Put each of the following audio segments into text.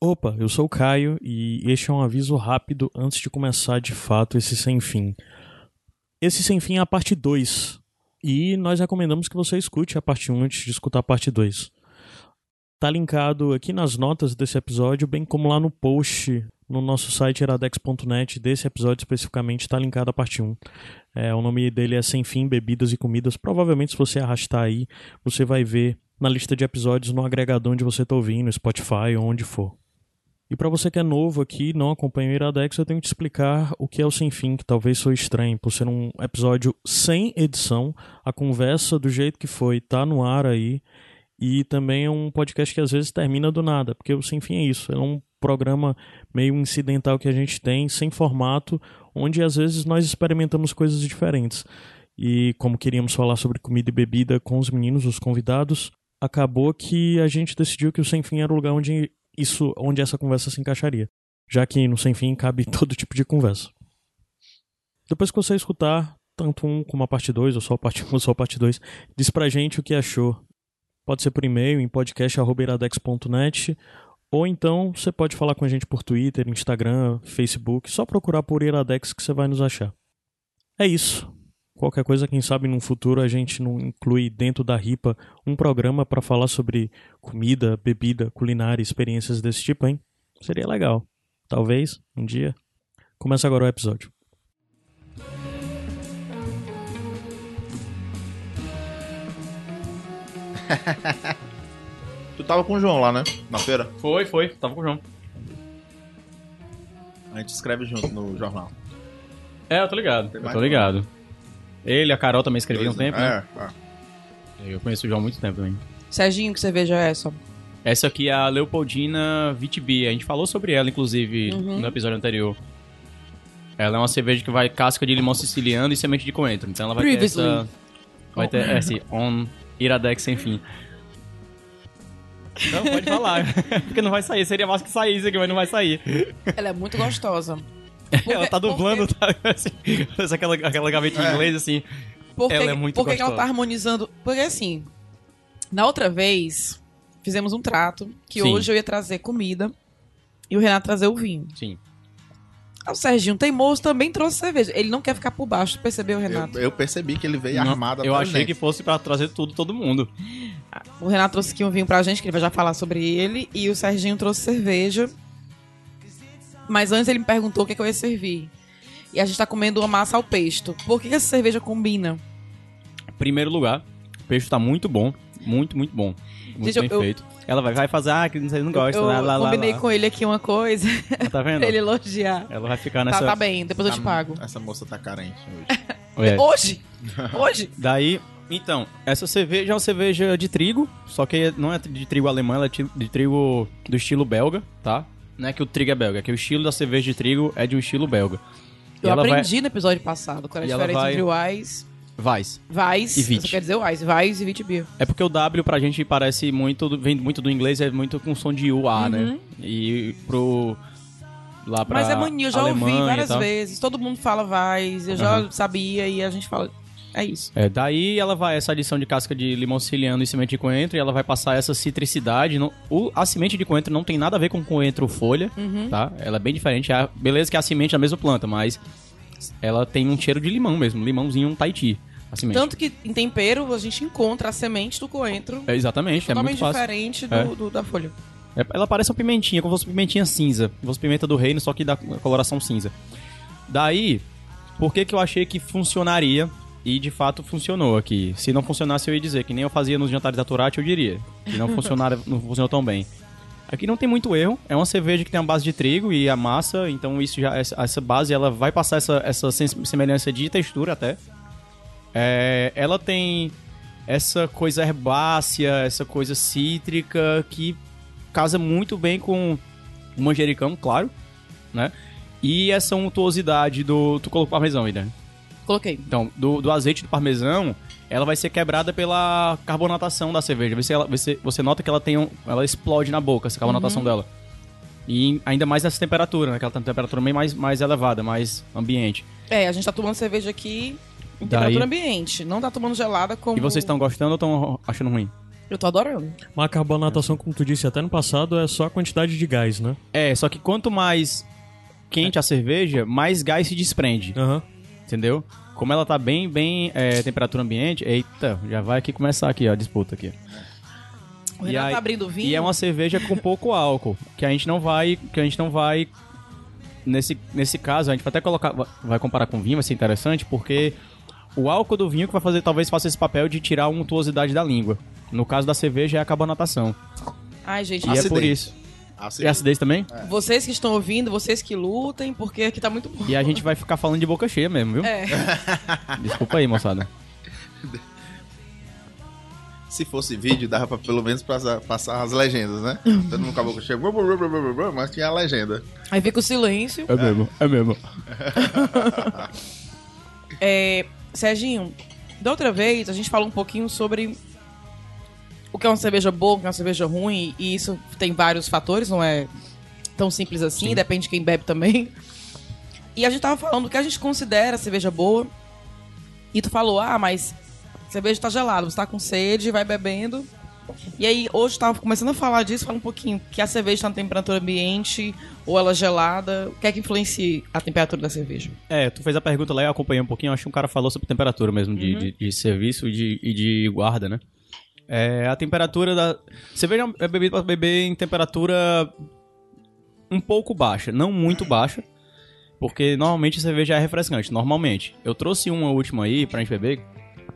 Opa, eu sou o Caio e este é um aviso rápido antes de começar de fato esse sem fim. Esse sem fim é a parte 2 e nós recomendamos que você escute a parte 1 antes de escutar a parte 2. Tá linkado aqui nas notas desse episódio, bem como lá no post no nosso site iradex.net desse episódio especificamente está linkado a parte 1. É, o nome dele é Sem Fim, Bebidas e Comidas. Provavelmente se você arrastar aí, você vai ver na lista de episódios no agregador onde você está ouvindo, Spotify ou onde for. E para você que é novo aqui, não acompanha o Iradex, eu tenho que te explicar o que é o Sem Fim, que talvez sou estranho, por ser um episódio sem edição, a conversa do jeito que foi tá no ar aí, e também é um podcast que às vezes termina do nada, porque o Sem Fim é isso, é um programa meio incidental que a gente tem, sem formato, onde às vezes nós experimentamos coisas diferentes. E como queríamos falar sobre comida e bebida com os meninos, os convidados, acabou que a gente decidiu que o Sem Fim era o lugar onde isso onde essa conversa se encaixaria, já que no Sem Fim cabe todo tipo de conversa. Depois que você escutar tanto um como a parte 2, ou só a parte 1 ou só a parte 2, diz pra gente o que achou. Pode ser por e-mail em podcast.iradex.net ou então você pode falar com a gente por Twitter, Instagram, Facebook, só procurar por Iradex que você vai nos achar. É isso. Qualquer coisa, quem sabe no futuro a gente não inclui dentro da RIPA um programa para falar sobre comida, bebida, culinária, experiências desse tipo, hein? Seria legal. Talvez, um dia. Começa agora o episódio. tu tava com o João lá, né? Na feira? Foi, foi. Tava com o João. A gente escreve junto no jornal. É, eu tô ligado. Eu tô ligado. Ele, a Carol também escreviam um tempo, né? É, é. Eu conheço o João há muito tempo também. Serginho, que cerveja é essa? Essa aqui é a Leopoldina Vitibia. A gente falou sobre ela, inclusive, Uhum. no episódio anterior. Ela é uma cerveja que vai casca de limão siciliano e semente de coentro. Então ela vai Previously. ter essa... Vai ter esse on Iradex sem fim. Não, pode falar. Porque não vai sair. Seria massa que saísse aqui, mas não vai sair. Ela é muito gostosa. Ela tá dublando, tá? Assim, faz aquela, aquela gavetinha em É. inglês, assim. Por que, Ela é muito por que ela tá harmonizando? Porque assim, na outra vez, fizemos um trato que Sim. hoje eu ia trazer comida e o Renato trazer o vinho. Sim. Ah, O Serginho teimoso também trouxe cerveja. Ele não quer ficar por baixo, percebeu, Eu, Renato? eu percebi que ele veio Não, armado eu achei que fosse pra trazer tudo, todo mundo. O Renato trouxe aqui um vinho pra gente, que ele vai já falar sobre ele. E o Serginho trouxe cerveja. Mas antes ele me perguntou o que, que eu ia servir. E a gente tá comendo uma massa ao pesto. Por que, que essa cerveja combina? Primeiro lugar, o peixe tá muito bom. Muito, muito bom. Muito Gente, eu- bem eu- feito. Ela vai, vai fazer, ah, que você não gosta, eu lá, lá, lá, combinei lá. com ele aqui uma coisa Tá vendo? pra ele elogiar. Ela vai ficar nessa... Tá, tá bem, depois eu te pago. Essa moça tá carente hoje. É. Hoje? Hoje? Daí, então, essa cerveja é uma cerveja de trigo, só que não é de trigo alemão, ela é de trigo do estilo belga, tá? Não é que o trigo é belga, é que o estilo da cerveja de trigo é de um estilo belga. E Eu ela vai... aprendi no episódio passado qual era a diferença vai- entre o Weiss, Weiss. Weiss, E Wit. você quer dizer Weiss, Weiss e Witbier. É porque o W pra gente parece muito, vem muito do inglês, é muito com som de UA, né? E pro... Lá pra Uhum. Mas é mania, eu já ouvi Alemanha e várias vezes. Todo mundo fala Weiss, eu já sabia e a gente fala. É isso. É, daí ela vai, essa adição de casca de limão siciliano e semente de coentro, e ela vai passar essa citricidade. Não- o, a semente de coentro não tem nada a ver com coentro folha, Uhum. tá? Ela é bem diferente. Beleza que a semente é a mesma planta, mas ela tem um cheiro de limão mesmo, limãozinho, um taiti. Tanto que em tempero a gente encontra a semente do coentro É, exatamente, é muito diferente do, É. do- da folha. É, ela parece uma pimentinha, como se fosse pimentinha cinza. Como se fosse pimenta do reino, só que da coloração cinza. Daí, por que que eu achei que funcionaria? E de fato funcionou aqui. Se não funcionasse, eu ia dizer, que nem eu fazia nos jantares da Turati, eu diria. Que não, funcionaram, não funcionou tão bem. Aqui não tem muito erro. É uma cerveja que tem a base de trigo e a massa, então isso já essa, base ela vai passar essa, essa sem- semelhança de textura até. É, ela tem essa coisa herbácea, essa coisa cítrica que casa muito bem com o manjericão, claro, né? E essa untuosidade do... Tu colocou parmesão né? Coloquei. Então, do, do azeite do parmesão, ela vai ser quebrada pela carbonatação da cerveja. Você, ela, você, você nota que ela tem um, ela explode na boca, essa carbonatação dela. E ainda mais nessa temperatura, né? Que ela tá em temperatura bem mais, mais elevada, mais ambiente. É, a gente tá tomando cerveja aqui em Daí- temperatura ambiente. Não tá tomando gelada como. E vocês estão gostando ou estão achando ruim? Eu tô adorando. Mas a carbonatação, como tu disse até no passado, é só a quantidade de gás, né? É, só que quanto mais quente a cerveja, mais gás se desprende. Aham. Entendeu? Como ela tá bem, bem é, temperatura ambiente, eita, já vai aqui começar aqui ó, a disputa aqui. O E Renato aí- tá abrindo vinho. E é uma cerveja com pouco álcool, que a gente não vai, que a gente não vai nesse, nesse caso, a gente vai até colocar, vai comparar com vinho, vai ser interessante, porque o álcool do vinho que vai fazer, talvez faça esse papel de tirar a untuosidade da língua. No caso da cerveja é a carbonatação. Ai, gente, E é por isso. Assim, E acidez também? vocês que estão ouvindo, vocês que lutem, porque aqui tá muito bom. E a gente vai ficar falando de boca cheia mesmo, viu? É. Desculpa aí, moçada. Se fosse vídeo, dava pra pelo menos passar, passar as legendas, né? Todo mundo acabou com blá, blá, blá, mas tinha a legenda. Aí fica o silêncio. É mesmo, é mesmo. É, Serginho, da outra vez a gente falou um pouquinho sobre o que é uma cerveja boa, o que é uma cerveja ruim, e isso tem vários fatores, não é tão simples assim, depende de quem bebe também. E a gente tava falando do que a gente considera cerveja boa, e tu falou, ah, mas cerveja tá gelada, você tá com sede, vai bebendo. E aí, hoje eu tava começando a falar disso, fala um pouquinho, que a cerveja tá na temperatura ambiente, ou ela é gelada, o que é que influencia a temperatura da cerveja? É, tu fez a pergunta lá e eu acompanhei um pouquinho. Acho que um cara falou sobre temperatura mesmo, de, de, de serviço e de, e de guarda, né? É, a temperatura da. Cerveja é bebida pra beber em temperatura um pouco baixa, não muito baixa. Porque normalmente a cerveja é refrescante, normalmente. Eu trouxe uma última aí pra gente beber,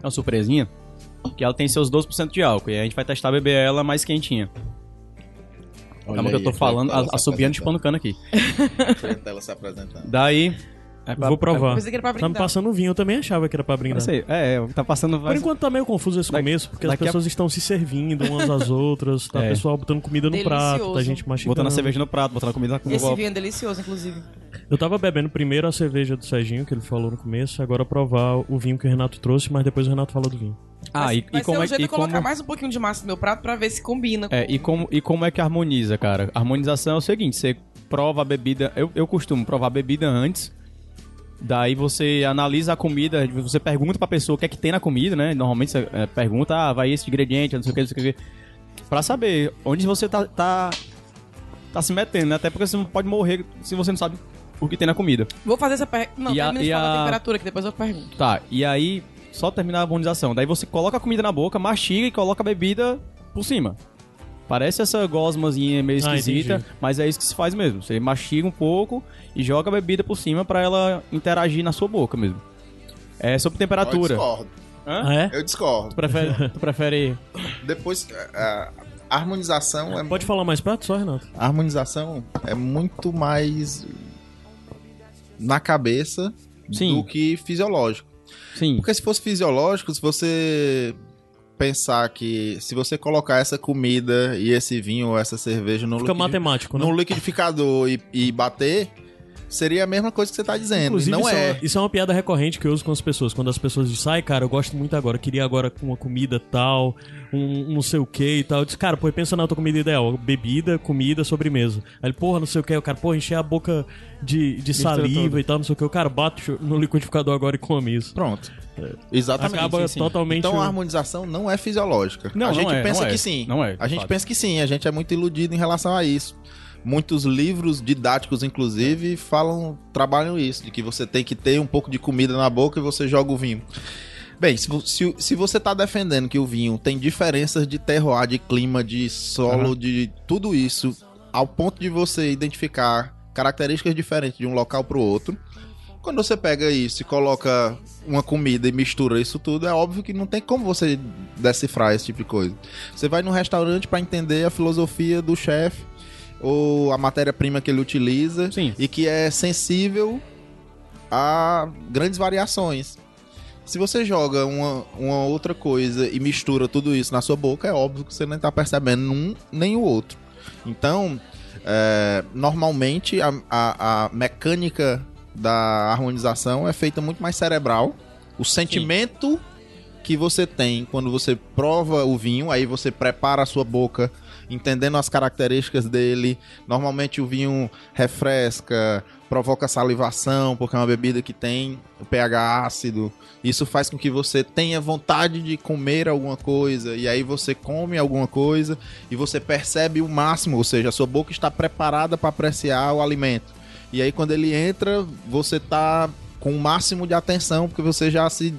é uma surpresinha, que ela tem seus 12% de álcool. E a gente vai testar beber ela mais quentinha. Calma que eu tô falando, a- assobiando e chupando cano aqui. Ela se apresentando. Daí. É pra- Vou provar. Que era pra Tá me passando vinho, eu também achava que era pra É, brindar. isso aí. É, é, tá passando. Por enquanto tá meio confuso esse Daqui- começo, porque as daqui a- pessoas estão se servindo umas às outras, tá É. o pessoal botando comida no prato, Delicioso. tá gente mastigando. Botando a cerveja no prato, botando a comida no Esse copo. vinho é delicioso, inclusive. Eu tava bebendo primeiro a cerveja do Serginho, que ele falou no começo, agora provar o vinho que o Renato trouxe, mas depois o Renato fala do vinho. Ah, vai, e, vai e como é um jeito e de colocar como, mais um pouquinho de massa no meu prato pra ver se combina. é, com- e como e como é que harmoniza, cara? A harmonização é o seguinte, você prova a bebida, eu, eu costumo provar a bebida antes. Daí você analisa a comida, você pergunta pra pessoa o que é que tem na comida, né? Normalmente você é, pergunta, ah, vai esse ingrediente, não sei o que, não sei o que. Pra saber onde você tá, tá, tá se metendo, né? Até porque você não pode morrer se você não sabe o que tem na comida. Vou fazer essa pergunta. Não, E a- e a- temperatura, que depois eu pergunto. Tá, e aí só terminar a harmonização. Daí você coloca a comida na boca, mastiga e coloca a bebida por cima. Parece essa gosmazinha meio Ah, esquisita, entendi. mas é isso que se faz mesmo. Você mastiga um pouco e joga a bebida por cima pra ela interagir na sua boca mesmo. É sobre Eu temperatura. discordo. Hã? Ah, é? Eu discordo. Tu prefere, tu prefere Depois, a, a harmonização é Pode falar mais prato só, Renato? A harmonização é muito mais na cabeça Sim. do que fisiológico. Sim. Porque se fosse fisiológico, se você pensar que se você colocar essa comida e esse vinho ou essa cerveja no, Fica liquidi- matemático, né? no liquidificador e, e bater, seria a mesma coisa que você tá dizendo. Inclusive, não isso, é. uma, isso é uma piada recorrente que eu uso com as pessoas. Quando as pessoas dizem, ai, cara, eu gosto muito agora, queria agora com uma comida tal, um, um não sei o que e tal. Eu disse, cara, pô, pensa na tua comida ideal: bebida, comida, sobremesa. Aí ele, porra, não sei o que. O cara, porra, encher a boca de, de saliva tudo. e tal, não sei o que. O cara bate no liquidificador agora e come isso. Pronto. Exatamente. Acaba sim, sim. totalmente. Então a harmonização não é fisiológica. Não, a não gente é, pensa não é. que sim. Não é, A gente fato. pensa que sim. A gente é muito iludido em relação a isso. Muitos livros didáticos, inclusive, falam, trabalham isso, de que você tem que ter um pouco de comida na boca e você joga o vinho. Bem, se, se, se você está defendendo que o vinho tem diferenças de terroir, de clima, de solo, Aham. de tudo isso, ao ponto de você identificar características diferentes de um local para o outro, quando você pega isso e coloca uma comida e mistura isso tudo, é óbvio que não tem como você decifrar esse tipo de coisa. Você vai num restaurante para entender a filosofia do chefe ou a matéria-prima que ele utiliza Sim. e que é sensível a grandes variações. Se você joga uma, uma outra coisa e mistura tudo isso na sua boca, é óbvio que você não está percebendo um nem o outro. Então, é, normalmente a, a, a mecânica da harmonização é feita muito mais cerebral. O sentimento que você tem quando você prova o vinho, aí você prepara a sua boca entendendo as características dele. Normalmente o vinho refresca, provoca salivação, porque é uma bebida que tem o pH ácido. Isso faz com que você tenha vontade de comer alguma coisa, e aí você come alguma coisa e você percebe o máximo, ou seja, a sua boca está preparada para apreciar o alimento. E aí quando ele entra, você tá com o máximo de atenção, porque você já se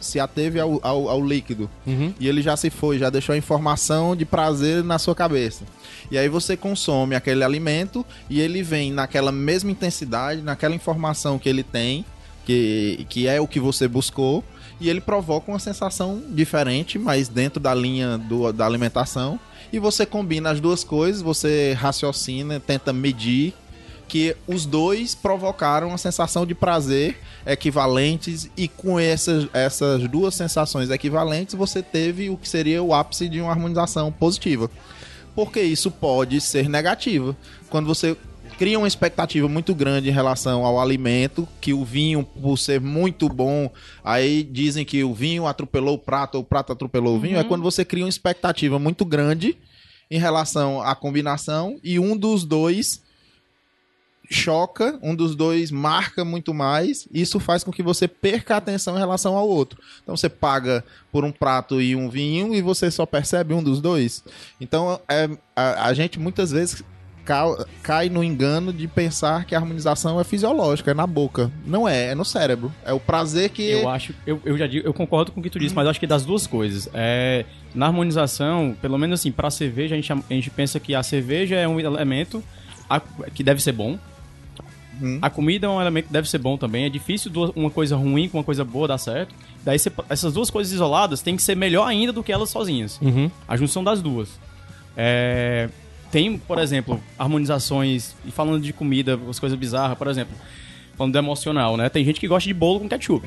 se ateve ao, ao, ao líquido. Uhum. E ele já se foi, já deixou a informação de prazer na sua cabeça. E aí você consome aquele alimento e ele vem naquela mesma intensidade, naquela informação que ele tem, que, que é o que você buscou, e ele provoca uma sensação diferente, mas dentro da linha do, da alimentação. E você combina as duas coisas, você raciocina, tenta medir que os dois provocaram uma sensação de prazer equivalentes e com essas, essas duas sensações equivalentes você teve o que seria o ápice de uma harmonização positiva. Porque isso pode ser negativo. Quando você cria uma expectativa muito grande em relação ao alimento, que o vinho, por ser muito bom, aí dizem que o vinho atropelou o prato, ou o prato atropelou o vinho, é quando você cria uma expectativa muito grande em relação à combinação e um dos dois choca, um dos dois marca muito mais, isso faz com que você perca a atenção em relação ao outro. Então você paga por um prato e um vinho e você só percebe um dos dois. Então é, a, a gente muitas vezes ca- cai no engano de pensar que a harmonização é fisiológica, é na boca. Não é, é no cérebro. É o prazer que. Eu acho, eu, eu já digo, eu concordo com o que tu disse, mas eu acho que das duas coisas. É, na harmonização, pelo menos assim, pra cerveja, a gente, a gente pensa que a cerveja é um elemento que deve ser bom. Uhum. A comida é um elemento que deve ser bom também. É difícil uma coisa ruim com uma coisa boa dar certo. Daí você- essas duas coisas isoladas têm que ser melhor ainda do que elas sozinhas. Uhum. A junção das duas. É, tem, por exemplo, harmonizações. E falando de comida, as coisas bizarras, por exemplo. Falando do emocional, né? Tem gente que gosta de bolo com ketchup.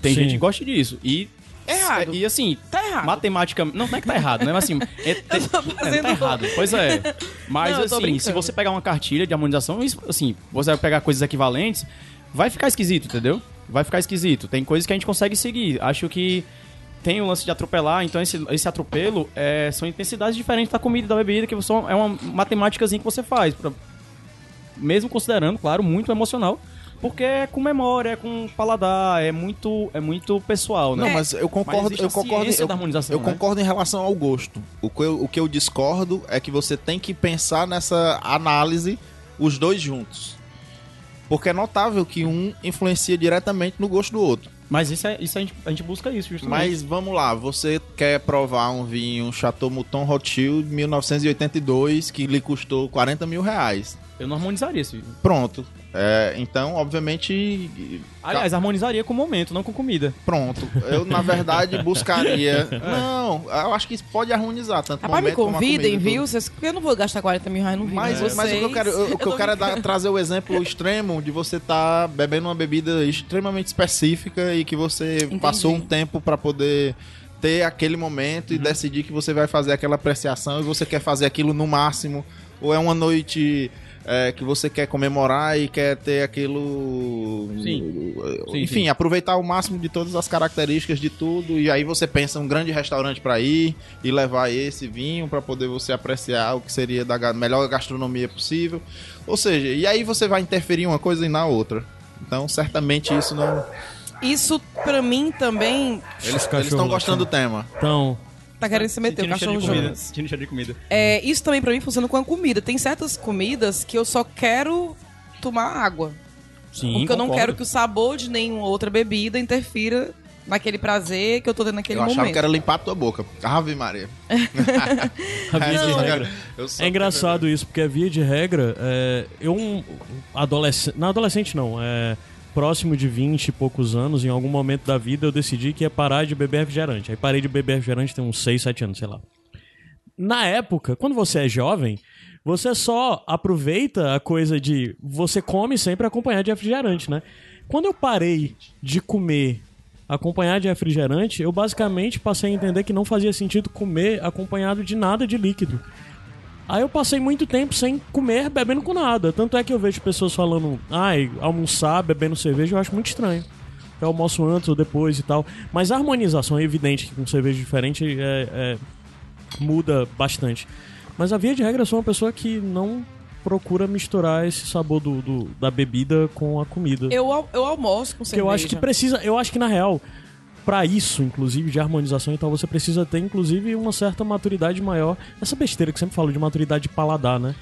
Tem Sim. gente que gosta disso. E. Errado. E assim, Tá errado. matematica. Não, não é que tá errado, né? Mas assim. É, tô é, fazendo- tá errado. Pois é. Mas Não, assim, se você pegar uma cartilha de harmonização, assim, você vai pegar coisas equivalentes, vai ficar esquisito, entendeu? Vai ficar esquisito. Tem coisas que a gente consegue seguir. Acho que tem o lance de atropelar, então esse, esse atropelo é, são intensidades diferentes da comida e da bebida, que são, é uma matemáticazinha que você faz. pra- mesmo considerando, claro, muito emocional. Porque é com memória, é com paladar, é muito, é muito pessoal, né? Não, mas eu concordo, existe eu concordo, eu, eu né? concordo em relação ao gosto. O que, eu, o que eu discordo é que você tem que pensar nessa análise os dois juntos. Porque é notável que um influencia diretamente no gosto do outro. Mas isso, é, isso a, gente, a gente busca isso, justamente. Mas vamos lá, você quer provar um vinho Chateau Mouton Rothschild 1982 que lhe custou 40 mil reais. Eu não harmonizaria esse vinho. Pronto. É, então, obviamente, Aliás, harmonizaria com o momento, não com comida. pronto. Eu, na verdade, buscaria. Não, eu acho que isso pode harmonizar tanto Rapaz, me momento a convidem, viu? Vocês, eu não vou gastar 40 mil reais no vinho. Mas, vocês, mas o que eu quero, eu- o que eu quero é dar- trazer o exemplo extremo de você estar bebendo uma bebida extremamente específica e que você Entendi. passou um tempo para poder ter aquele momento e Uhum. decidir que você vai fazer aquela apreciação e você quer fazer aquilo no máximo ou é uma noite é, que você quer comemorar e quer ter aquilo Sim. Sim, enfim sim. aproveitar o máximo de todas as características de tudo e aí você pensa um grande restaurante para ir e levar esse vinho para poder você apreciar o que seria da melhor gastronomia possível. Ou seja e aí você vai interferir uma coisa e na outra. Então certamente isso não Isso, pra mim, também... eles estão gostando do tema. Então, Tá querendo se meter, o cachorro de comida. Jonas. Cheiro de comida. É, isso também pra mim funciona com a comida. Tem certas comidas que eu só quero tomar água. sim, porque eu não concordo. quero que o sabor de nenhuma outra bebida interfira naquele prazer que eu tô tendo naquele eu achava momento. que era limpar a tua boca Ave Maria A via de Não, regra. eu só É engraçado isso, porque a via de regra, é, eu um adolescente, não adolescente não, é próximo de 20 e poucos anos, em algum momento da vida eu decidi que ia parar de beber refrigerante. Aí parei de beber refrigerante tem uns 6, 7 anos, sei lá. Na época, quando você é jovem, você só aproveita a coisa de você come sempre acompanhado de refrigerante, né? Quando eu parei de comer acompanhado de refrigerante, eu basicamente passei a entender que não fazia sentido comer acompanhado de nada de líquido. Aí eu passei muito tempo sem comer, bebendo com nada. Tanto é que eu vejo pessoas falando, ai, almoçar bebendo cerveja, eu acho muito estranho. Eu almoço antes ou depois e tal. Mas a harmonização é evidente que com cerveja diferente é, é, muda bastante. Mas a via de regra eu sou uma pessoa que não procura misturar esse sabor do, do- da bebida com a comida. Eu, eu almoço com Porque cerveja. eu acho que precisa, eu acho que na real, pra isso, inclusive, de harmonização e tal, você precisa ter, inclusive, uma certa maturidade maior. Essa besteira que sempre falo de maturidade de paladar, né?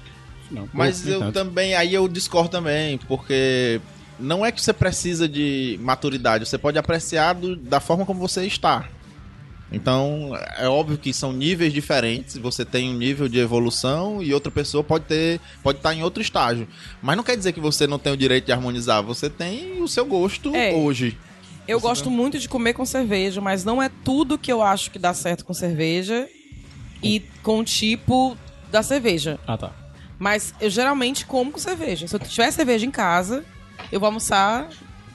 Não, Mas eu tanto. também, aí eu discordo também, porque não é que você precisa de maturidade, você pode apreciar do- da forma como você está. Então, é óbvio que são níveis diferentes, você tem um nível de evolução e outra pessoa pode ter, pode estar em outro estágio. Mas não quer dizer que você não tem o direito de harmonizar, você tem o seu gosto É. hoje. Eu Você gosto muito de comer com cerveja, mas não é tudo que eu acho que dá certo com cerveja e com o tipo da cerveja. Ah, tá. Mas eu geralmente como com cerveja. Se eu tiver cerveja em casa, eu vou almoçar.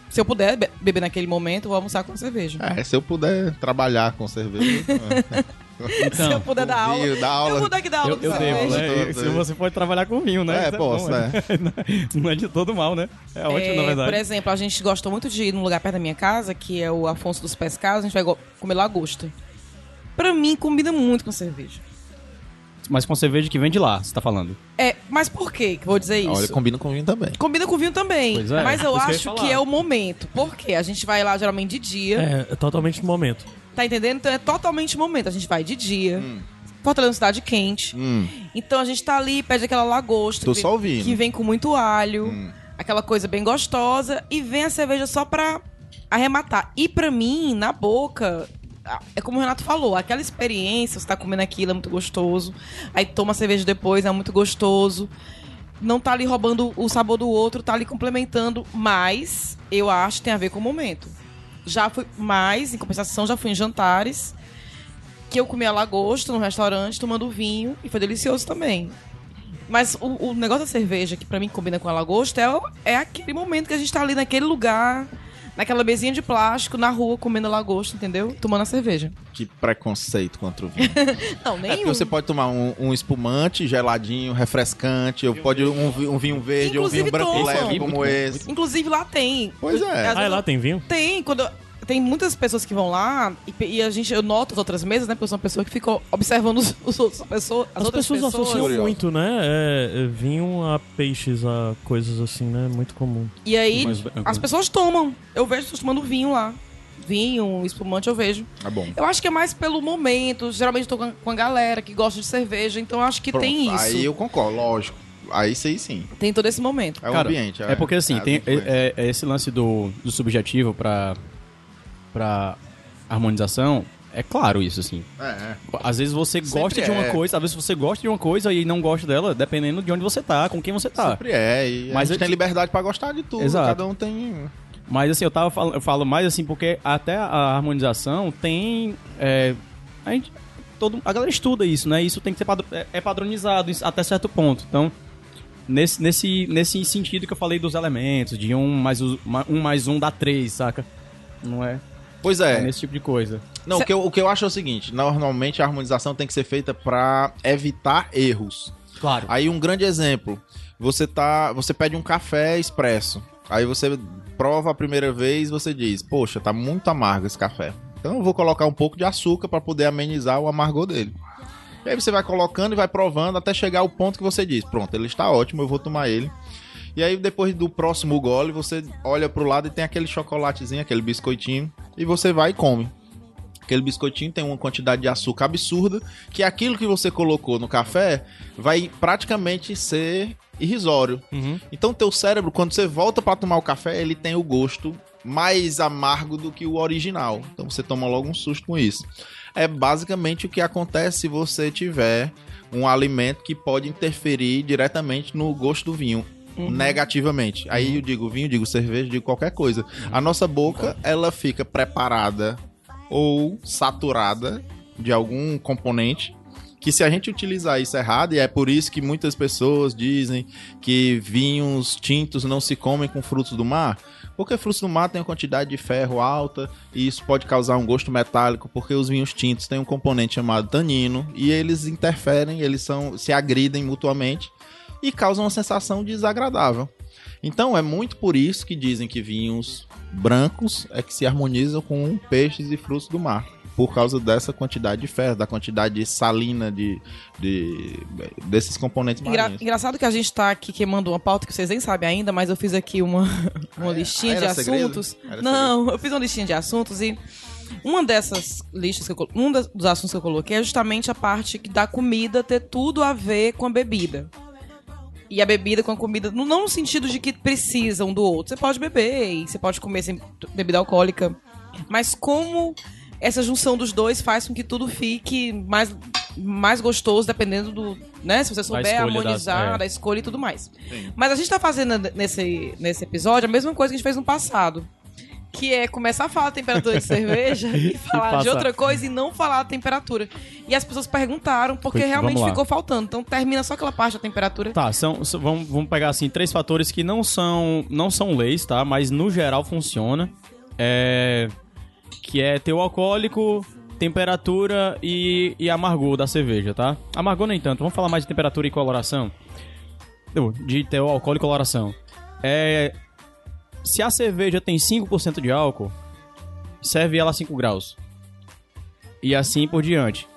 Se eu puder be- beber naquele momento, eu vou almoçar com cerveja. É, se eu puder trabalhar com cerveja. Então, se eu puder dar aula. vinho, dar aula. Eu puder que dar aula eu, eu devo, cerveja. né? Se você pode trabalhar com vinho, né? É, Isso posso, né? Não é de todo mal, né? É ótimo, É, na verdade. Por exemplo, a gente gosta muito de ir num lugar perto da minha casa, que é o Afonso dos Pescados, a gente vai comer lagosta. Pra mim, combina muito com cerveja. Mas com cerveja que vem de lá, você tá falando. É, mas por quê que eu vou dizer isso? Olha, combina com vinho também. Combina com vinho também. Pois é, mas eu que acho falar. que é o momento. Por quê? A gente vai lá geralmente de dia. É, é totalmente no momento. Tá entendendo? Então é totalmente momento. A gente vai de dia. Hum. Fortaleza é uma cidade quente. Hum, Então a gente tá ali, pede aquela lagosta. Que. Que vem com muito alho. Hum. Aquela coisa bem gostosa. E vem a cerveja só pra arrematar. E pra mim, na boca. É como o Renato falou, aquela experiência, você tá comendo aquilo, é muito gostoso. Aí toma a cerveja depois, é muito gostoso. Não tá ali roubando o sabor do outro, tá ali complementando, mas eu acho que tem a ver com o momento. Já fui mais, em compensação, já fui em jantares que eu comi a lagosta no restaurante, tomando vinho, e foi delicioso também. Mas o, o negócio da cerveja, que pra mim combina com a lagosta, é, é aquele momento que a gente tá ali naquele lugar, naquela mesinha de plástico, na rua, comendo lagosta, entendeu? Tomando a cerveja. Que preconceito contra o vinho. Não, É nenhum. porque você pode tomar um, um espumante geladinho, refrescante, ou pode um, um vinho verde, ou um vinho Inclusive branco leve como esse. Inclusive lá tem. Pois é. Ah, lá tem vinho? Tem, quando eu- tem muitas pessoas que vão lá e, e a gente eu noto as outras mesas, né? Porque eu sou uma pessoa que fica observando os, os outros pessoas, as, As outras pessoas, pessoas. associam Curioso. muito, né? É, é, vinho a peixes, a coisas assim, né? Muito comum. E aí Mas- as pessoas tomam. Eu vejo pessoas tomando vinho lá. Vinho, espumante, eu vejo. É bom. Eu acho que é mais pelo momento. Geralmente eu tô com a- com a galera que gosta de cerveja, então eu acho que Pronto, tem isso. Aí eu concordo, lógico. Aí sim, sim. Tem todo esse momento. É o Cara, ambiente. É porque assim, as tem, é, é esse lance do, do subjetivo pra, pra harmonização. É claro isso, assim. É, é. Às vezes você Sempre gosta de uma é. coisa, às vezes você gosta de uma coisa e não gosta dela, dependendo de onde você tá, com quem você tá. Sempre é. E Mas a gente eu- tem liberdade pra gostar de tudo. Exato. Cada um tem. Mas assim, eu tava falando, eu falo mais assim, porque até a harmonização tem. É, a, gente, todo, a galera estuda isso, né? Isso tem que ser padro- é, é padronizado até certo ponto. Então, nesse, nesse, nesse sentido que eu falei dos elementos, de um mais, um, mais um dá três, saca? Não é? Pois É é. nesse tipo de coisa. Não, Cê- o que, eu, o que eu acho é o seguinte: normalmente a harmonização tem que ser feita pra evitar erros. Claro. Aí um grande exemplo, você tá, você pede um café expresso. Aí você prova a primeira vez, você diz: "Poxa, tá muito amargo esse café". Então eu vou colocar um pouco de açúcar pra poder amenizar o amargor dele. E aí você vai colocando e vai provando até chegar ao ponto que você diz: "Pronto, ele está ótimo, eu vou tomar ele". E aí depois do próximo gole, você olha pro lado e tem aquele chocolatezinho, aquele biscoitinho, e você vai e come. Aquele biscoitinho tem uma quantidade de açúcar absurda, que aquilo que você colocou no café vai praticamente ser irrisório. Uhum. Então teu cérebro, quando você volta pra tomar o café, ele tem o gosto mais amargo do que o original. Então você toma logo um susto com isso. É basicamente o que acontece se você tiver um alimento que pode interferir diretamente no gosto do vinho. Negativamente. Aí eu digo vinho, digo cerveja, digo qualquer coisa. A nossa boca, ela fica preparada ou saturada de algum componente que se a gente utilizar isso errado, e é por isso que muitas pessoas dizem que vinhos tintos não se comem com frutos do mar, porque frutos do mar tem uma quantidade de ferro alta e isso pode causar um gosto metálico, porque os vinhos tintos têm um componente chamado tanino e eles interferem, eles são se agridem mutuamente e causam uma sensação desagradável. Então é muito por isso que dizem que vinhos brancos é que se harmonizam com peixes e frutos do mar. por causa dessa quantidade de ferro, da quantidade salina de, de desses componentes Engra- marinhos. engraçado que a gente tá aqui queimando uma pauta que vocês nem sabem ainda, mas eu fiz aqui uma, uma Ah, listinha Ah, de segredo? assuntos. Não, eu fiz uma listinha de assuntos e uma dessas listas, que eu, um dos assuntos que eu coloquei é justamente a parte que da comida ter tudo a ver com a bebida. E a bebida com a comida, não não no sentido de que precisam do outro. Você pode beber e você pode comer sem bebida alcoólica. Mas como essa junção dos dois faz com que tudo fique mais, mais gostoso, dependendo do. Né? Se você souber escolha da- harmonizar, é. da escolha e tudo mais. Mas a gente tá fazendo nesse, nesse episódio a mesma coisa que a gente fez no passado. Que é começar a falar a temperatura de cerveja e falar de passar. outra coisa e não falar a temperatura. E as pessoas perguntaram, porque realmente ficou faltando. Então termina só aquela parte da temperatura. Tá, são, são- vamos, vamos pegar assim três fatores que não são não são leis, tá? Mas no geral funciona. É, que é teu alcoólico, temperatura e, e amargor da cerveja, tá? Amargor nem tanto. Vamos falar mais de temperatura e coloração. De teu alcoólico e coloração. É, se a cerveja tem 5% de álcool, serve ela a 5 graus. E assim por diante.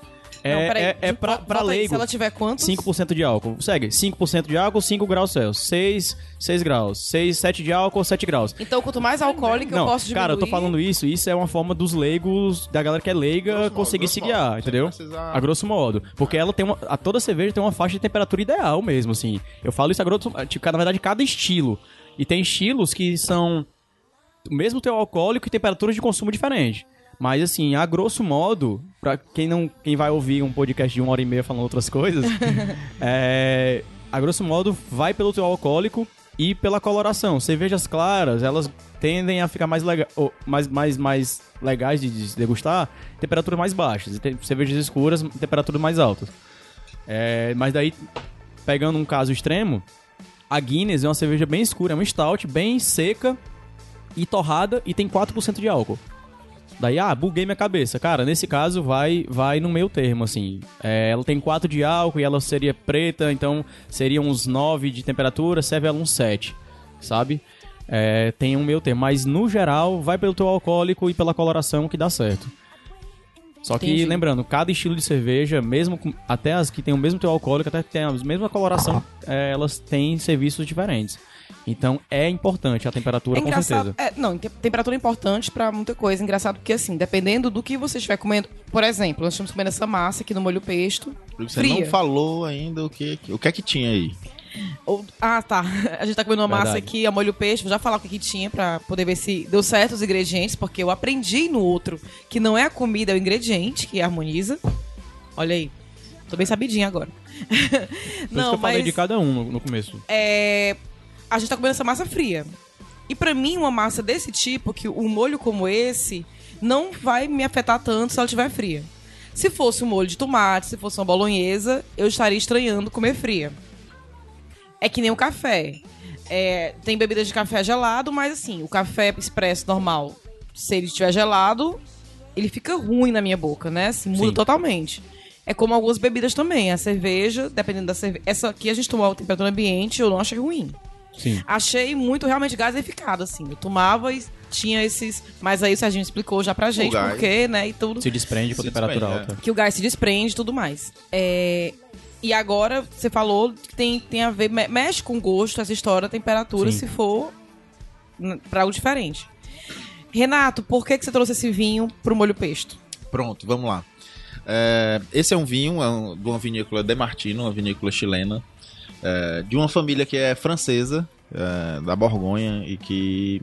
É, Não, peraí, é, é pra, pra aí, leigo. Se ela tiver quantos? 5% de álcool. Segue. 5% de álcool, 5 graus Celsius. 6, 6 graus. 6, 7 de álcool, 7 graus. Então, quanto mais alcoólico eu Não, posso diminuir... cara, eu tô falando isso. Isso é uma forma dos leigos, da galera que é leiga, Grosso modo, conseguir grosso se modo. guiar, Sem entendeu? precisar- A grosso modo. Porque ela tem uma. A toda cerveja tem uma faixa de temperatura ideal mesmo, assim. Eu falo isso a grosso tipo, na verdade, cada estilo. E tem estilos que são. Mesmo teu alcoólico e temperaturas de consumo diferente. Mas assim, a grosso modo, pra quem não. Quem vai ouvir um podcast de uma hora e meia falando outras coisas, é. A grosso modo, vai pelo teu alcoólico e pela coloração. Cervejas claras, elas tendem a ficar mais, lega mais, mais, mais legais de, de degustar, temperaturas mais baixas. E tem cervejas escuras, temperaturas mais altas. É, mas daí, pegando um caso extremo, a Guinness é uma cerveja bem escura, é uma stout, bem seca e torrada e tem 4% de álcool. Daí, ah, buguei minha cabeça. Cara, nesse caso vai vai no meio termo, assim. É, ela tem 4 de álcool e ela seria preta, então seria uns 9 de temperatura, serve ela uns 7, sabe? É, tem um meio termo. Mas, no geral, vai pelo teu alcoólico e pela coloração que dá certo. Só que, Entendi. lembrando, cada estilo de cerveja, mesmo com- até as que tem o mesmo teu alcoólico, até que tem a mesma coloração, é, elas têm serviços diferentes. Então, é importante a temperatura, É com certeza. É, não, te- temperatura é importante pra muita coisa. Engraçado porque, assim, dependendo do que você estiver comendo. Por exemplo, nós estamos comendo essa massa aqui no molho pesto. Você fria. não falou ainda o que, o que é que tinha aí. Ou- ah, tá. A gente tá comendo uma massa Verdade. aqui, a molho peixe. Vou já falar o que, que tinha pra poder ver se deu certo os ingredientes, porque eu aprendi no outro que não é a comida, é o ingrediente que harmoniza. Olha aí. Tô bem sabidinha agora. Por isso que eu falei de cada um no, no começo. é, a gente tá comendo essa massa fria. E pra mim, uma massa desse tipo, que um molho como esse, não vai me afetar tanto se ela estiver fria. Se fosse um molho de tomate, se fosse uma bolonhesa, eu estaria estranhando comer fria. É que nem o café. É, tem bebidas de café gelado, mas assim, o café expresso normal, se ele estiver gelado, ele fica ruim na minha boca, né? Assim, muda Sim. totalmente. É como algumas bebidas também. A cerveja, dependendo da cerveja. Essa aqui a gente tomou a temperatura ambiente, eu não achei ruim. Sim. Achei muito realmente gaseificado, assim. Eu tomava e tinha esses. Mas aí o Serginho explicou já pra gente por quê, né? E tudo. Se desprende com Se temperatura desprende, alta. Que o gás se desprende e tudo mais. É, E agora, você falou que tem, tem a ver. me- Mexe com o gosto, essa história, a temperatura, Sim. se for pra algo diferente. Renato, por que, que você trouxe esse vinho pro molho pesto? Pronto, vamos lá. É, esse é um vinho é um- de uma vinícola De Martino, uma vinícola chilena, é, de uma família que é francesa, é, da Borgonha, e que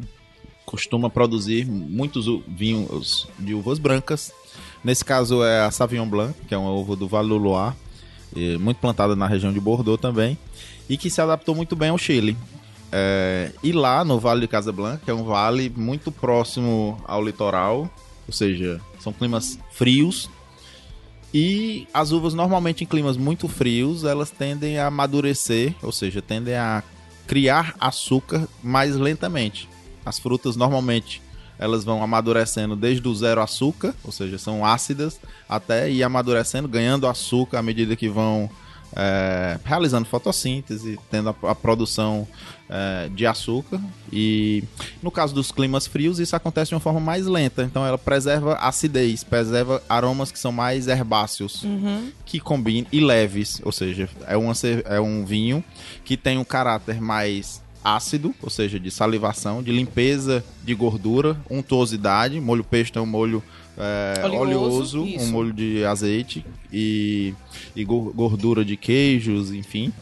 costuma produzir muitos vinhos de uvas brancas. Nesse caso é a Sauvignon Blanc, que é uma uva do Vale do Loire, muito plantada na região de Bordeaux também, e que se adaptou muito bem ao Chile. É, e lá no Vale de Casablanca, que é um vale muito próximo ao litoral, ou seja, são climas frios. E as uvas normalmente em climas muito frios, elas tendem a amadurecer, ou seja, tendem a criar açúcar mais lentamente. As frutas normalmente elas vão amadurecendo desde o zero açúcar, ou seja, são ácidas, até ir amadurecendo, ganhando açúcar à medida que vão é, realizando fotossíntese, tendo a, a produção é, de açúcar. E no caso dos climas frios, isso acontece de uma forma mais lenta. Então ela preserva acidez, preserva aromas que são mais herbáceos, que combinam e leves. Ou seja, é, uma, é um vinho que tem um caráter mais ácido, ou seja, de salivação, de limpeza de gordura, untuosidade. Molho peixe é um molho é, Oleoso, oleoso, um molho de azeite e, e gor- gordura de queijos, enfim.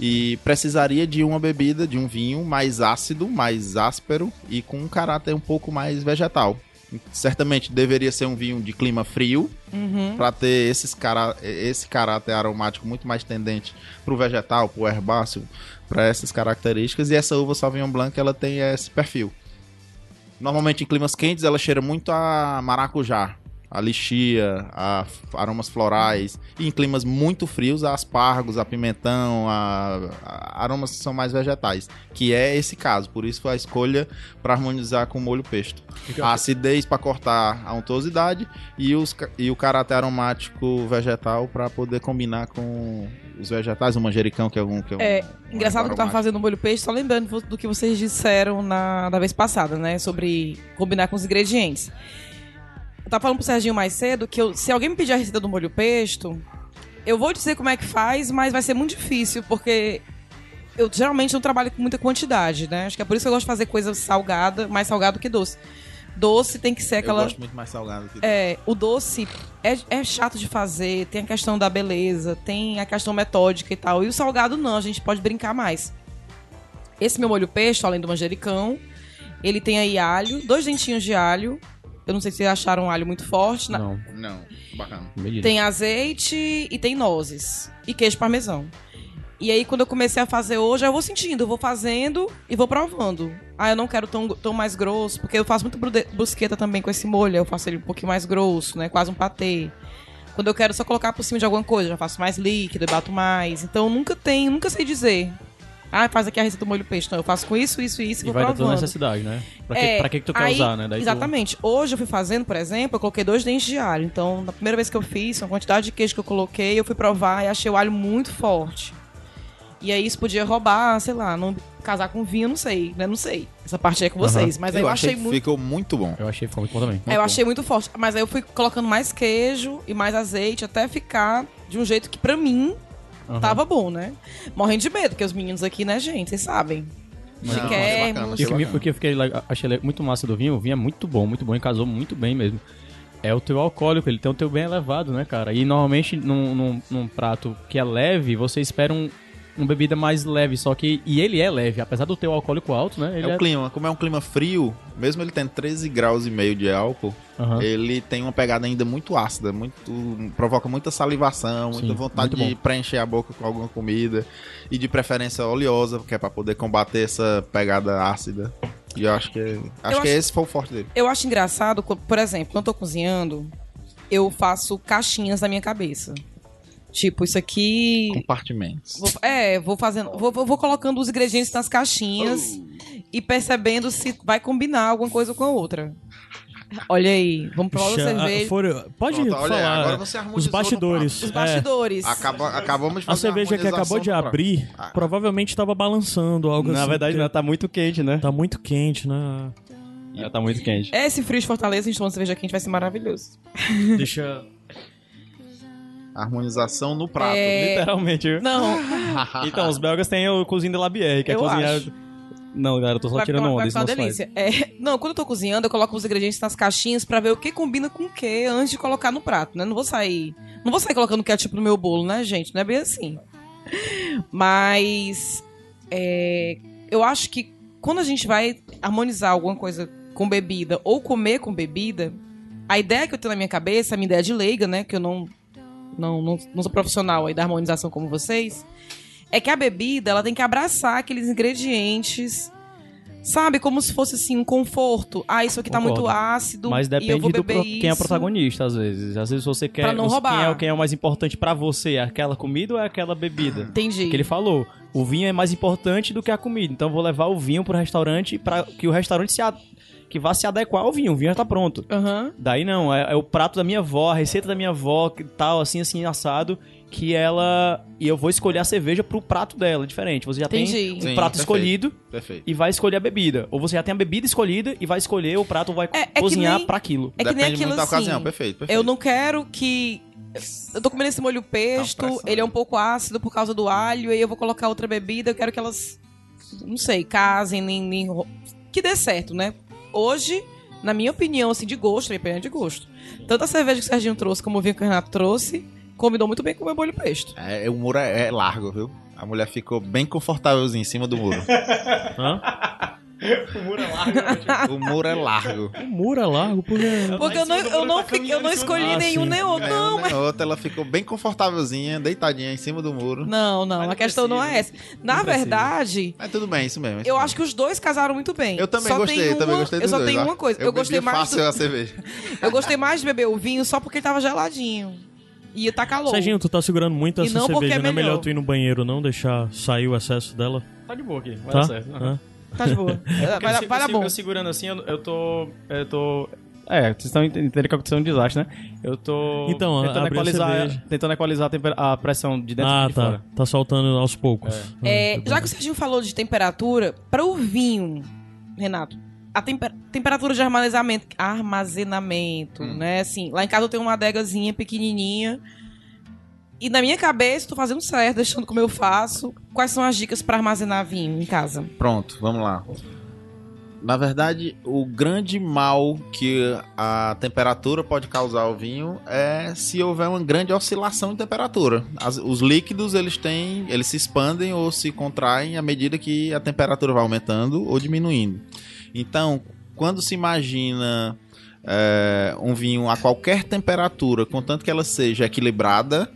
E precisaria de uma bebida, de um vinho mais ácido, mais áspero e com um caráter um pouco mais vegetal. Certamente deveria ser um vinho de clima frio, Uhum. para ter esses cara esse caráter aromático muito mais tendente para o vegetal, para o herbáceo, para essas características. E essa uva Sauvignon Blanc ela tem esse perfil. Normalmente em climas quentes ela cheira muito a maracujá, a lixia, a aromas florais. E em climas muito frios, a aspargos, a pimentão, a, a- aromas que são mais vegetais. Que é esse caso, por isso foi a escolha para harmonizar com o molho pesto. A acidez para cortar a untuosidade e, os, e o caráter aromático vegetal para poder combinar com os vegetais, o manjericão, que é um. Que é, um É, um Engraçado que eu tava fazendo molho peixe, só lembrando do que vocês disseram na, da vez passada, né? Sobre combinar com os ingredientes. Eu tava falando pro Serginho mais cedo que eu- se alguém me pedir a receita do molho pesto, eu vou dizer como é que faz, mas vai ser muito difícil, porque eu geralmente não trabalho com muita quantidade, né? Acho que é por isso que eu gosto de fazer coisa salgada, mais salgado que doce. Doce tem que ser Eu aquela. gosto muito mais salgado que É, o doce é, é chato de fazer, tem a questão da beleza, tem a questão metódica e tal. E o salgado não, a gente pode brincar mais. Esse meu molho pesto, além do manjericão, ele tem aí alho, dois dentinhos de alho. Eu não sei se vocês acharam um alho muito forte. na- Não, Não, bacana. beleza. Tem azeite e tem nozes. E queijo parmesão. E aí, quando eu comecei a fazer hoje, eu vou sentindo, eu vou fazendo e vou provando. Ah, eu não quero tão, tão mais grosso, porque eu faço muito brusqueta também com esse molho. Eu faço ele um pouquinho mais grosso, né? Quase um patê. Quando eu quero só colocar por cima de alguma coisa, eu já faço mais líquido, eu bato mais. Então, nunca tem, nunca sei dizer. Ah, faz aqui a receita do molho peixe. Não, eu faço com isso, isso e isso e vou vai da tua provando. necessidade, né? Pra que, É, pra que, que tu quer aí- usar, né? Daí tu- exatamente. Hoje eu fui fazendo, por exemplo, eu coloquei dois dentes de alho. Então, na primeira vez que eu fiz, a quantidade de queijo que eu coloquei, eu fui provar e achei o alho muito forte. E aí isso podia roubar, sei lá, não casar com vinho, não sei, né? Não sei. Essa parte aí é com vocês. Mas aí eu, achei que muito. ficou muito bom. Eu achei ficou muito bom também. É, eu achei muito forte. Mas aí eu fui colocando mais queijo e mais azeite até ficar de um jeito que pra mim Aham. tava bom, né? Morrendo de medo, porque os meninos aqui, né, gente, vocês sabem. Não, Chiquérrimos. o achei que, me- bacana. o que eu fiquei, achei muito massa do vinho, o vinho é muito bom, muito bom e casou muito bem mesmo. É o teu alcoólico, ele tem o teu bem elevado, né, cara? E normalmente num, num, num prato que é leve, você espera um, uma bebida mais leve, só que. E ele é leve, apesar do teu alcoólico alto, né? Ele É o clima, como é um clima frio, mesmo ele tendo 13 graus e meio de álcool, Aham. ele tem uma pegada ainda muito ácida, muito provoca muita salivação, muita Sim, vontade muito de preencher a boca com alguma comida e de preferência oleosa, que é para poder combater essa pegada ácida. E eu acho que acho Eu que acho- esse foi o forte dele. Eu acho engraçado, por exemplo, quando eu tô cozinhando, eu faço caixinhas na minha cabeça. Tipo, isso aqui. Compartimentos. Vou- é, vou fazendo. Vou, vou- vou colocando os ingredientes nas caixinhas e percebendo se vai combinar alguma coisa com a outra. Olha aí, vamos provar a Xa- cerveja. ah, foram- pode Pronto, olha falar. agora você os bastidores. Os é. bastidores. Acaba, acabamos de A fazer uma cerveja que acabou de abrir Ah. provavelmente estava balançando algo Na assim. verdade, porque ela tá muito quente, né? Tá muito quente, né? Ela tá muito quente. Esse frio de Fortaleza, a gente tomando cerveja quente, vai ser maravilhoso. Deixa. Harmonização no prato. É, Literalmente. Não, Então, os belgas têm o cozinho de la bière, que é Eu cozinhar. acho. Não, galera, eu tô só vai tirando ficar, onda. vai isso ficar uma delícia. É, não, quando eu tô cozinhando, eu coloco os ingredientes nas caixinhas pra ver o que combina com o que antes de colocar no prato, né? Não vou sair. Não vou sair colocando ketchup no meu bolo, né, gente? Não é bem assim. Mas. é, eu acho que quando a gente vai harmonizar alguma coisa com bebida ou comer com bebida, a ideia que eu tenho na minha cabeça, a minha ideia de leiga, né? Que eu não, não, não, não sou profissional aí da harmonização como vocês, é que a bebida ela tem que abraçar aqueles ingredientes. Sabe, como se fosse assim um conforto. Ah, isso aqui tá Concordo. muito ácido. Mas eu depende do pro- quem é protagonista, às vezes. Às vezes você quer. Pra não roubar. Quem é, o- quem é o mais importante pra você? É aquela comida ou é aquela bebida? Entendi. Que ele falou. O vinho é mais importante do que a comida. Então eu vou levar o vinho pro restaurante para que o restaurante se a- que vá se adequar ao vinho. O vinho já tá pronto. Aham. Daí não, é, é o prato da minha avó, a receita da minha avó, que tal, assim, assim, assado. que ela. E eu vou escolher a cerveja pro prato dela, diferente. Você já Entendi. tem um Sim, prato perfeito. escolhido Perfeito. e vai escolher a bebida. Ou você já tem a bebida escolhida e vai escolher o prato ou vai É- é que cozinhar nem- pra aquilo. É que nem Depende aquilo muito da assim. ocasião, perfeito, perfeito. Eu não quero que. Eu tô comendo esse molho pesto, pressão. ele é um pouco ácido por causa do alho, e aí eu vou colocar outra bebida, eu quero que elas, não sei, casem, nem, nem que dê certo, né? Hoje, na minha opinião, assim, de gosto, minha opinião é de gosto. Tanto a cerveja que o Serginho trouxe como o vinho que o Renato trouxe, combinou muito bem com o meu molho pesto. É, o muro é, é largo, viu? A mulher ficou bem confortávelzinha em cima do muro. Hã? O muro é largo. o muro é largo. O muro é largo porque... Porque eu não, eu não, fiquei- eu não escolhi Ah, nenhum sim. nem outro. É, Não, uma mas. nem outra, ela ficou bem confortávelzinha, deitadinha em cima do muro. Não, não, a questão não é essa. Na Não verdade, Mas tudo bem, isso mesmo. isso eu mesmo. acho que os dois casaram muito bem. Eu também Só gostei, tem também uma- gostei Eu só dois, tenho ó. uma coisa. Eu, Eu gostei mais. fácil do- a cerveja. Eu gostei mais de beber o vinho só porque ele tava geladinho. E tá calor. Serginho, tu tá segurando muito E essa porque cerveja, é não é melhor tu ir no banheiro não, deixar sair o excesso dela? Tá de boa aqui, vai Tá? dar certo. Hã? Tá de boa. Vai, vai dar bom. Eu segurando assim, eu, eu tô. Eu tô. É, vocês estão entendendo que aconteceu um desastre, né? Eu tô Então, tentando equalizar, tentando equalizar a, temper- a pressão de dentro Ah, e de tá. fora. Tá soltando aos poucos. É, tá já que o Serginho falou de temperatura, para o vinho, Renato, a temper- temperatura de armazenamento, armazenamento Hum. né? Assim, lá em casa eu tenho uma adegazinha pequenininha. E na minha cabeça, tô fazendo certo, deixando como eu faço. Quais são as dicas para armazenar vinho em casa? Pronto, vamos lá. Na verdade, o grande mal que a temperatura pode causar ao vinho é se houver uma grande oscilação de temperatura. As- os líquidos eles têm, eles se expandem ou se contraem à medida que a temperatura vai aumentando ou diminuindo. Então, quando se imagina é, um vinho a qualquer temperatura, contanto que ela seja equilibrada,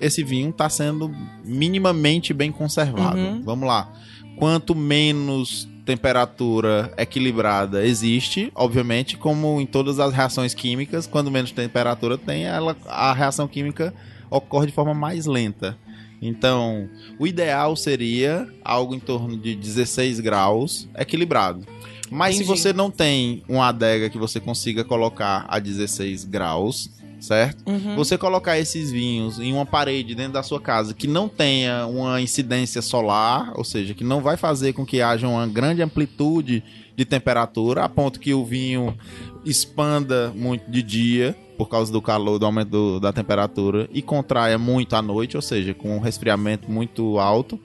esse vinho está sendo minimamente bem conservado. Uhum. Vamos lá. Quanto menos temperatura equilibrada existe, obviamente, como em todas as reações químicas, quando menos temperatura tem, ela, a reação química ocorre de forma mais lenta. Então, o ideal seria algo em torno de 16 graus equilibrado. Mas se Entendi. você não tem uma adega que você consiga colocar a 16 graus, certo? Uhum. Você colocar esses vinhos em uma parede dentro da sua casa que não tenha uma incidência solar, ou seja, que não vai fazer com que haja uma grande amplitude de temperatura, a ponto que o vinho expanda muito de dia por causa do calor, do aumento do- da temperatura e contraia muito à noite, ou seja, com um resfriamento muito alto.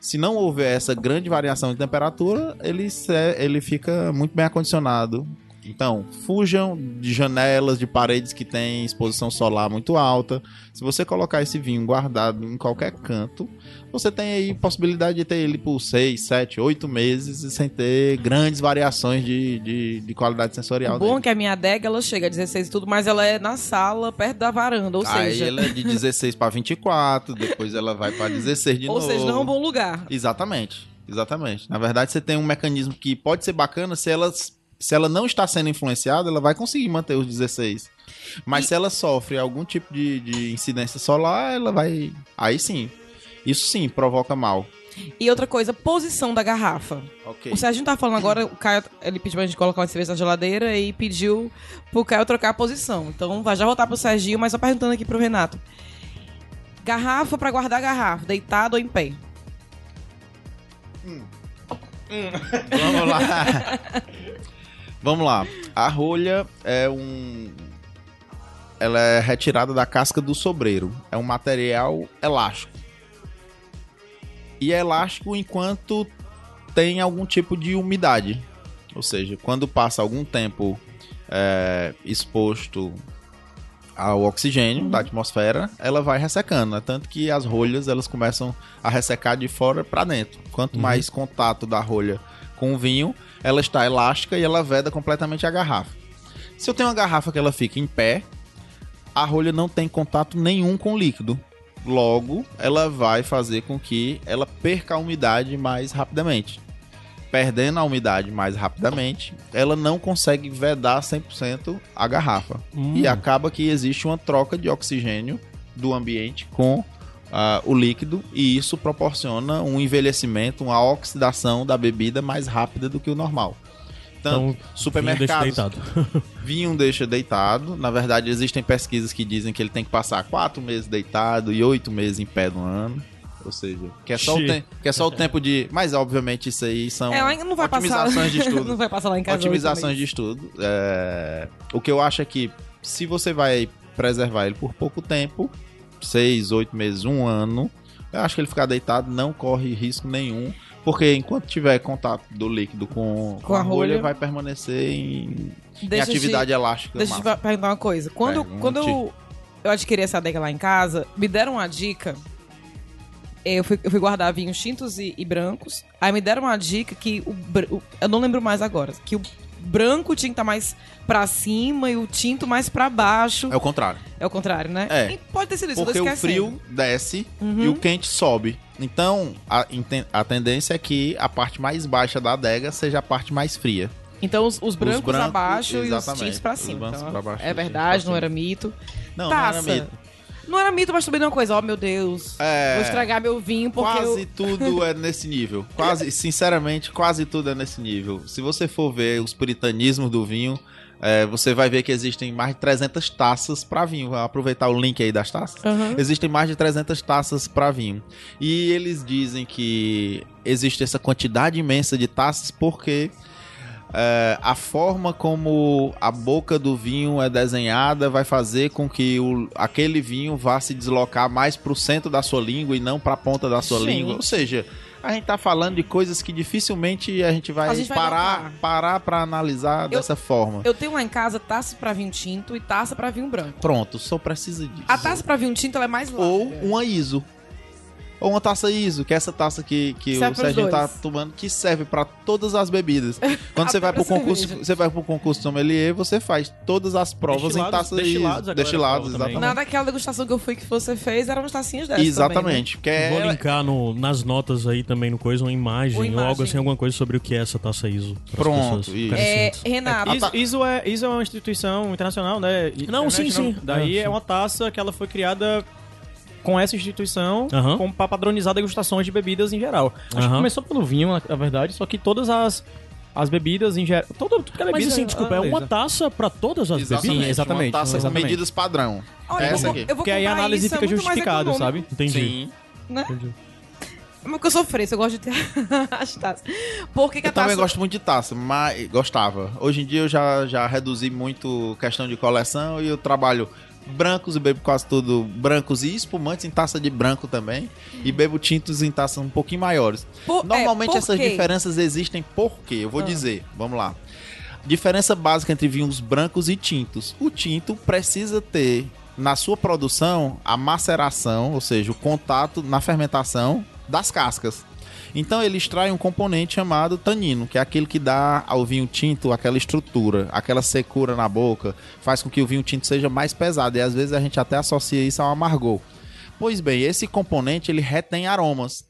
Se não houver essa grande variação de temperatura, ele, se- ele fica muito bem acondicionado. Então, fujam de janelas, de paredes que têm exposição solar muito alta. Se você colocar esse vinho guardado em qualquer canto, você tem aí possibilidade de ter ele por 6, 7, 8 meses e sem ter grandes variações de, de, de qualidade sensorial O bom é dele. que a minha adega, ela chega a 16 e tudo, mas ela é na sala, perto da varanda, ou Aí seja... ela é de 16 para 24, depois ela vai para 16 de Ou novo. seja, não é um bom lugar. Exatamente, exatamente. Na verdade, você tem um mecanismo que pode ser bacana se ela, se ela não está sendo influenciada, ela vai conseguir manter os 16. Mas E- se ela sofre algum tipo de, de incidência solar, ela vai. Aí sim. Isso sim provoca mal. E outra coisa, posição da garrafa. Ok. O Serginho tá falando agora, o Caio, ele pediu pra gente colocar uma cerveja na geladeira e pediu pro Caio trocar a posição. Então vai já voltar pro Serginho, mas só perguntando aqui pro Renato. Garrafa pra guardar garrafa, deitado ou em pé? Vamos lá. Vamos lá. A rolha é um. Ela é retirada da casca do sobreiro. É um material elástico. E é elástico enquanto tem algum tipo de umidade. Ou seja, quando passa algum tempo é, exposto ao oxigênio da atmosfera, ela vai ressecando. É tanto que as rolhas elas começam a ressecar de fora para dentro. Quanto mais contato da rolha com o vinho, ela está elástica e ela veda completamente a garrafa. Se eu tenho uma garrafa que ela fica em pé, a rolha não tem contato nenhum com o líquido. Logo, ela vai fazer com que ela perca a umidade mais rapidamente. Perdendo a umidade mais rapidamente, ela não consegue vedar 100% a garrafa. Hum. E acaba que existe uma troca de oxigênio do ambiente com ah, o líquido e isso proporciona um envelhecimento, uma oxidação da bebida mais rápida do que o normal. Tanto Então, vinho deixa supermercados, deitado. vinho deixa deitado. Na verdade, existem pesquisas que dizem que ele tem que passar quatro meses deitado e oito meses em pé no ano. Ou seja, que é só, o, te- que é só o tempo de. Mas, obviamente, isso aí são É, lá não vai otimizações passar. de estudo. não vai passar lá em casa. otimizações de estudo. É, O que eu acho é que se você vai preservar ele por pouco tempo, seis, oito meses, um ano, eu acho que ele ficar deitado não corre risco nenhum. Porque enquanto tiver contato do líquido com, com, Com a rolha, rolha. vai permanecer em, em eu te- atividade elástica. Deixa eu te perguntar uma coisa. Quando, Pergunte. quando eu, eu adquiri essa adega lá em casa, me deram uma dica. Eu fui, eu fui guardar vinhos tintos e, e brancos. Aí me deram uma dica que o, o- Eu não lembro mais agora. Que o branco estar mais pra cima e o tinto mais pra baixo. É o contrário. É o contrário, né? É. E pode ter sido isso, Porque o frio desce Uhum. e o quente sobe. Então, a, a tendência é que a parte mais baixa da adega seja a parte mais fria. Então os, os brancos, brancos, abaixo e os tintos pra Os cima. Então, pra baixo, é os verdade, não era mito. Não, Taça. não era mito. Não era mito, mas também não é uma coisa, ó meu Deus. É. Vou estragar meu vinho porque Quase eu... tudo é nesse nível. Quase, sinceramente, quase tudo é nesse nível. Se você for ver os puritanismos do vinho, é, você vai ver que existem mais de 300 taças para vinho. Vou aproveitar o link aí das taças. Aham. Existem mais de 300 taças para vinho. E eles dizem que existe essa quantidade imensa de taças porque é, a forma como a boca do vinho é desenhada vai fazer com que o, aquele vinho vá se deslocar mais para o centro da sua língua e não para a ponta da sua Gente. língua. Ou seja, a gente tá falando de coisas que dificilmente a gente vai, A gente vai parar notar. parar para analisar dessa forma. Eu tenho lá em casa taça pra vinho tinto e taça pra vinho branco. Pronto, só precisa disso. A taça pra vinho tinto é mais larga. ou uma ISO. Ou uma taça ISO, que é essa taça que, que Serve o Serginho tá tomando, que serve pra todas as bebidas. Quando você vai pro concurso, cerveja. você vai pro concurso sommelier, você faz todas as provas em Destilados- taça destilados, ISO. Destilados, também. exatamente. Na daquela degustação que eu fui que você fez, eram umas tacinhas dessas Exatamente. Porque é, Vou linkar no- nas notas aí também no coisa uma imagem, Uma ou algo imagem. assim, alguma coisa sobre o que é essa taça ISO. Pronto, isso. também. É. Renato. ISO, ISO é, ISO é uma instituição internacional, né? Não, sim, sim. Daí É, é, sim. uma taça que ela foi criada com essa instituição Aham. com, pra padronizar degustações de bebidas em geral. Acho que Aham. começou pelo vinho, na, na verdade, só que todas as, as bebidas em geral. Todo, tudo que é bebida. Mas assim, desculpa, é uma taça pra todas as exatamente, bebidas? Sim, exatamente, Uma taça exatamente. com medidas padrão. olha, essa eu vou, aqui. eu vou Porque aí a análise isso, é fica justificado, econômico, sabe? Entendi. Sim. Né? Entendi. Mas porque eu sou fresca, eu gosto de ter as taças. Por que, que Eu a taça... também gosto muito de taça, mas gostava. Hoje em dia eu já, já reduzi muito questão de coleção e eu trabalho brancos e bebo quase tudo brancos e espumantes em taça de branco também. E bebo tintos em taças um pouquinho maiores. Por- é, Normalmente por essas quê? diferenças existem por quê? Eu vou Ah. dizer, vamos lá. Diferença básica entre vinhos brancos e tintos. O tinto precisa ter na sua produção a maceração, ou seja, o contato na fermentação das cascas. Então ele extrai um componente chamado tanino, que é aquele que dá ao vinho tinto aquela estrutura, aquela secura na boca, faz com que o vinho tinto seja mais pesado e às vezes a gente até associa isso ao amargor. Pois bem, esse componente ele retém aromas.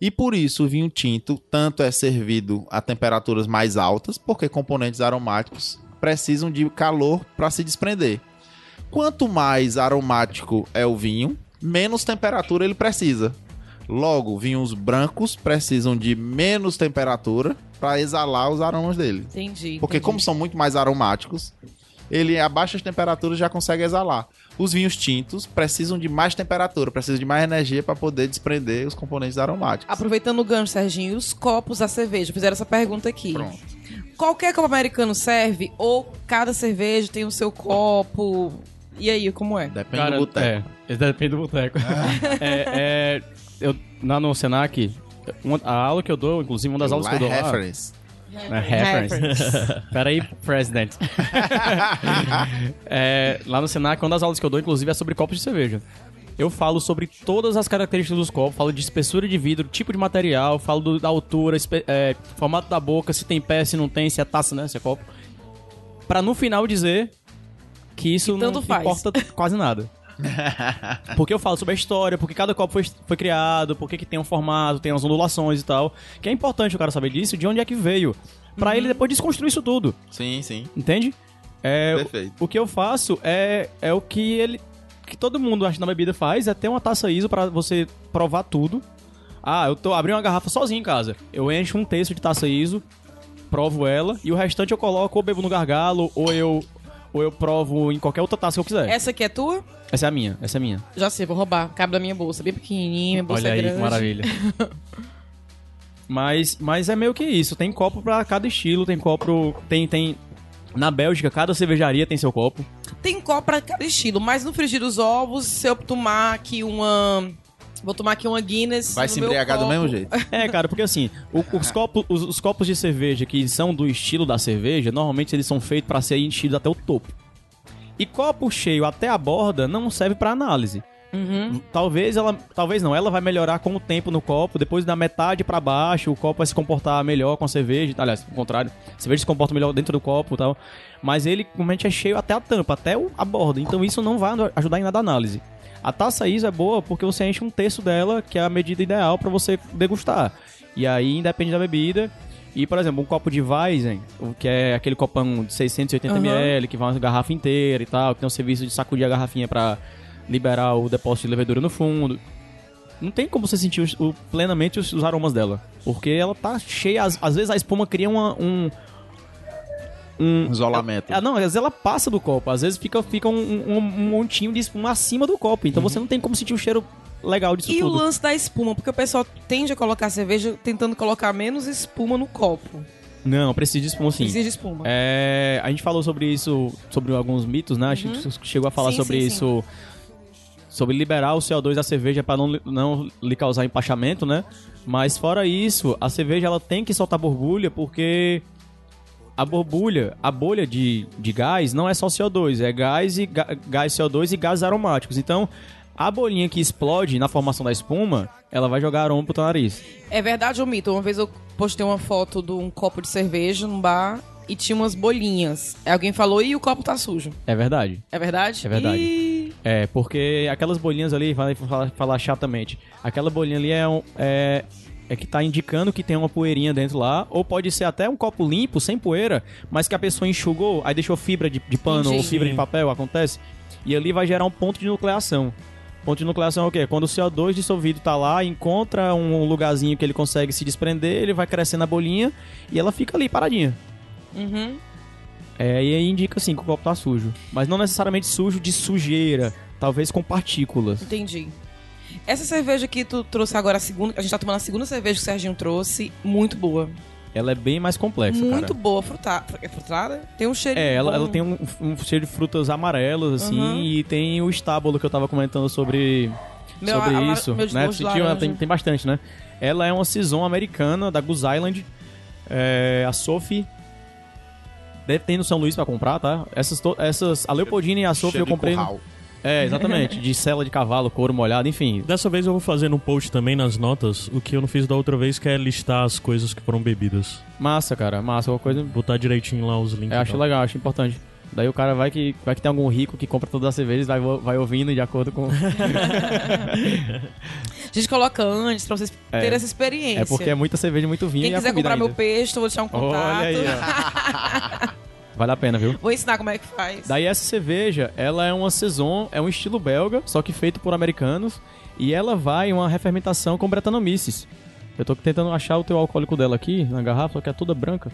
E por isso o vinho tinto tanto é servido a temperaturas mais altas, porque componentes aromáticos precisam de calor para se desprender. Quanto mais aromático é o vinho, menos temperatura ele precisa. Logo, vinhos brancos precisam de menos temperatura para exalar os aromas dele. Entendi. Porque entendi. como são muito mais aromáticos, ele a baixas temperaturas já consegue exalar. Os vinhos tintos precisam de mais temperatura, precisam de mais energia para poder desprender os componentes aromáticos. Aproveitando o gancho, Serginho, os copos da cerveja? Fizeram essa pergunta aqui. Pronto. Qualquer copo americano serve? Ou cada cerveja tem o seu copo? E aí, como é? Depende Cara, do boteco. É, depende do boteco. é, é, eu, lá no Senac, uma- a aula que eu dou, inclusive uma das aulas que eu dou lá... reference. É, reference. Peraí, president. É, lá no Senac, uma das aulas que eu dou, inclusive, é sobre copos de cerveja. Eu falo sobre todas as características dos copos, falo de espessura de vidro, tipo de material, falo do- da altura, é, formato da boca, se tem pé, se não tem, se é taça, né, se é copo. Pra no final dizer que isso Que não faz. importa quase nada. Porque eu falo sobre a história, porque cada copo foi, foi criado, porque que tem um formato, tem as ondulações e tal. Que é importante o cara saber disso, de onde é que veio. Pra Uhum. ele depois desconstruir isso tudo. Sim, sim. Entende? É, Perfeito. o que eu faço é, é o que ele. que todo mundo acha que na bebida faz, é ter uma taça ISO pra você provar tudo. Ah, eu tô abrindo uma garrafa sozinho em casa. Eu encho um terço de taça ISO, provo ela, e o restante eu coloco ou bebo no gargalo, ou eu, ou eu provo em qualquer outra taça que eu quiser. Essa aqui é tua? Essa é a minha, essa é a minha. Já sei, vou roubar. Cabe da minha bolsa, bem pequenininha, minha bolsa Olha é aí, grande. maravilha. mas, mas é meio que isso. Tem copo pra cada estilo, tem copo. Tem, tem. Na Bélgica, cada cervejaria tem seu copo. Tem copo pra cada estilo, mas no frigir dos ovos, se eu tomar aqui uma. Vou tomar aqui uma Guinness. Vai no se embriagar do copo. mesmo jeito. É, cara, porque assim, o- os, copos, os, os copos de cerveja que são do estilo da cerveja, normalmente eles são feitos pra ser enchidos até o topo. E copo cheio até a borda não serve pra análise. Uhum. Talvez ela, talvez não, ela vai melhorar com o tempo no copo, depois da metade pra baixo, o copo vai se comportar melhor com a cerveja, aliás, ao contrário, a cerveja se comporta melhor dentro do copo e tal, mas ele realmente é cheio até a tampa, até a borda, então isso não vai ajudar em nada a análise. A taça ISO é boa porque você enche um terço dela, que é a medida ideal pra você degustar. E aí independe da bebida. E, por exemplo, um copo de Weizen, que é aquele copão de 680ml, que vai uma garrafa inteira e tal, que tem um serviço de sacudir a garrafinha pra liberar o depósito de levedura no fundo. Não tem como você sentir o- plenamente os, os aromas dela. Porque ela tá cheia. Às, às vezes a espuma cria uma- um. Um. Isolamento. Ah, não, às vezes ela passa do copo. Às vezes fica, fica um, um- um montinho de espuma acima do copo. Então você não tem como sentir o cheiro legal disso E o tudo. lance da espuma, porque o pessoal tende a colocar cerveja tentando colocar menos espuma no copo. Não, precisa de espuma sim. Precisa de espuma. É, a gente falou sobre isso, sobre alguns mitos, né? A gente chegou a falar Uhum. Sim, sobre sim, isso, sobre liberar o CO2 da cerveja para não, não lhe causar empachamento, né? Mas fora isso, a cerveja ela tem que soltar borbulha porque a borbulha, a bolha de, de gás não é só CO2, é gás e ga- gás CO2 e gases aromáticos. Então, a bolinha que explode na formação da espuma, ela vai jogar aroma pro teu nariz. É verdade ou mito? Uma vez eu postei uma foto de um copo de cerveja num bar e tinha umas bolinhas. Alguém falou, e o copo tá sujo. É verdade. É verdade? É verdade. Ih, É, porque aquelas bolinhas ali, vai falar, falar chatamente, aquela bolinha ali é, um, é, é que tá indicando que tem uma poeirinha dentro lá, ou pode ser até um copo limpo, sem poeira, mas que a pessoa enxugou, aí deixou fibra de, de pano ou Entendi. fibra de papel, acontece, e ali vai gerar um ponto de nucleação. Ponto de nucleação é o quê? Quando o CO2 dissolvido tá lá, encontra um lugarzinho que ele consegue se desprender, ele vai crescendo a bolinha e ela fica ali paradinha. Uhum. É, e aí indica assim que o copo tá sujo. Mas não necessariamente sujo de sujeira, talvez com partículas. Entendi. Essa cerveja que tu trouxe agora, a segunda, a gente tá tomando a segunda cerveja que o Serginho trouxe, muito boa. Ela é bem mais complexa, muito cara. boa. Fruta... É frutada? Tem um cheiro É, ela, bom. ela tem um, um cheiro de frutas amarelas, assim, Uhum. e tem o estábulo que eu tava comentando sobre, Meu, sobre a- a- isso. meu né? laranja. tem, tem bastante, né? Ela é uma saison americana da Goose Island. É, a Sophie. Deve ter no São Luís pra comprar, tá? Essas, to- essas a Leopoldina e a Sophie eu comprei. no-. É, exatamente. de cela de cavalo, couro molhado, enfim. Dessa vez eu vou fazer no post também nas notas o que eu não fiz da outra vez, que é listar as coisas que foram bebidas. Massa, cara. Massa. Uma coisa. Botar direitinho lá os links. Eu e acho tal. legal, acho importante. Daí o cara vai que, vai que tem algum rico que compra todas as cervejas, vai, vai ouvindo de acordo com. A gente coloca antes pra vocês É. terem essa experiência. É porque é muita cerveja, muito vinho Quem e quiser comprar meu ainda. peixe, eu vou deixar um contato. Olha aí, ó. Vale a pena, viu? Vou ensinar como é que faz. Daí essa cerveja, ela é uma saison, é um estilo belga, só que feito por americanos, e ela vai em uma refermentação com Brettanomyces. Eu tô tentando achar o teu alcoólico dela aqui, na garrafa, que é toda branca.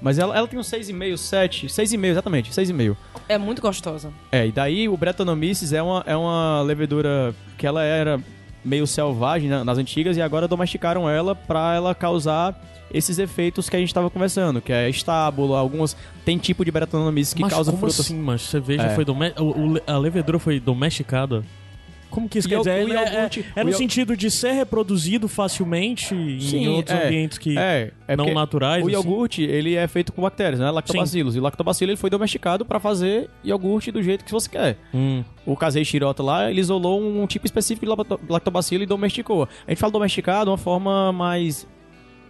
Mas ela, ela tem um 6,5, 7, 6,5 exatamente, 6,5. É muito gostosa. É, e daí o Brettanomyces é uma, é uma levedura que ela era meio selvagem né, nas antigas e agora domesticaram ela pra ela causar esses efeitos que a gente tava conversando, que é estábulo, algumas tem tipo de Brettanomyces que mas causa como frutas. assim, mas cerveja É. foi dome... o- o- a levedura foi domesticada? Como que isso E quer o- dizer? É- é, é, o no iog- sentido de ser reproduzido facilmente em Sim, outros é. ambientes que É, é não naturais. O assim? iogurte, ele é feito com bactérias, né? Lactobacillus. E o lactobacillus ele foi domesticado pra fazer iogurte do jeito que você quer. Hum. O Casei Shirota lá, ele isolou um tipo específico de lacto- lactobacilo e domesticou. A gente fala domesticado de uma forma mais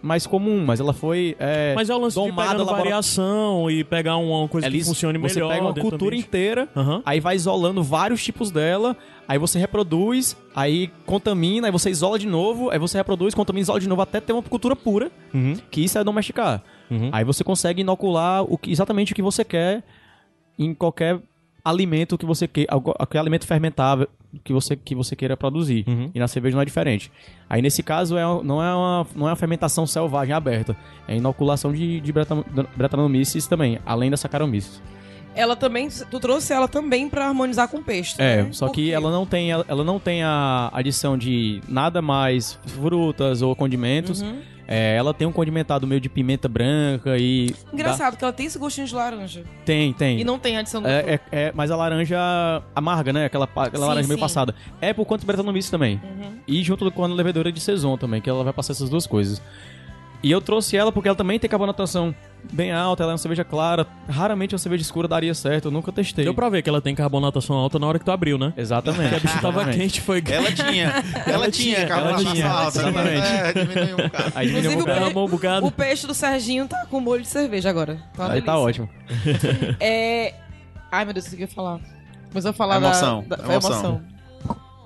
mais comum, mas ela foi é, Mas é o lance de domada labora- variação e pegar uma coisa que Eles- funcione você melhor. pega uma cultura inteira, Aham. aí vai isolando vários tipos dela, aí você reproduz, aí contamina, aí você isola de novo, aí você reproduz, contamina, isola de novo até ter uma cultura pura, Uhum. que isso é domesticar. Uhum. Aí você consegue inocular o que, exatamente o que você quer em qualquer alimento que você queira, qualquer alimento fermentável, que você, que você queira produzir. Uhum. E na cerveja não é diferente. Aí nesse caso é, não, é uma, não é uma fermentação selvagem aberta, é inoculação de, de Brettanomyces também, além da Saccharomyces. Ela também, tu trouxe ela também pra harmonizar com o pesto. É, né? só Por que quê? ela não tem ela não tem a adição de nada mais frutas ou condimentos. Uhum. É, ela tem um condimentado meio de pimenta branca e Engraçado que ela tem esse gostinho de laranja. dá- tem, tem. E não tem adição do É, é, é, mas a laranja amarga, né? Aquela, aquela Sim, laranja meio sim. passada. É por conta do também. Uhum. E junto com a levedura de Saison também, que ela vai passar essas duas coisas. E eu trouxe ela porque ela também tem carbonatação bem alta, ela é uma cerveja clara. Raramente uma cerveja escura daria certo, eu nunca testei. Deu pra ver que ela tem carbonatação alta na hora que tu abriu, né? Exatamente. Porque a bicha tava quente, foi... Ela tinha. Ela, tinha, tinha, cara. ela tinha, alta, né? exatamente. É, diminuiu um bocado. Aí diminuiu um Inclusive, bocado. Um. O peixe do Serginho tá com molho de cerveja agora. Tá Aí tá delícia. ótimo. É... Ai, meu Deus, o que eu ia falar? Mas eu ia falar Emoção, da... da... Foi emoção. emoção.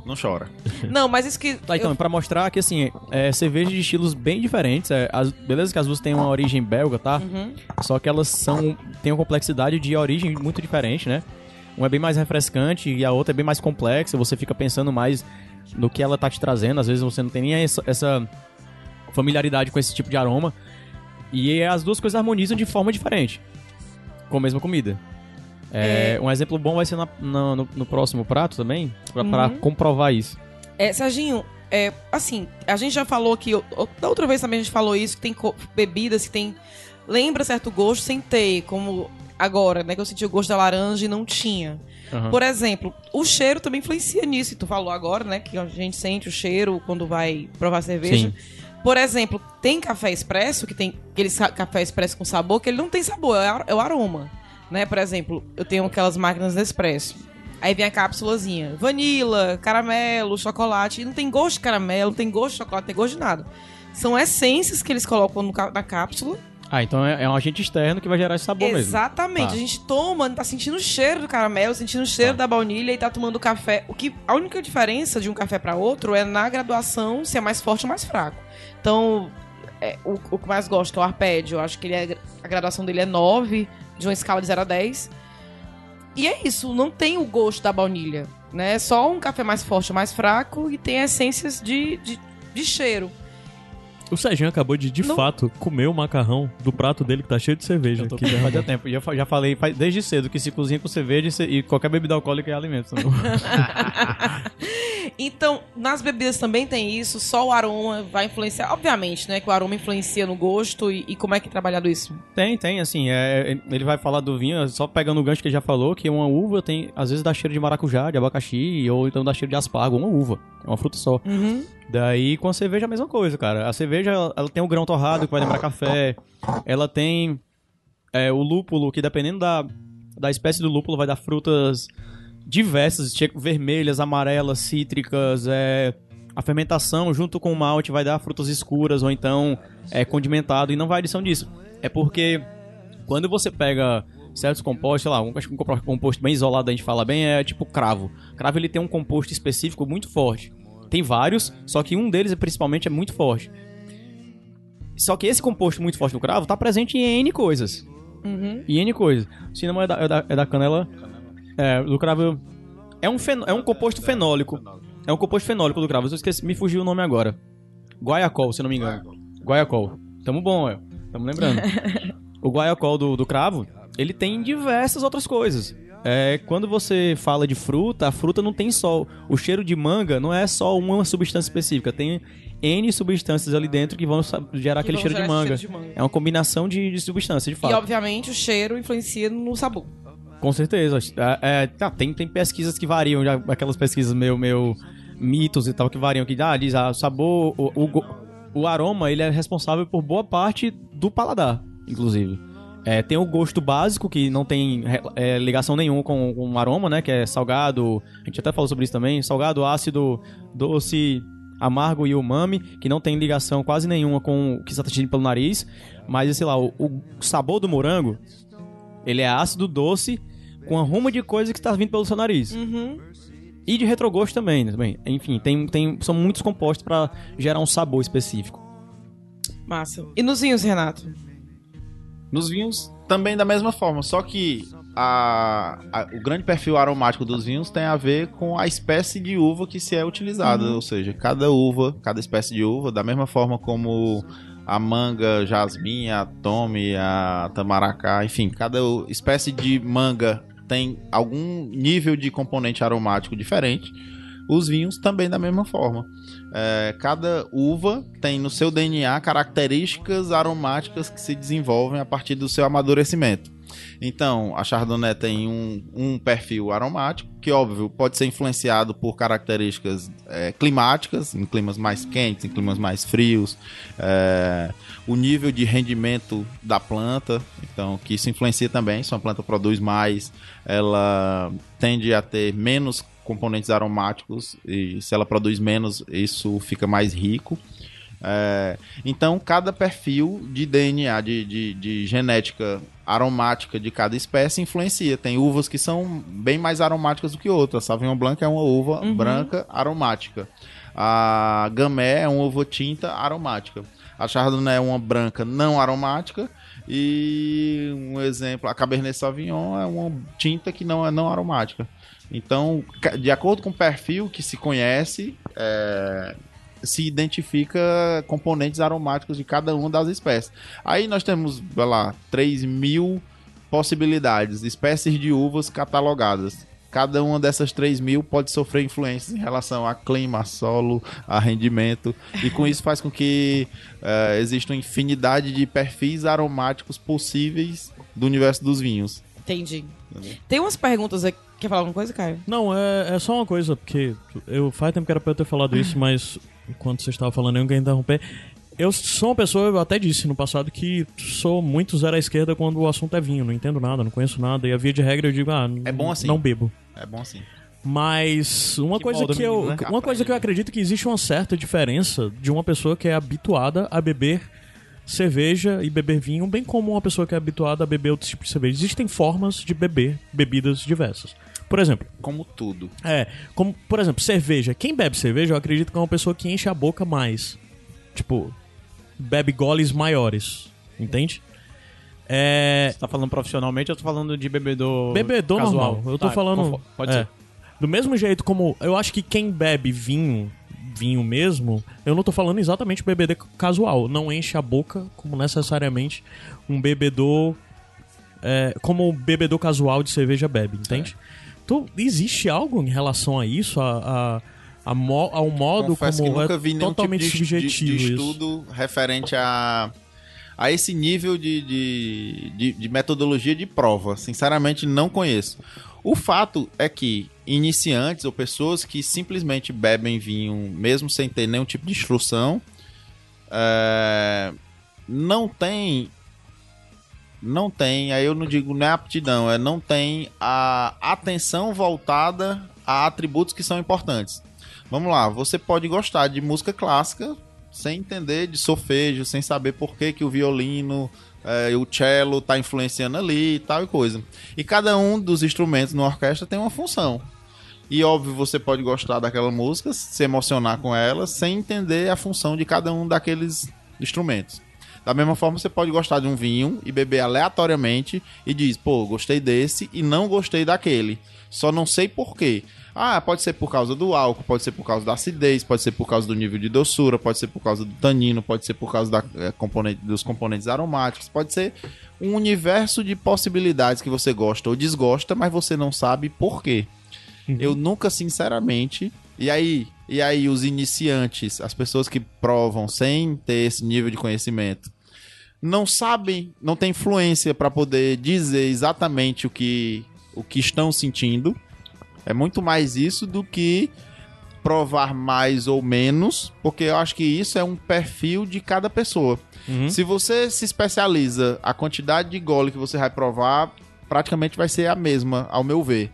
Não chora. Não, mas isso que... Tá, então, eu- pra mostrar que, assim, é cerveja de estilos bem diferentes. É, as- beleza que as duas têm uma origem belga, tá? Uhum. Só que elas são... têm uma complexidade de origem muito diferente, né? Uma é bem mais refrescante e a outra é bem mais complexa. Você fica pensando mais no que ela tá te trazendo. Às vezes você não tem nem essa, essa familiaridade com esse tipo de aroma. E as duas coisas harmonizam de forma diferente. Com a mesma comida. É, Um exemplo bom vai ser na- na- no, no próximo prato também, pra, pra Uhum. comprovar isso. É, Serginho, é, assim, a gente já falou que. o- Da outra vez também a gente falou isso, que tem bebidas que tem. Lembra certo gosto sem ter, como agora, né? Que eu senti o gosto da laranja e não tinha. Aham. Por exemplo, o cheiro também influencia nisso. E tu falou agora, né? Que a gente sente o cheiro quando vai provar cerveja. Sim. Por exemplo, tem café expresso, que tem aquele café expresso com sabor, que ele não tem sabor, é, ar- é o aroma. Né? Por exemplo, eu tenho aquelas máquinas Nespresso. Aí vem a cápsulazinha. Vanila, caramelo, chocolate. E não tem gosto de caramelo, não tem gosto de chocolate, não tem gosto de nada. São essências que eles colocam no na cápsula. Ah, então é, é um agente externo que vai gerar esse sabor mesmo. Exatamente. Tá. A gente toma, tá sentindo o cheiro do caramelo, sentindo o cheiro da baunilha e tá tomando café. O que a única diferença de um café para outro é na graduação se é mais forte ou mais fraco. Então, é, o, o que mais gosto é o arpédio. Eu acho que ele é, a graduação dele é 9, de uma escala de 0 a 10. E é isso, não tem o gosto da baunilha, né? É só um café mais forte mais fraco e tem essências de, de, de cheiro. O Serginho acabou de, de Não- fato, comer o macarrão do prato dele que tá cheio de cerveja. Eu tô que com derramou. faz tempo. Já, já falei faz- desde cedo que se cozinha com cerveja e e qualquer bebida alcoólica é alimento. Então, nas bebidas também tem isso, só o aroma vai influenciar. Obviamente, né? Que o aroma influencia no gosto e, e como é que é trabalhado isso. tem, tem, assim, é, ele vai falar do vinho, só pegando o gancho que ele já falou, que uma uva tem, às vezes dá cheiro de maracujá, de abacaxi, ou então dá cheiro de aspargo, uma uva, é uma fruta só. Uhum. Daí com a cerveja a mesma coisa, cara. A cerveja, ela, tem o grão torrado, que vai lembrar café, ela tem é, o lúpulo, que dependendo da, da espécie do lúpulo, vai dar frutas diversas, vermelhas, amarelas, cítricas, é, a fermentação junto com o malte vai dar frutas escuras ou então é condimentado e não vai adição disso. É porque quando você pega certos compostos, sei lá, um, acho que um composto bem isolado a gente fala bem é tipo cravo. Cravo ele tem um composto específico muito forte. Tem vários, só que um deles principalmente é muito forte. Só que esse composto muito forte do cravo tá presente em N coisas. Uhum. Em N coisas. O cinema é da, é da, é da canela. É, do cravo. É um, fen- é um composto fenólico. É um composto fenólico do cravo. Eu esqueci, me fugiu o nome agora. Guaiacol, se não me engano. Guaiacol. Tamo bom, é. Tamo lembrando. o guaiacol do, do cravo, ele tem diversas outras coisas. É, quando você fala de fruta, a fruta não tem só. O cheiro de manga não é só uma substância específica. Tem N substâncias ali dentro que vão gerar Que aquele vão cheiro de, gerar esse manga. cheiro de manga. É uma combinação de, de substâncias, de E fato. obviamente o cheiro influencia no sabor. Com certeza. É, é, tá, tem, tem pesquisas que variam, já, aquelas pesquisas meio, meio mitos e tal, que variam, que ah, diz, ah, o sabor, o, o, o aroma, ele é responsável por boa parte do paladar, inclusive. É, tem o gosto básico, que não tem é, ligação nenhuma com, com o aroma, né, que é salgado, a gente até falou sobre isso também, salgado, ácido, doce, amargo e umami, que não tem ligação quase nenhuma com o que está sentindo pelo nariz, mas, sei lá, o, o sabor do morango, ele é ácido, doce, com aroma de coisa que está vindo pelo seu nariz. Uhum. E de retrogosto também, né, também. Enfim, tem, tem, são muitos compostos para gerar um sabor específico. Massa. E nos vinhos, Renato? Nos vinhos, também da mesma forma, só que a, a- o grande perfil aromático dos vinhos tem a ver com a espécie de uva que se é utilizada. Ou seja, cada uva, cada espécie de uva, da mesma forma como a manga, jasmim, a tome, a tamaracá, enfim, cada espécie de manga tem algum nível de componente aromático diferente. Os vinhos também da mesma forma. É, cada uva tem no seu DNA características aromáticas que se desenvolvem a partir do seu amadurecimento. Então, a Chardonnay tem um, um perfil aromático, que, óbvio, pode ser influenciado por características é, climáticas, em climas mais quentes, em climas mais frios, é, o nível de rendimento da planta, então, que isso influencia também. Se uma planta produz mais, ela tende a ter menos componentes aromáticos, e se ela produz menos, isso fica mais rico. É, então, cada perfil de DNA, de, de, de genética aromática de cada espécie influencia. Tem uvas que são bem mais aromáticas do que outras. A Sauvignon Blanc é uma uva branca aromática. A Gamay é uma uva tinta aromática. A Chardonnay é uma branca não aromática. E um exemplo, a Cabernet Sauvignon é uma tinta que não é não aromática. Então, de acordo com o perfil que se conhece, é, se identifica componentes aromáticos de cada uma das espécies. Aí nós temos, vai lá, 3 mil possibilidades, espécies de uvas catalogadas. Cada uma dessas 3 mil pode sofrer influências em relação a clima, a solo, a rendimento. E com isso faz com que eh, exista uma infinidade de perfis aromáticos possíveis do universo dos vinhos. Entendi. Tem umas perguntas aqui. Quer falar alguma coisa, Caio? Não, é, é só uma coisa, porque eu faz tempo que era pra eu ter falado isso, mas enquanto você estava falando, eu não queria interromper. Eu sou uma pessoa, eu até disse no passado, que sou muito zero à esquerda quando o assunto é vinho. Não entendo nada, não conheço nada. E a via de regra eu digo, ah, É bom assim. não bebo. É bom assim. Mas uma Que coisa que eu, menino, né? uma coisa que eu acredito que existe uma certa diferença de uma pessoa que é habituada a beber cerveja e beber vinho, bem como uma pessoa que é habituada a beber outros tipos de cerveja. Existem formas de beber bebidas diversas. Por exemplo, Como tudo. é, como, por exemplo, cerveja. Quem bebe cerveja, eu acredito que é uma pessoa que enche a boca mais. Tipo, bebe goles maiores. Entende? É. Você tá falando profissionalmente ou tô falando de bebedor Bebedor casual? normal. Eu tô Tá, falando. Pode é. ser. Do mesmo jeito como. Eu acho que quem bebe vinho, vinho mesmo, eu não tô falando exatamente bebedor casual. Não enche a boca como necessariamente um bebedor. é, como o bebedor casual de cerveja bebe, entende? Então, existe algo em relação a isso? A, a, a mo- ao modo Confesso como que nunca é vi nenhum tipo totalmente de, de- subjetivo de isso. estudo referente a, a esse nível de, de, de, de metodologia de prova. Sinceramente, não conheço. O fato é que iniciantes ou pessoas que simplesmente bebem vinho, mesmo sem ter nenhum tipo de instrução, é, não tem. Não tem, aí eu não digo não é aptidão, é não tem a atenção voltada a atributos que são importantes. Vamos lá, você pode gostar de música clássica sem entender de solfejo, sem saber por que, que o violino e o cello tá influenciando ali e tal e coisa. E cada um dos instrumentos na orquestra tem uma função. E óbvio, você pode gostar daquela música, se emocionar com ela, sem entender a função de cada um daqueles instrumentos. Da mesma forma, você pode gostar de um vinho e beber aleatoriamente e diz, pô, gostei desse e não gostei daquele. Só não sei por quê. Ah, pode ser por causa do álcool, pode ser por causa da acidez, pode ser por causa do nível de doçura, pode ser por causa do tanino, pode ser por causa da, eh, componente, dos componentes aromáticos, pode ser um universo de possibilidades que você gosta ou desgosta, mas você não sabe por quê. Eu nunca, sinceramente. E aí, e aí os iniciantes, as pessoas que provam sem ter esse nível de conhecimento, não sabem, não tem influência para poder dizer exatamente o que o que estão sentindo. É muito mais isso do que provar mais ou menos, porque eu acho que isso é um perfil de cada pessoa. Uhum. Se você se especializa, a quantidade de gole que você vai provar praticamente vai ser a mesma, ao meu ver.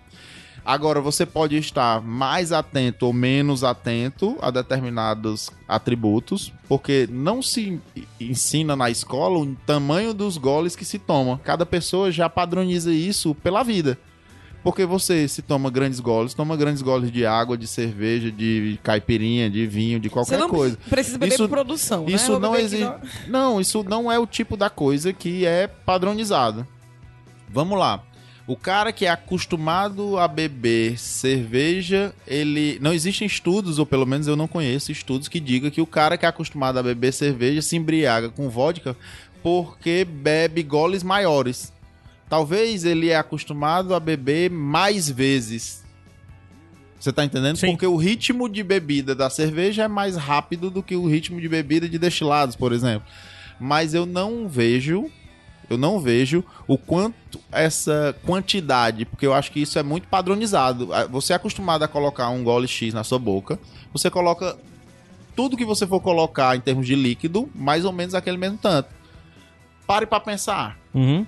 Agora, você pode estar mais atento ou menos atento a determinados atributos, porque não se ensina na escola o tamanho dos goles que se toma. Cada pessoa já padroniza isso pela vida. Porque você se toma grandes goles, toma grandes goles de água, de cerveja, de caipirinha, de vinho, de Você qualquer não coisa. precisa beber Isso- produção, né? Isso Vou não existe. só- Não, isso não é o tipo da coisa que é padronizado. Vamos lá. O cara que é acostumado a beber cerveja, ele. Não existem estudos, ou pelo menos eu não conheço estudos que digam que o cara que é acostumado a beber cerveja se embriaga com vodka porque bebe goles maiores. Talvez ele é acostumado a beber mais vezes. Você tá entendendo? Sim. Porque o ritmo de bebida da cerveja é mais rápido do que o ritmo de bebida de destilados, por exemplo. Mas eu não vejo, eu não vejo o quanto essa quantidade, porque eu acho que isso é muito padronizado. Ah, Você é acostumado a colocar um gole X na sua boca, você coloca tudo que você for colocar em termos de líquido, mais ou menos aquele mesmo tanto. Pare pra pensar Uhum.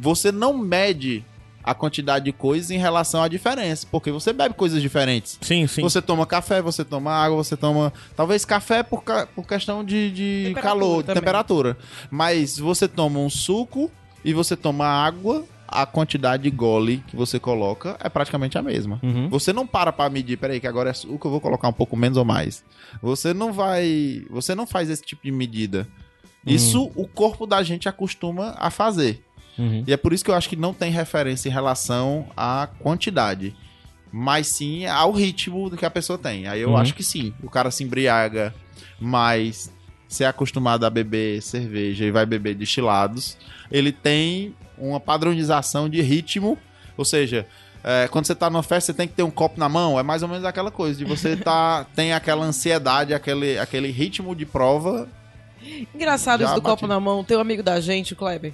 você não mede a quantidade de coisas em relação à diferença, porque você bebe coisas diferentes. Sim, sim. Você toma café, você toma água, você toma. Talvez café por, ca- por questão de, de Temperatura calor, de também. temperatura. Mas você toma um suco e você toma água, a quantidade de gole que você coloca é praticamente a mesma. Uhum. Você não para pra medir, peraí, que agora é suco, eu vou colocar um pouco menos ou mais. Você não vai. Você não faz esse tipo de medida. Isso o corpo da gente acostuma a fazer. Uhum. E é por isso que eu acho que não tem referência em relação à quantidade. Mas sim ao ritmo do que a pessoa tem. Aí eu Uhum. acho que sim. O cara se embriaga, mas se é acostumado a beber cerveja e vai beber destilados, ele tem uma padronização de ritmo. Ou seja, é, quando você tá numa festa, você tem que ter um copo na mão. É mais ou menos aquela coisa de você tá, tem aquela ansiedade, aquele, aquele ritmo de prova. Engraçado Já isso do bati. copo na mão. Tem um amigo da gente, o Kleber,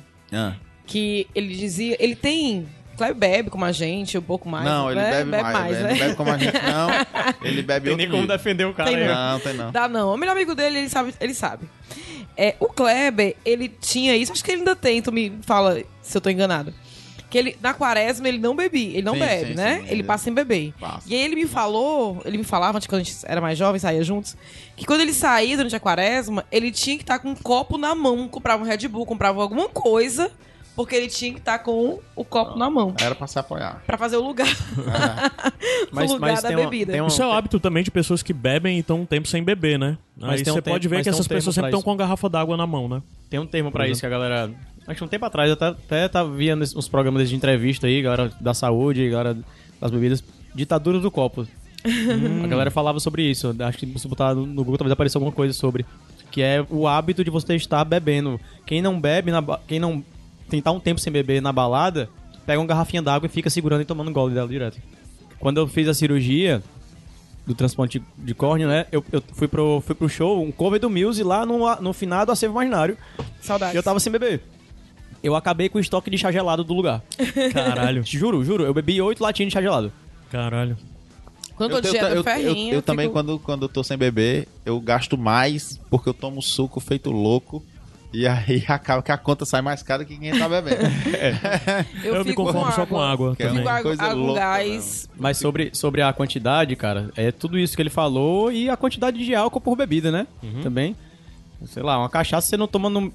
que ele dizia. Ele tem. Kleber bebe como a gente, um pouco mais. não, ele né? bebe, mais. né? Ele bebe como a gente, não. Ele bebe Tem outro nem como defender o cara. Tem aí. não. Não, tem não. Dá não. O melhor amigo dele, ele sabe. Ele sabe. É, o Kleber, ele tinha isso, acho que ele ainda tem, tu me fala se eu tô enganado. Que ele, na quaresma, ele não bebia, ele não Sim, bebe, sim, né? sim, ele passa sem beber. Passa. E aí ele me falou, ele me falava, antes quando a gente era mais jovem, saía juntos, que quando ele saía durante a quaresma, ele tinha que estar com um copo na mão, comprava um Red Bull, comprava alguma coisa, porque ele tinha que estar com o copo na mão. Era pra se apoiar. Pra fazer o lugar, Mas, o lugar mas da uma- bebida. tem um- Isso é o hábito também de pessoas que bebem e estão um tempo sem beber, né? Mas Aí tem um você tempo- pode ver que um essas tempo pessoas sempre estão com a garrafa d'água na mão, né? Tem um termo pra Por isso que a galera. Acho que um tempo atrás eu até, até tava vendo uns programas de entrevista aí, galera da saúde, galera das bebidas. Ditadura do copo. A galera falava sobre isso. Acho que se botar no Google talvez apareça alguma coisa sobre. Que é o hábito de você estar bebendo. Quem não bebe, na quem não tentar um tempo sem beber na balada, pega uma garrafinha d'água e fica segurando e tomando um gole dela direto. Quando eu fiz a cirurgia do transplante de córnea, né? Eu, eu fui, pro, fui pro show, um cover do Muse lá no, no finado Acervo Imaginário. Saudades. E eu tava sem beber. Eu acabei com o estoque de chá gelado do lugar. Caralho, Juro, juro. Eu bebi oito latinhas de chá gelado. caralho. Quando eu eu, dieta eu- ferrinha, eu- eu também, fico- quando, quando eu tô sem beber, eu gasto mais porque eu tomo suco feito louco. E aí acaba que a conta sai mais cara que quem tá bebendo. eu, Eu, me conformo com só com água Que é também. Água, Coisa água, louca, gás. Mas sobre, sobre a quantidade, cara, é tudo isso que ele falou e a quantidade de álcool por bebida, né? Também. Sei lá, uma cachaça você não toma no.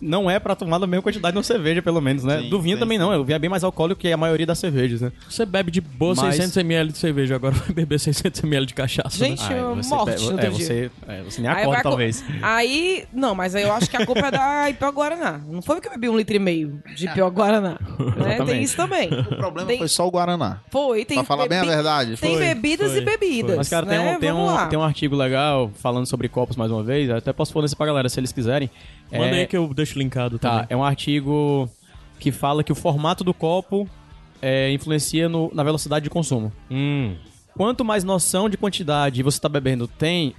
Não é pra tomar na mesma quantidade de uma cerveja, pelo menos, né? Sim, Do vinho sim, também sim. não. O vinho é bem mais alcoólico que a maioria das cervejas, né? Você bebe de boa Mas- 600ml de cerveja, agora vai beber 600ml de cachaça. né? Gente, Ah, eu você morte bebe- é, você, é, você nem Aí acorda, a co- talvez. Aí, não, mas aí eu acho que a culpa é da Ipio Guaraná. Não foi porque eu bebi um litro e meio de Ipio Guaraná. né? Tem isso também. o problema Tem- foi só o Guaraná. Foi, tem pra falar bem a bebi- verdade. Tem Foi, bebidas foi, e bebidas. Mas, cara, tem, né? um, tem, um, tem um artigo legal falando sobre copos mais uma vez. eu Até posso fornecer pra galera se eles quiserem. Manda é, aí que eu deixo linkado Tá, também. é um artigo que fala que o formato do copo é, influencia no- na velocidade de consumo. Hum, Quanto mais noção de quantidade você tá bebendo tem,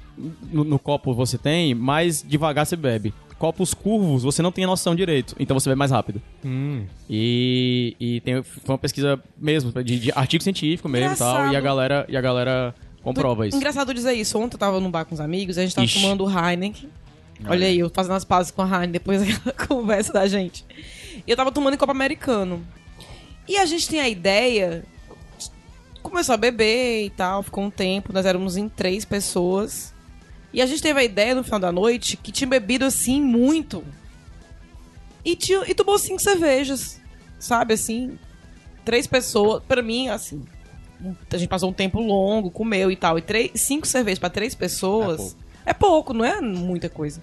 no, no copo você tem, mais devagar você bebe. Copos curvos, você não tem noção direito, então você bebe mais rápido. hum. E, e tem, foi uma pesquisa mesmo, de, de artigo científico mesmo e tal, e a galera, e a galera comprova isso. Engraçado dizer isso. Ontem eu tava num bar com os amigos, a gente tava Ixi. tomando Heineken. Olha aí, eu fazendo as pazes com a Heineken depois daquela conversa da gente. E eu tava tomando em copo americano. E a gente tem a ideia. Começou a beber e tal, ficou um tempo, nós éramos em três pessoas. E a gente teve a ideia no final da noite que tinha bebido assim muito. E, tinha, e tomou cinco cervejas. Sabe assim? Três pessoas. Pra mim, assim. A gente passou um tempo longo, comeu e tal. E três, cinco cervejas pra três pessoas. É pouco. não é muita coisa.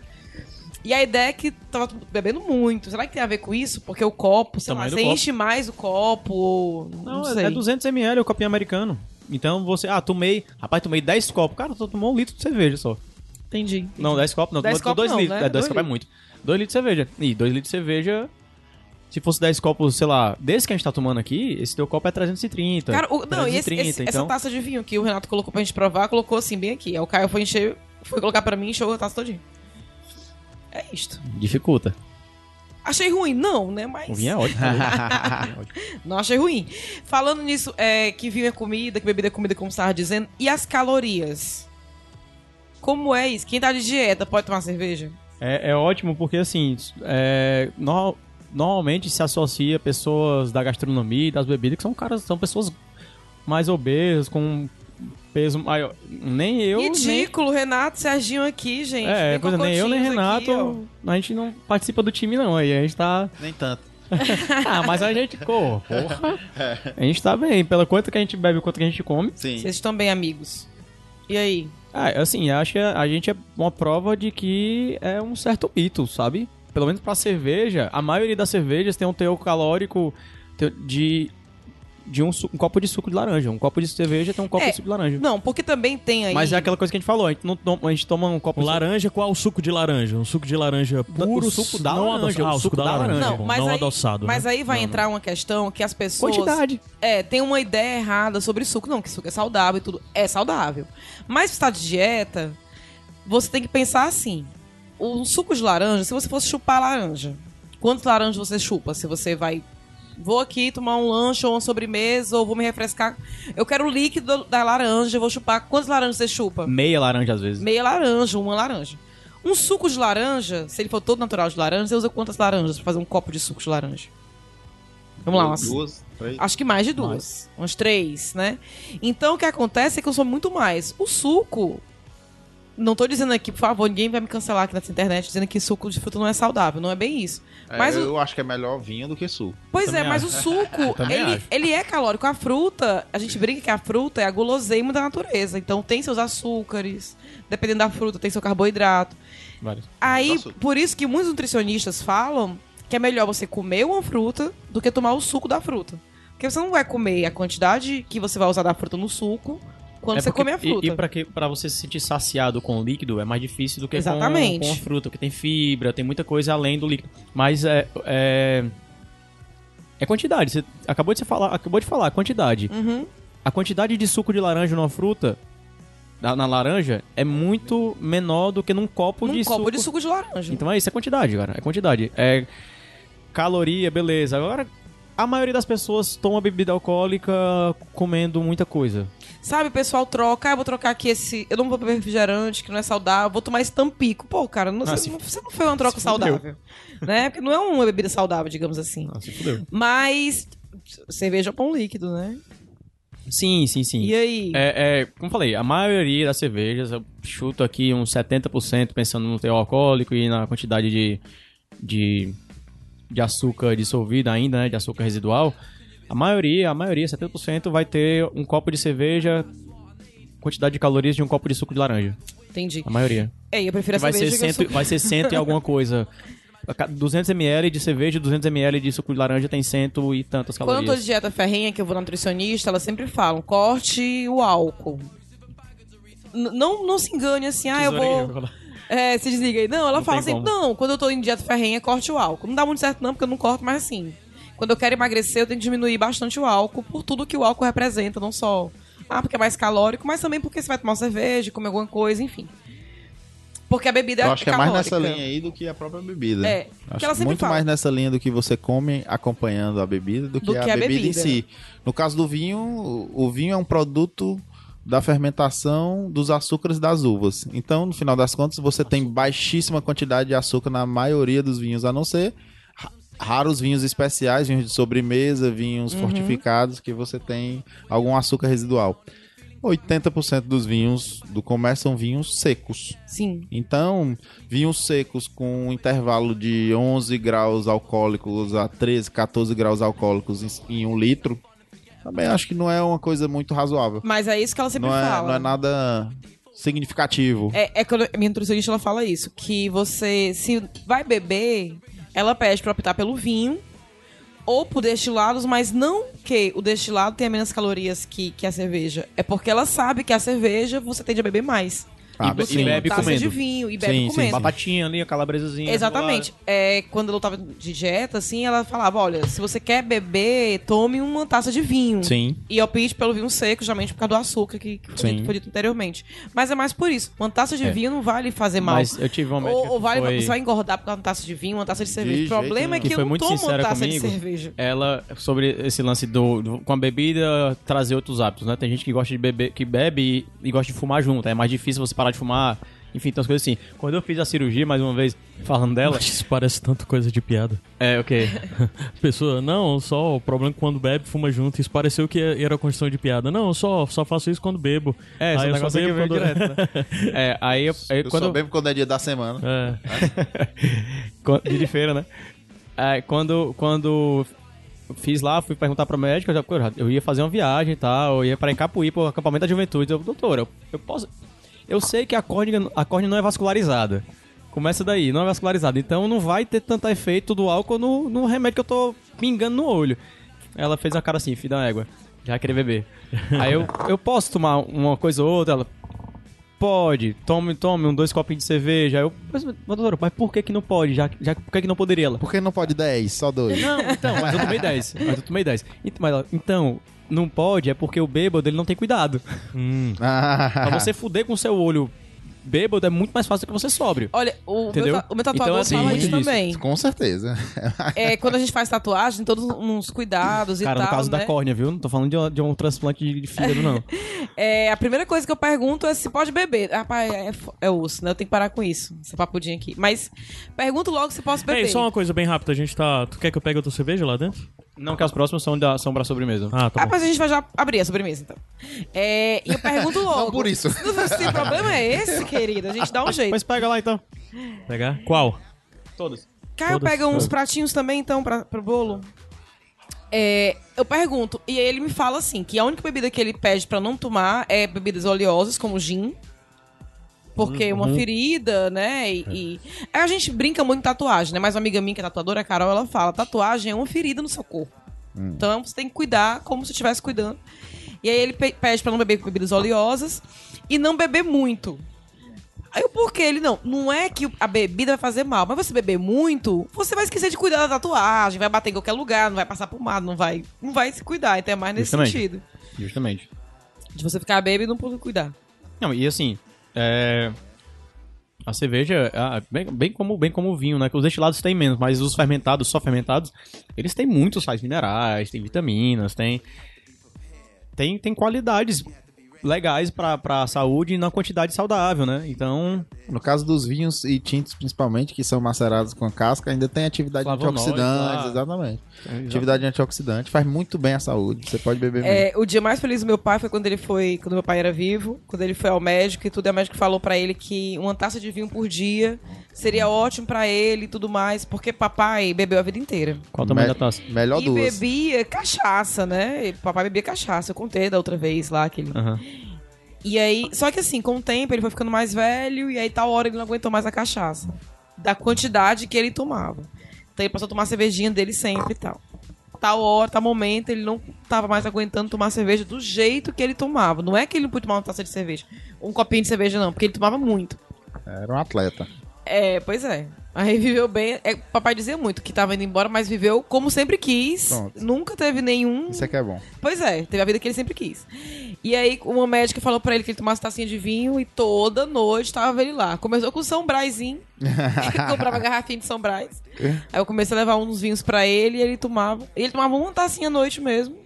E a ideia é que tava bebendo muito. Será que tem a ver com isso? Porque o copo, sei lá, você copo. enche mais o copo. ou- Não, Não, sei. é 200ml o copinho americano. Então você, ah, tomei, rapaz, tomei 10 copos. Cara, tu tomou um litro de cerveja só. Entendi. Não, 10 copos não. 10 tomou copos 2 não, litros. né? É, 10 Dois copos é muito. 2 litros de cerveja. E 2 litros de cerveja. Se fosse 10 copos, sei lá, desse que a gente tá tomando aqui, esse teu copo é 330. Cara, o- não, e esse- 330, esse- essa então... taça de vinho que o Renato colocou pra gente provar, colocou assim, bem aqui. Aí o Caio foi encher, foi colocar pra mim e encheu a taça todinha. É isto. Dificulta. Achei ruim? Não, né? Mas. O vinho é ótimo. O vinho é ótimo. Não achei ruim. Falando nisso, é, que vinho é comida, que bebida é comida, como você estava dizendo. E as calorias? Como é isso? Quem tá de dieta pode tomar cerveja? É, é ótimo porque, assim, é, no- normalmente se associa pessoas da gastronomia e das bebidas que são caras, são pessoas mais obesas, com peso maior. Nem eu, nem... Ridículo, Renato, Serginho aqui, gente. É, Bem pois é, nem eu nem cocotinhos aqui, Renato, a gente não participa do time não, aí a gente tá... Nem tanto. Ah, mas a gente, pô, porra, a gente tá bem, pela quanto que a gente bebe, o quanto que a gente come. Sim. Vocês estão bem, amigos. E aí? Ah, assim, acho que a gente é uma prova de que é um certo mito, sabe? Pelo menos pra cerveja, a maioria das cervejas tem um teor calórico de, de um, um copo de suco de laranja. Um copo de cerveja tem um copo É, de suco de laranja. Não, porque também tem aí. Mas é aquela coisa que a gente falou, a gente, não toma, a gente toma um copo Um de suco- laranja, qual o suco de laranja? Um suco de laranja puro, o suco da não laranja, adoçado. Ah, o suco da laranja. laranja. Não, mas não aí, adoçado. Mas né? aí vai Não, entrar uma questão que as pessoas. Quantidade. É, tem uma ideia errada sobre suco. Não, que suco é saudável e tudo. É saudável. Mas se você tá de dieta, você tem que pensar assim. O suco de laranja, se você fosse chupar laranja, quantos laranjas você chupa? Se você vai. Vou aqui tomar um lanche ou uma sobremesa, ou vou me refrescar. Eu quero o líquido da laranja, eu vou chupar. Quantas laranjas você chupa? Meia laranja às vezes. Meia laranja, uma laranja. Um suco de laranja, se ele for todo natural de laranja, você usa quantas laranjas pra fazer um copo de suco de laranja? Vamos lá, umas, Duas, três. acho que mais de duas. Umas três, né? Então o que acontece é que eu sou muito mais. O suco. Não tô dizendo aqui, por favor, ninguém vai me cancelar aqui nessa internet dizendo que suco de fruta não é saudável. Não é bem isso. É, Mas o- eu acho que é melhor vinho do que suco. Pois é, Também mas acho. o suco, ele, acho. ele é calórico. A fruta, a gente brinca que a fruta é a guloseima da natureza. Então tem seus açúcares, dependendo da fruta, tem seu carboidrato. Vários. Aí, por isso que muitos nutricionistas falam que é melhor você comer uma fruta do que tomar o suco da fruta. Porque você não vai comer a quantidade que você vai usar da fruta no suco quando É você porque- come a fruta. E, e pra, que, pra você se sentir saciado com o líquido é mais difícil do que com, Exatamente. com a fruta, porque tem fibra, tem muita coisa além do líquido. Mas é. É, é quantidade. Você acabou de, você falar, acabou de falar, quantidade. Uhum. A quantidade de suco de laranja numa fruta, na, na laranja, é muito menor do que num copo Num de copo suco. de suco de laranja. Então é isso, é quantidade, cara. É quantidade. É caloria, beleza. Agora, a maioria das pessoas toma bebida alcoólica comendo muita coisa. Sabe, o pessoal troca, ah, eu vou trocar aqui esse. Eu não vou beber refrigerante, que não é saudável, vou tomar esse tampico. Pô, cara, não, Ah, você, você não foi uma troca saudável. Né? Porque não é uma bebida saudável, digamos assim. Ah, se fudeu. Mas. Cerveja é pão líquido, né? Sim, sim, sim. E aí? É, é, como eu falei, a maioria das cervejas, eu chuto aqui uns 70% pensando no teor alcoólico e na quantidade de, de, de açúcar dissolvido ainda, né, de açúcar residual. A maioria, a maioria, 70% vai ter um copo de cerveja, quantidade de calorias de um copo de suco de laranja. Entendi. A maioria. É, eu prefiro a vai, ser cerveja eu cento, vai ser cento e alguma coisa. A ca- 200ml de cerveja, 200ml de suco de laranja tem cento e tantas Quando eu tô calorias. de dieta ferrenha, que eu vou na nutricionista, elas sempre falam, corte o álcool. N- não, não se engane assim, ah, eu vou... É, se desliga aí. Não, ela Não fala assim, como. não, quando eu tô em dieta ferrenha, corte o álcool. Não dá muito certo não, porque eu não corto mais assim. Quando eu quero emagrecer, eu tenho que diminuir bastante o álcool, por tudo que o álcool representa, não só... Ah, porque é mais calórico, mas também porque você vai tomar uma cerveja, comer alguma coisa, enfim. Porque a bebida Eu é acho que é mais nessa linha aí do que a própria bebida. É, Acho que ela muito fala. mais nessa linha do que você come acompanhando a bebida do que, Do a, que a bebida, bebida. em si. No caso do vinho, o- vinho é um produto da fermentação dos açúcares das uvas. Então, no final das contas, você tem baixíssima quantidade de açúcar na maioria dos vinhos, a não ser raros vinhos especiais, vinhos de sobremesa, vinhos Uhum. fortificados, que você tem algum açúcar residual. 80% dos vinhos do comércio são vinhos secos. Sim. Então, vinhos secos com um intervalo de 11 graus alcoólicos a 13, 14 graus alcoólicos em, em um litro, também acho que não é uma coisa muito razoável. Mas é isso que ela sempre Não é, fala. não é nada significativo. É, é quando a minha nutricionista ela fala isso, que você, se vai beber, ela pede pra optar pelo vinho ou por destilados, mas não que o destilado tenha menos calorias que, que a cerveja. É porque ela sabe que a cerveja você tende a beber mais. Ah, e, sim. e bebe taça comendo. de vinho e bebe sim, comendo. Sim, batatinha ali, a calabresazinha. Exatamente. É, quando eu tava de dieta, assim, ela falava, olha, se você quer beber, tome uma taça de vinho. Sim. E opte pelo vinho seco, justamente por causa do açúcar que, que foi, dito, foi dito anteriormente. Mas é mais por isso. Uma taça de É. vinho não vai lhe fazer mal. Mas eu tive uma médica ou, ou vale, foi- você vai engordar por causa de uma taça de vinho, uma taça de cerveja. De o problema é que, que eu foi não muito tomo uma sincera taça comigo. de cerveja. Ela, sobre esse lance do, do- com a bebida, trazer outros hábitos, né? Tem gente que gosta de beber, que bebe e, e gosta de fumar junto. É mais difícil você parar de fumar. Enfim, tem umas coisas assim. Quando eu fiz a cirurgia, mais uma vez, falando dela, que isso parece tanto coisa de piada. é o quê? Pessoa, não, só o problema é que quando bebe, fuma junto. Isso pareceu que era construção de piada. Não, eu só, só faço isso quando bebo. É, Aí eu só bebo quando... direto, né? É, aí eu, aí Eu quando só bebo quando é dia da semana. É. Dia de feira, né? É, quando, quando fiz lá, fui perguntar pra médica, eu, já- eu ia fazer uma viagem e tal, eu ia pra Encapuí, pro acampamento da juventude. Eu, doutor, eu, eu posso... Eu sei que a córnea, a córnea não é vascularizada. Começa daí, não é vascularizada. Então não vai ter tanto efeito do álcool no, no remédio que eu tô pingando no olho. Ela fez uma cara assim, filho da égua. Já querer beber. Aí eu, eu posso tomar uma coisa ou outra? Ela, Pode, tome, tome um dois copinhos de cerveja. Aí Eu, mas, mas, doutora, mas por que que não pode? Já, já, por que que não poderia? Ela, Por que não pode 10? Só dois. não, então, mas eu tomei 10. Mas eu tomei 10. Ent- Mas, ela, então, não pode é porque o bêbado ele não tem cuidado. Hum. Ah, Pra você fuder com o seu olho bêbado é muito mais fácil do que você sóbrio. Olha, o Entendeu? meu, ta- o meu tatuador Então, assim, fala isso disso. também. Com certeza. É, quando a gente faz tatuagem, todos uns cuidados e Cara, tal, no caso né? da córnea, viu? Não tô falando de, um- de um transplante de, de fígado, não. É, a primeira coisa que eu pergunto é se pode beber. Rapaz, é, f- é osso, né? Eu tenho que parar com isso, essa papudinha aqui. Mas pergunto logo se posso beber. Ei, só uma coisa bem rápida. A gente tá... Tu quer que eu pegue outra cerveja lá dentro? Não que as próximas são, da, são pra sobremesa. Ah, tá Ah, bom. mas a gente vai já abrir a sobremesa, então. É, e eu pergunto logo. Não por isso. Se o problema é esse, querida, a gente dá um jeito. Mas pega lá então. Pegar? Qual? Todas. Caio Todas, pega uns pratinhos também, então, pra, pro bolo. É, eu pergunto, e aí ele me fala assim, que a única bebida que ele pede pra não tomar é bebidas oleosas, como gin. Porque é uma ferida, né? E, e- Aí a gente brinca muito em tatuagem, né? Mas uma amiga minha que é tatuadora, a Carol, ela fala, tatuagem é uma ferida no seu corpo. Então você tem que cuidar como se estivesse cuidando. E aí ele pe- pede pra não beber bebidas oleosas e não beber muito. Aí o porquê? Ele não. Não é que a bebida vai fazer mal, mas você beber muito, você vai esquecer de cuidar da tatuagem, vai bater em qualquer lugar, não vai passar pomada, não vai, não vai se cuidar. Então é mais nesse Justamente. sentido. Justamente. De você ficar bêbado e não poder cuidar. Não, e assim, é... a cerveja, bem, bem, como, bem como o vinho, né? Que os destilados têm menos, mas os fermentados, só fermentados, eles têm muitos sais minerais, têm vitaminas, têm. Tem, tem qualidades legais pra, pra saúde e na quantidade saudável, né? Então, No caso dos vinhos e tintos, principalmente, que são macerados com a casca, ainda tem atividade antioxidante. lá. Exatamente. Atividade antioxidante faz muito bem à saúde. Você pode beber mesmo. É, o dia mais feliz do meu pai foi quando ele foi, quando meu pai era vivo, quando ele foi ao médico e tudo, e o médico falou pra ele que uma taça de vinho por dia seria ótimo pra ele e tudo mais, porque papai bebeu a vida inteira. qual o tamanho Me- da taça? Melhor e duas. bebia cachaça, né? E papai bebia cachaça, eu contei da outra vez lá que ele Aham. E aí, só que assim, com o tempo ele foi ficando mais velho e aí tal hora ele não aguentou mais a cachaça. Da quantidade que ele tomava. Então ele passou a tomar a cervejinha dele sempre e tal. Tal hora, tal momento, ele não tava mais aguentando tomar cerveja do jeito que ele tomava. Não é que ele não podia tomar uma taça de cerveja, um copinho de cerveja, não, porque ele tomava muito. Era um atleta. É, pois é. Aí viveu bem. É, papai dizia muito que tava indo embora, mas viveu como sempre quis. Pronto. Nunca teve nenhum Isso é que é bom. Pois é, teve a vida que ele sempre quis. E aí, uma médica falou pra ele que ele tomasse tacinha de vinho e toda noite tava ele lá. Começou com o São Braizinho. comprava garrafinha de São Braz. Aí eu comecei a levar uns vinhos pra ele e ele tomava. E ele tomava uma tacinha à noite mesmo.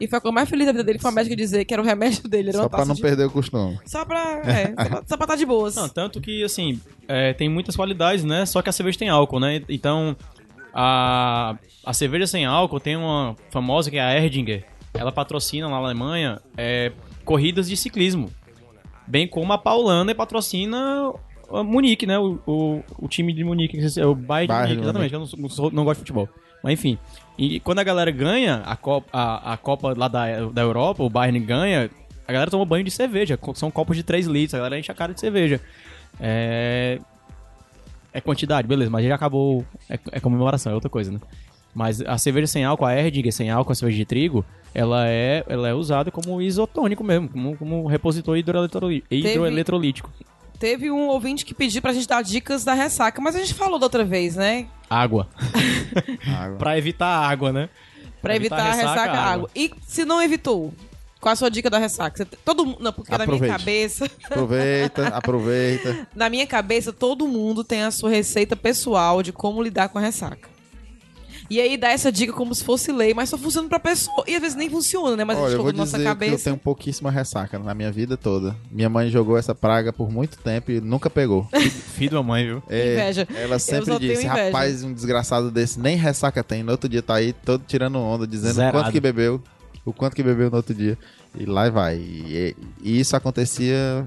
E foi a coisa mais feliz da vida dele, foi a médica dizer que era o remédio dele. Era Só pra não de... perder o costume. Só pra. É, só pra, só pra estar de boas. Não, tanto que, assim, é, tem muitas qualidades, né? Só que a cerveja tem álcool, né? Então, a, a cerveja sem álcool tem uma famosa que é a Erdinger. Ela patrocina lá na Alemanha é, corridas de ciclismo. Bem como a Paulana patrocina a Munique, né? O, o, o time de Munique, que é o Bayern de Bayern Munique, de exatamente. Eu não, sou- não, sou- não gosto de futebol. Mas enfim. E quando a galera ganha a Copa, a, a Copa lá da, da Europa, o Bayern ganha, A galera toma banho de cerveja, são copos de 3 litros, a galera enche a cara de cerveja. É. É quantidade, beleza, mas já acabou. É, é comemoração, é outra coisa, né? Mas a cerveja sem álcool, a Erdinger sem álcool, a cerveja de trigo, ela é, ela é usada como isotônico mesmo, como, como repositor hidroeletroli- hidroeletrolítico. Teve um ouvinte que pediu pra gente dar dicas da ressaca, mas a gente falou da outra vez, né? Água. Água. pra evitar água, né? Pra evitar, a ressaca, água. E se não evitou, qual a sua dica da ressaca? Você- todo mundo, não, porque na minha cabeça, Aproveita, aproveita. na minha cabeça todo mundo tem a sua receita pessoal de como lidar com a ressaca. E aí dá essa dica como se fosse lei, mas só funciona pra pessoa. E às vezes nem funciona, né? Mas a Olha, eu vou na nossa dizer que eu cabeça. tenho pouquíssima ressaca na minha vida toda. Minha mãe jogou essa praga por muito tempo e nunca pegou. Filho da mãe, viu? É, Inveja. Ela sempre disse, rapaz, um desgraçado desse nem ressaca tem. No outro dia tá aí todo tirando onda, dizendo o Zerado. quanto que bebeu, o quanto que bebeu no outro dia. E lá vai. E, e isso acontecia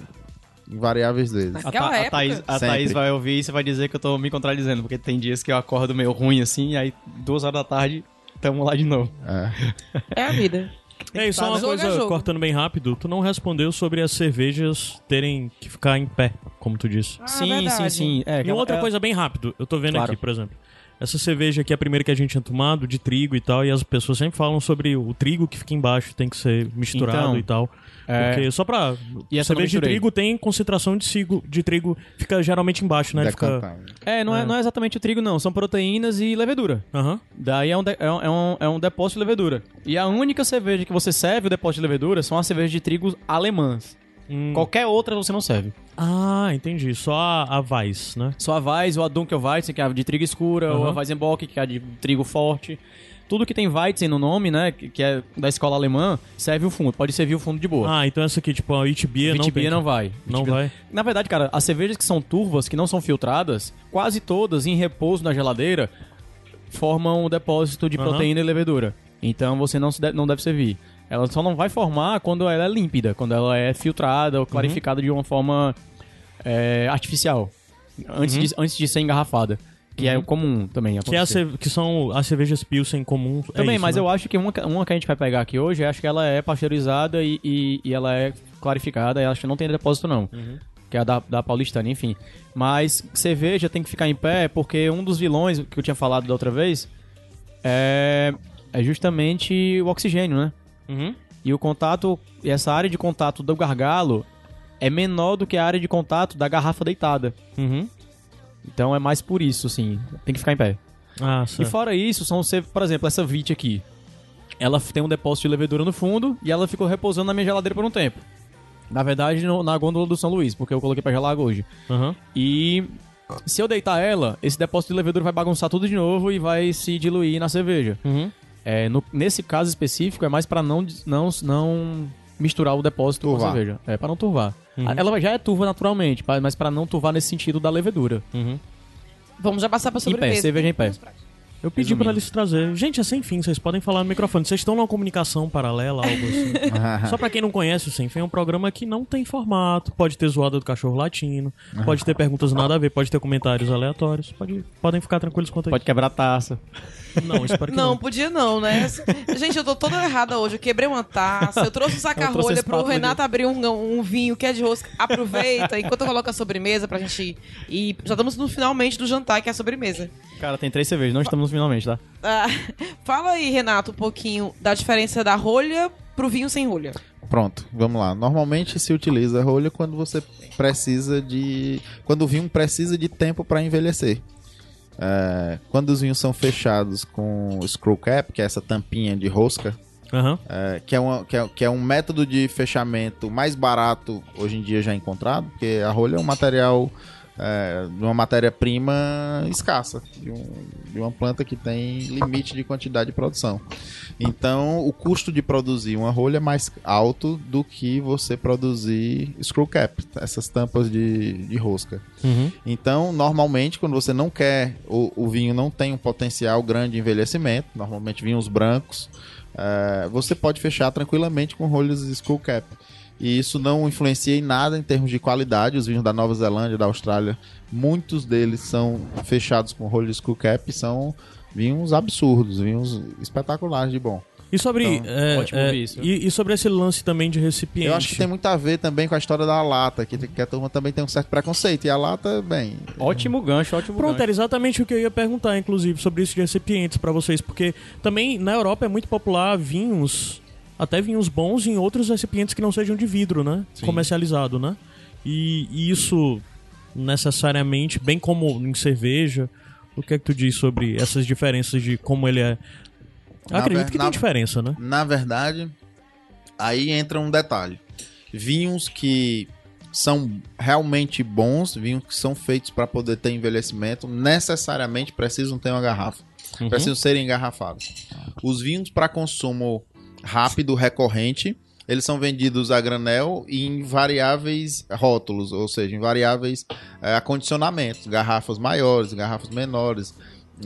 invariáveis vezes. A, Tha- a. Thaís, a. Thaís vai ouvir isso e vai dizer que eu tô me contradizendo, porque tem dias que eu acordo meio ruim assim, e aí duas horas da tarde tamo lá de novo. É. É a vida. É, e só uma coisa, jogo. cortando bem rápido, tu não respondeu sobre as cervejas terem que ficar em pé, como tu disse. Ah, sim, verdade. sim, sim. É, E outra é- coisa bem rápido, eu tô vendo Claro. aqui, por exemplo. Essa cerveja aqui é a primeira que a gente tinha tomado, de trigo e tal, e as pessoas sempre falam sobre o trigo que fica embaixo, tem que ser misturado Então, e tal. é, Porque só pra. E cerveja de trigo tem concentração de, cigo, de trigo, fica geralmente embaixo, né? Fica... É, não é. não é exatamente o trigo, não. São proteínas e levedura. Aham. Daí é um, de- é, um, é, um, é um depósito de levedura. E a única cerveja que você serve o depósito de levedura são as cervejas de trigo alemãs. Hum. Qualquer outra você não serve. Ah, entendi. Só a, a Weiss, né? Só a Weiss, ou a Dunkelweizen, que é a de trigo escura, ou a. Weizenbock, que é a de trigo forte. Tudo que tem Weizen no nome, né, que é da escola alemã, serve o fundo. Pode servir o fundo de boa. Ah, então essa aqui, tipo, a Witbier não Vitibia tem. não vai. Não vai. Na verdade, cara, as cervejas que são turvas, que não são filtradas, quase todas em repouso na geladeira, formam um depósito de Aham. proteína e levedura. Então você não, se de- não deve servir. Ela só não vai formar quando ela é límpida, quando ela é filtrada ou clarificada de uma forma é, artificial. Antes, de, antes de ser engarrafada. Que é comum também. Que, é a que são as cervejas Pilsen comum. é Também, isso, mas né? eu acho que uma, que- uma que a gente vai pegar aqui hoje, acho que ela é pasteurizada e, e, e ela é clarificada, e acho que não tem depósito não. Que é a da, da paulistana, enfim. Mas cerveja tem que ficar em pé porque um dos vilões que eu tinha falado da outra vez é, é justamente o oxigênio, né? Uhum. E o contato, essa área de contato do gargalo é menor do que a área de contato da garrafa deitada. Uhum. Então é mais por isso, assim. Tem que ficar em pé. Ah, E fora isso, são, por exemplo, essa Vit aqui. Ela tem um depósito de levedura no fundo e ela ficou repousando na minha geladeira por um tempo. Na verdade, no- na gôndola do São Luís, porque eu coloquei pra gelar água hoje. Aham. E se eu deitar ela, esse depósito de levedura vai bagunçar tudo de novo e vai se diluir na cerveja. Uhum. É, no- nesse caso específico, é mais pra não, não, não misturar o depósito com Turvar. a cerveja. É, pra não turvar. Uhum. Ela já é turva naturalmente, mas pra não turvar nesse sentido da levedura. Uhum. Vamos já passar pra Em pé, sobremesa. cerveja em pé. Eu pedi pra eles trazer. Gente, é sem fim, vocês podem falar no microfone. Vocês estão numa comunicação paralela, algo assim. Só pra quem não conhece, o Sem Fim é um programa que não tem formato. Pode ter zoada do cachorro latino, pode ter perguntas nada a ver, pode ter comentários aleatórios. Pode, podem ficar tranquilos quanto a Pode quebrar a taça. Não, espero que Não, não. podia não, né? Gente, eu tô toda errada hoje. Eu quebrei uma taça, eu trouxe um trouxe saca-rolha pro Renato abrir um, um vinho que é de rosca. Aproveita, enquanto eu coloco a sobremesa pra gente ir. Já estamos no finalmente do jantar, que é a sobremesa. Cara, tem três cervejas, não estamos finalmente, tá? Ah, fala aí, Renato, um pouquinho da diferença da rolha pro vinho sem rolha. Pronto, vamos lá. Normalmente se utiliza a rolha quando você precisa de. Quando o vinho precisa de tempo para envelhecer. É, quando os vinhos são fechados com screw cap, que é essa tampinha de rosca, Aham. é, que, é uma, que, é, que é um método de fechamento mais barato hoje em dia já encontrado, porque a rolha é um material é, de uma matéria-prima escassa, de, um- de uma planta que tem limite de quantidade de produção. Então, o custo de produzir uma rolha é mais alto do que você produzir screw cap, essas tampas de, de rosca. Uhum. Então, normalmente, quando você não quer, o, o vinho não tem um potencial grande de envelhecimento, normalmente vinhos brancos, eh, você pode fechar tranquilamente com rolhas screw cap. E isso não influencia em nada em termos de qualidade. Os vinhos da Nova Zelândia, da Austrália, muitos deles são fechados com rolhas screw cap e são vinhos absurdos, vinhos espetaculares de bom. E sobre, Então, é, é, isso. e, e sobre esse lance também de recipiente. Eu acho que tem muito a ver também com a história da lata, que, que a turma também tem um certo preconceito. E a lata, bem. Ótimo gancho, ótimo Pronto, gancho. era exatamente o que eu ia perguntar, inclusive, sobre isso de recipientes pra vocês, porque também na Europa é muito popular vinhos, até vinhos bons em outros recipientes que não sejam de vidro, né? Sim. Comercializado, né? E, e isso necessariamente, bem como em cerveja, o que é que tu diz sobre essas diferenças de como ele é? Na Acredito ver- que na- tem diferença, né? Na verdade, aí entra um detalhe. Vinhos que são realmente bons, vinhos que são feitos para poder ter envelhecimento, necessariamente precisam ter uma garrafa. Uhum. Precisam ser engarrafados. Os vinhos para consumo rápido, recorrente, eles são vendidos a granel em variáveis rótulos, ou seja, em variáveis eh, acondicionamentos, garrafas maiores, garrafas menores,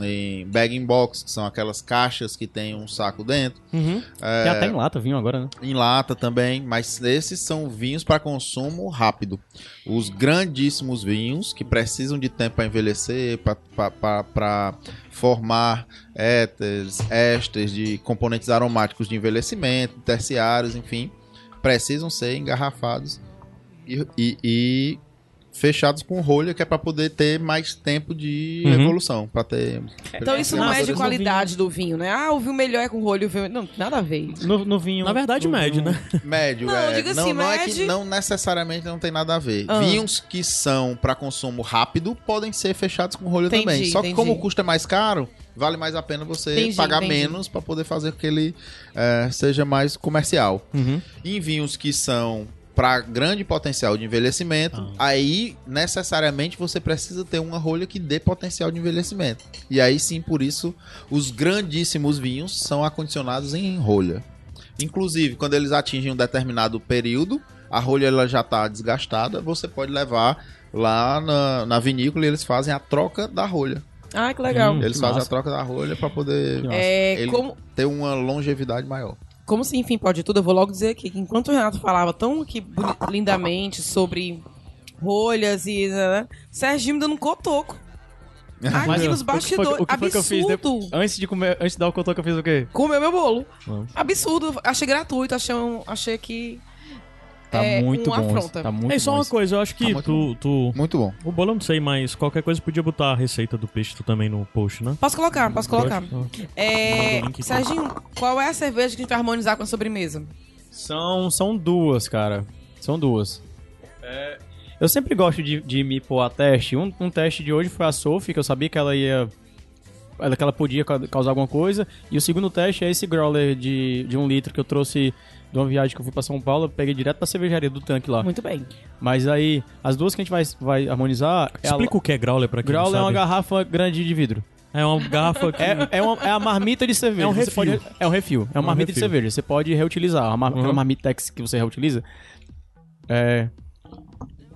em bag box, que são aquelas caixas que tem um saco dentro. Uhum. É, E até em lata, vinho agora, né? em lata também, mas esses são vinhos para consumo rápido. Os grandíssimos vinhos que precisam de tempo para envelhecer, para formar éteres, ésteres de componentes aromáticos de envelhecimento, terciários, enfim, precisam ser engarrafados e, e- e fechados com rolha, que é para poder ter mais tempo de Uhum. evolução, para ter Então isso não é de qualidade do vinho, né? Ah, o vinho melhor é com rolho, o vinho... Não, nada a ver. No, no vinho. Na verdade, vinho- né? Médio, Não, é. diga não, assim, não é mede- que não necessariamente não tem nada a ver. Ah. Vinhos que são para consumo rápido podem ser fechados com rolho Entendi, também. Só que entendi. como o custo é mais caro, vale mais a pena você Entendi, pagar entendi. menos para poder fazer com que ele é, seja mais comercial. Uhum. Em vinhos que são para grande potencial de envelhecimento, Ah. aí necessariamente você precisa ter uma rolha que dê potencial de envelhecimento. E aí sim, por isso, os grandíssimos vinhos são acondicionados em rolha. Inclusive, quando eles atingem um determinado período, a rolha ela já está desgastada, você pode levar lá na, na vinícola e eles fazem a troca da rolha. Ah, que legal. Hum. Eles que fazem massa. a troca da rolha para poder É, Ele- como, ter uma longevidade maior. Como se enfim pode tudo, eu vou logo dizer aqui que enquanto o Renato falava tão aqui lindamente sobre rolhas e né, Serginho me dando um cotoco. Aqui Mas, nos o que foi- bastidores. o que foi que eu fiz Absurdo. Antes de comer, antes de dar o cotoco, eu fiz o quê? Comeu meu bolo. Hum. Absurdo. Achei gratuito. Achei, um- achei que. Tá É muito uma bom. afronta. Tá muito É só bom uma coisa, eu acho que Tá muito tu, tu. Muito bom. O bolo eu não sei, mas qualquer coisa podia botar a receita do peixe tu também no post, né? Posso colocar, posso colocar. É. Serginho, qual é a cerveja que a gente vai harmonizar com a sobremesa? São, são duas, cara. São duas. É, eu sempre gosto de, de me pôr a teste. Um, um teste de hoje foi a Sophie, que eu sabia que ela ia. Ela- Que ela podia ca- causar alguma coisa. E o segundo teste é esse growler de, de um litro que eu trouxe de uma viagem que eu fui pra São Paulo. Eu peguei direto pra cervejaria do tanque lá. Muito bem. Mas aí, as duas que a gente vai, vai harmonizar. é a- Explica o que é growler pra quem Growler é não uma sabe. garrafa grande de vidro. É uma garrafa que... É, é, uma- é a marmita de cerveja. É um Você refil. pode- é um refil. É uma Um marmita de refil. cerveja. Você pode reutilizar. A mar, Uhum. aquela marmitex que você reutiliza. É.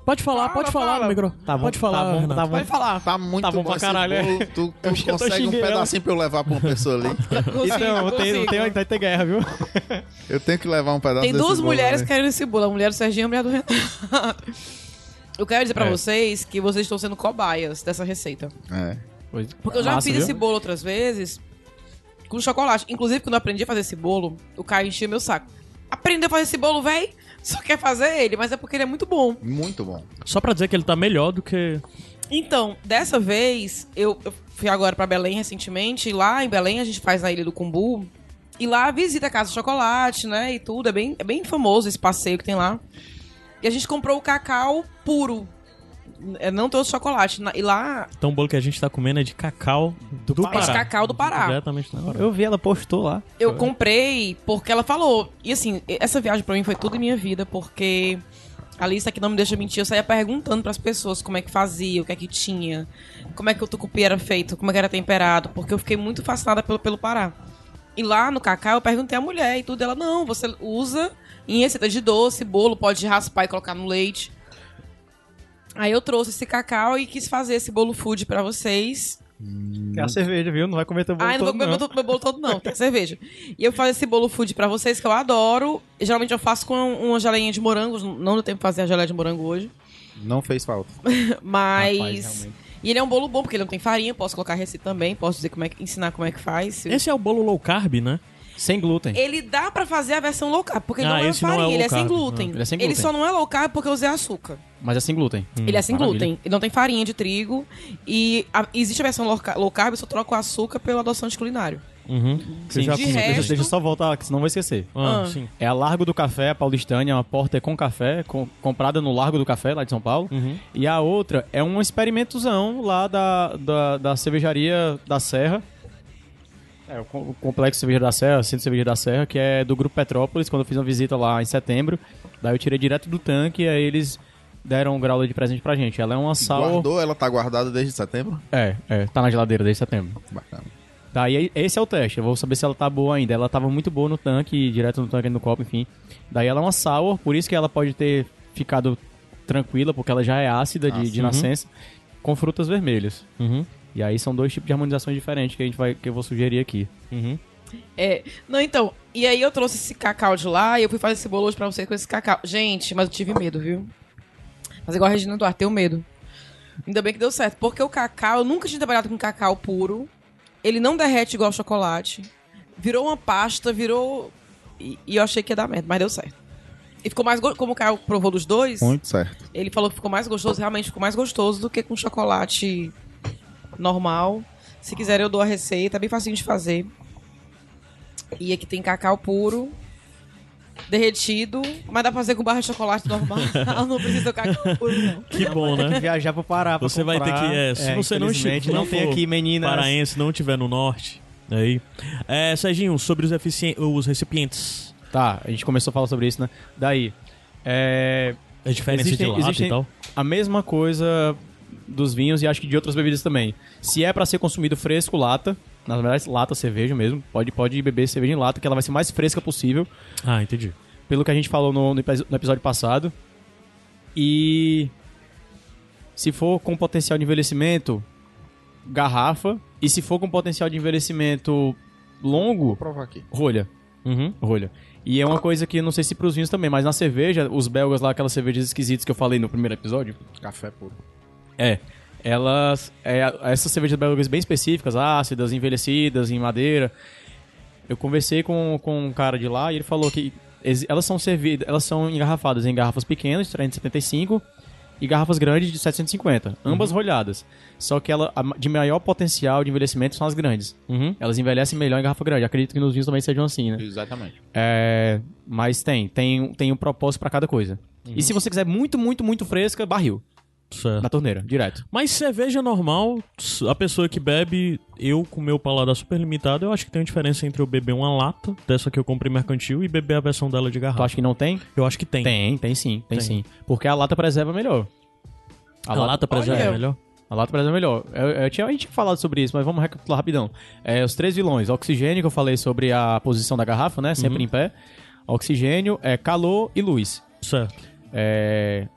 Pode falar, Fala, pode falar fala. no micro. Tá bom, pode falar, tá bom, Renato. tá bom. Pode falar. Tá muito Tá bom pra esse caralho, é. bolo. Tu, tu consegue um pedacinho pra eu levar pra uma pessoa ali? Então, tem, tem, vai ter guerra, viu? Eu tenho que levar um pedaço Tem duas mulheres né? querendo esse bolo. A mulher do Serginho e a mulher do Renato. Eu quero dizer pra É. vocês que vocês estão sendo cobaias dessa receita. É. Porque eu já Massa, fiz viu? esse bolo outras vezes com chocolate. Inclusive, quando eu aprendi a fazer esse bolo, o Caio enchia meu saco. Aprendeu a fazer esse bolo, véi? Só quer fazer ele, mas é porque ele é muito bom. Muito bom. Só pra dizer que ele tá melhor do que... Então, dessa vez, eu, eu fui agora pra Belém recentemente, e lá em Belém a gente faz na Ilha do Cumbu. E lá visita a Casa de Chocolate, né? E tudo. É bem, é bem famoso esse passeio que tem lá. E a gente comprou o cacau puro. É, não todo chocolate. Na- E lá, Então o bolo que a gente tá comendo é de cacau do, Pará. Pará. É de cacau do Pará. Diretamente do Pará. Eu vi, ela postou lá. eu comprei porque ela falou. E assim, essa viagem pra mim foi tudo em minha vida, porque a lista que não me deixa mentir, eu saía perguntando pras pessoas como é que fazia, o que é que tinha, como é que o tucupi era feito, como é que era temperado, porque eu fiquei muito fascinada pelo, pelo Pará. E lá no cacau eu perguntei à mulher e tudo, ela, não, você usa em receita de doce, bolo, pode raspar e colocar no leite. Aí eu trouxe esse cacau e quis fazer esse bolo food pra vocês. É a cerveja, viu? Não vai comer teu bolo Ai, não vou todo, comer não. meu, meu bolo todo, não. Tem cerveja. E eu faço esse bolo food pra vocês, que eu adoro. Geralmente eu faço com uma geleinha de morangos. Não deu tempo de fazer a geleia de morango hoje. Não fez falta. Mas... Rapaz, e ele é um bolo bom, porque ele não tem farinha. Posso colocar receita também. Posso dizer como é que... Ensinar como é que faz. Esse é o bolo low carb, né? Sem glúten. Ele dá pra fazer a versão low carb, porque Ah, não é esse não é farinha, ele é sem glúten. Ele é sem glúten. só não é low carb porque eu usei açúcar. Mas é sem glúten. ele é sem maravilha. glúten, ele não tem farinha de trigo. E a- existe a versão low ca- low carb, eu só troco o açúcar pelo adoçante culinário. Uhum. Sim, já de resto- Deixa, eu só voltar, que senão vou esquecer. Ah, Ah. sim. É a Largo do Café, a paulistânia, é uma porta com café, com- comprada no Largo do Café, lá de São Paulo. Uhum. E a outra é um experimentozão lá da, da, da cervejaria da Serra. É, o, com- o Complexo Cerveja da Serra, Centro Cerveja da Serra, que é do Grupo Petrópolis, quando eu fiz uma visita lá em setembro. Daí eu tirei direto do tanque e aí eles deram um grau de presente pra gente. Ela é uma sour... Guardou, ela tá guardada desde setembro? É, é, tá na geladeira desde setembro. Bacana. Tá, e aí, esse é o teste. Eu vou saber se ela tá boa ainda. Ela tava muito boa no tanque, direto no tanque no copo, enfim. Daí ela é uma sour, por isso que ela pode ter ficado tranquila, porque ela já é ácida de, Ah, de nascença, com frutas vermelhas. Uhum. E aí são dois tipos de harmonizações diferentes que a gente vai que eu vou sugerir aqui. Uhum. É, não, então, e aí eu trouxe esse cacau de lá e eu fui fazer esse bolo hoje pra vocês com esse cacau. Gente, mas eu tive medo, viu? Mas igual a Regina Duarte, tenho medo. Ainda bem que deu certo, porque o cacau, eu nunca tinha trabalhado com cacau puro. Ele não derrete igual chocolate. Virou uma pasta, virou. E, e eu achei que ia dar merda, mas deu certo. E ficou mais. go- Como o Caio provou dos dois, Muito certo. ele falou que ficou mais gostoso, realmente ficou mais gostoso do que com chocolate normal. Se quiser, eu dou a receita, é bem facinho de fazer. E aqui tem cacau puro, derretido, mas dá pra fazer com barra de chocolate normal. não precisa do cacau puro, não. Que bom, Tem que né? viajar pro Pará pra Você vai ter comprar. que. É, se você não estiver. não tem aqui meninas. Paraense, não tiver no norte. Aí. É, Serginho, sobre os, os recipientes. Tá, a gente começou a falar sobre isso, né? Daí, é, A diferença Existem- de lata e tal. a mesma coisa dos vinhos e acho que de outras bebidas também. Se é pra ser consumido fresco, lata. Na verdade, lata, cerveja mesmo. Pode, pode beber cerveja em lata, que ela vai ser mais fresca possível. Ah, entendi. Pelo que a gente falou no, no epi- no episódio passado. E. Se for com potencial de envelhecimento, garrafa. E se for com potencial de envelhecimento longo, Vou provar aqui. rolha. Uhum. Rolha. E é uma coisa que eu não sei se pros vinhos também, mas na cerveja, os belgas lá, aquelas cervejas esquisitas que eu falei no primeiro episódio, Café puro. É. Elas. É, essas cervejas belgas bem específicas, ácidas, envelhecidas, em madeira. Eu conversei com, com um cara de lá e ele falou que elas são servidas, elas são engarrafadas em garrafas pequenas, de 375, e garrafas grandes de 750, ambas rolhadas. Só que ela, de maior potencial de envelhecimento são as grandes. Uhum. Elas envelhecem melhor em garrafa grande. Acredito que nos vinhos também sejam assim, né? Exatamente. É, mas tem, tem, tem um propósito pra cada coisa. E se você quiser muito, muito, muito fresca, barril. Certo. Na torneira, direto. Mas cerveja normal, a pessoa que bebe, eu com meu paladar super limitado, eu acho que tem uma diferença entre eu beber uma lata, dessa que eu comprei mercantil, e beber a versão dela de Tu garrafa. acha que não tem? Eu acho que tem. Tem, tem sim, tem, Tem. sim. Porque a lata preserva melhor. A, lata preserva Olha. é melhor? A lata preserva melhor. Eu, eu tinha, a gente tinha falado sobre isso, mas vamos recapitular rapidão. É, os três vilões. Oxigênio, que eu falei sobre a posição da garrafa, né? Sempre em pé. Oxigênio, é, calor e luz. Certo. É,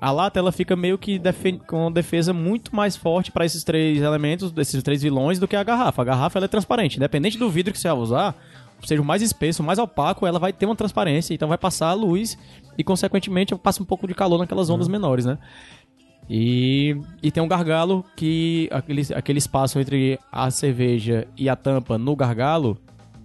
a lata ela fica meio que com uma defesa muito mais forte para esses três elementos, desses três vilões, do que a garrafa. A garrafa ela é transparente, independente do vidro que você vai usar, seja o mais espesso, o mais opaco, ela vai ter uma transparência, então vai passar a luz e, consequentemente, passa um pouco de calor naquelas ondas menores, né? E, e tem um gargalo que aquele, aquele espaço entre a cerveja e a tampa no gargalo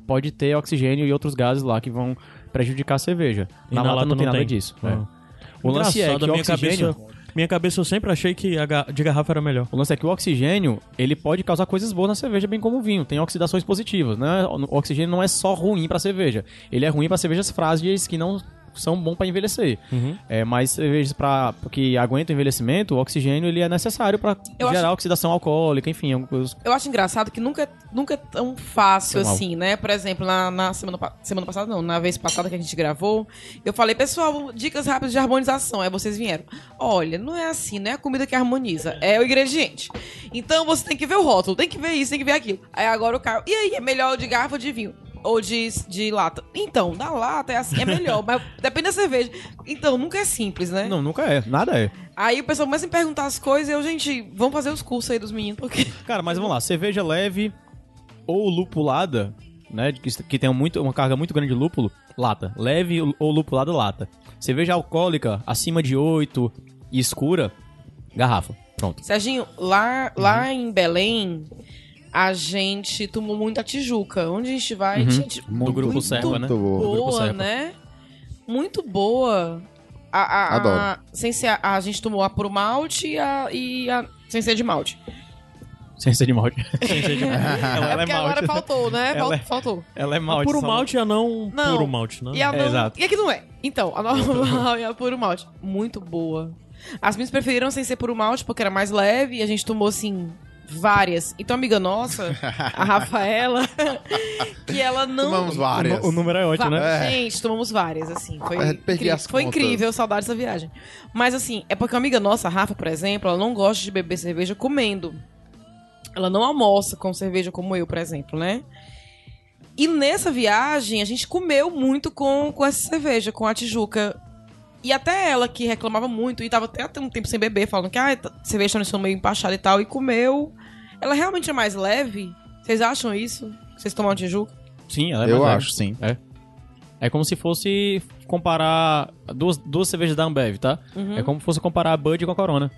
pode ter oxigênio e outros gases lá que vão prejudicar a cerveja. E na, lata, não tem nada disso. Ah. é. O lance é que o minha oxigênio... cabeça, minha cabeça eu sempre achei que a de garrafa era melhor. O lance é que o oxigênio, ele pode causar coisas boas na cerveja, bem como o vinho. Tem oxidações positivas, né? O oxigênio não é só ruim pra cerveja. Ele é ruim pra cervejas frágeis que não são bom pra envelhecer. Uhum. É, mas cervejas pra, que aguentam envelhecimento, o oxigênio ele é necessário pra Eu gerar acho- oxidação alcoólica, enfim, algumas coisas. Eu acho engraçado que nunca, nunca é tão fácil assim, né? Por exemplo, na, na semana, semana passada, não, na vez passada que a gente gravou, eu falei, pessoal, dicas rápidas de harmonização. Aí vocês vieram. Olha, não é assim, não é a comida que harmoniza, é o ingrediente. Então você tem que ver o rótulo, tem que ver isso, tem que ver aquilo. Aí agora o cara. E aí, é melhor de garrafa ou de vinho? Ou de, de lata? Então, da lata é assim, é melhor, mas depende da cerveja. Então, nunca é simples, né? Não, nunca é, nada é. Aí o pessoal começa a me perguntar as coisas e eu, gente, vamos fazer os cursos aí dos meninos, porque. Cara, mas vamos lá, cerveja leve ou lupulada, né, que, que tem muito, uma carga muito grande de lúpulo, lata. Leve ou lupulada, lata. Cerveja alcoólica, acima de 8 e escura, garrafa. Pronto. Serginho, lá, lá em Belém, a gente tomou muita Tijuca. Onde a gente vai, Uhum. gente, Do grupo muito Serpa, né? Boa. Grupo boa, Serpa. né? Muito boa. A, a, a- Adoro. sem ser a, a gente tomou a puro malte e a, e a sem ser de malte. Sem ser de malte. é ela é porque agora malte. faltou, né? Ela é- faltou. Ela é malte. puro só- malte e a não, Não. puro malte, né? E a É, não, exato. E aqui não é. Então, a normal e a puro malte. Muito boa. As minhas preferiram sem ser puro malte, porque era mais leve e a gente tomou, assim, várias. Então, amiga nossa, a Rafaela, que ela não... Tomamos várias. O, o número é ótimo, Va- né? Gente, tomamos várias, assim. Foi, É, perdi as foi contas. incrível, saudade dessa viagem. Mas, assim, é porque uma amiga nossa, a Rafa, por exemplo, ela não gosta de beber cerveja comendo. Ela não almoça com cerveja como eu, por exemplo, né? E nessa viagem, a gente comeu muito com, com essa cerveja, com a Tijuca. E até ela, que reclamava muito, e tava até um tempo sem beber, falando que ah, a cerveja tá meio empachada e tal, e comeu. Ela realmente é mais leve? Vocês acham isso? Vocês tomam Tijuca? Sim, ela é Eu mais leve. acho, sim. É como se fosse comparar duas, duas cervejas da Ambev, tá? Uhum. É como se fosse comparar a Bud com a Corona.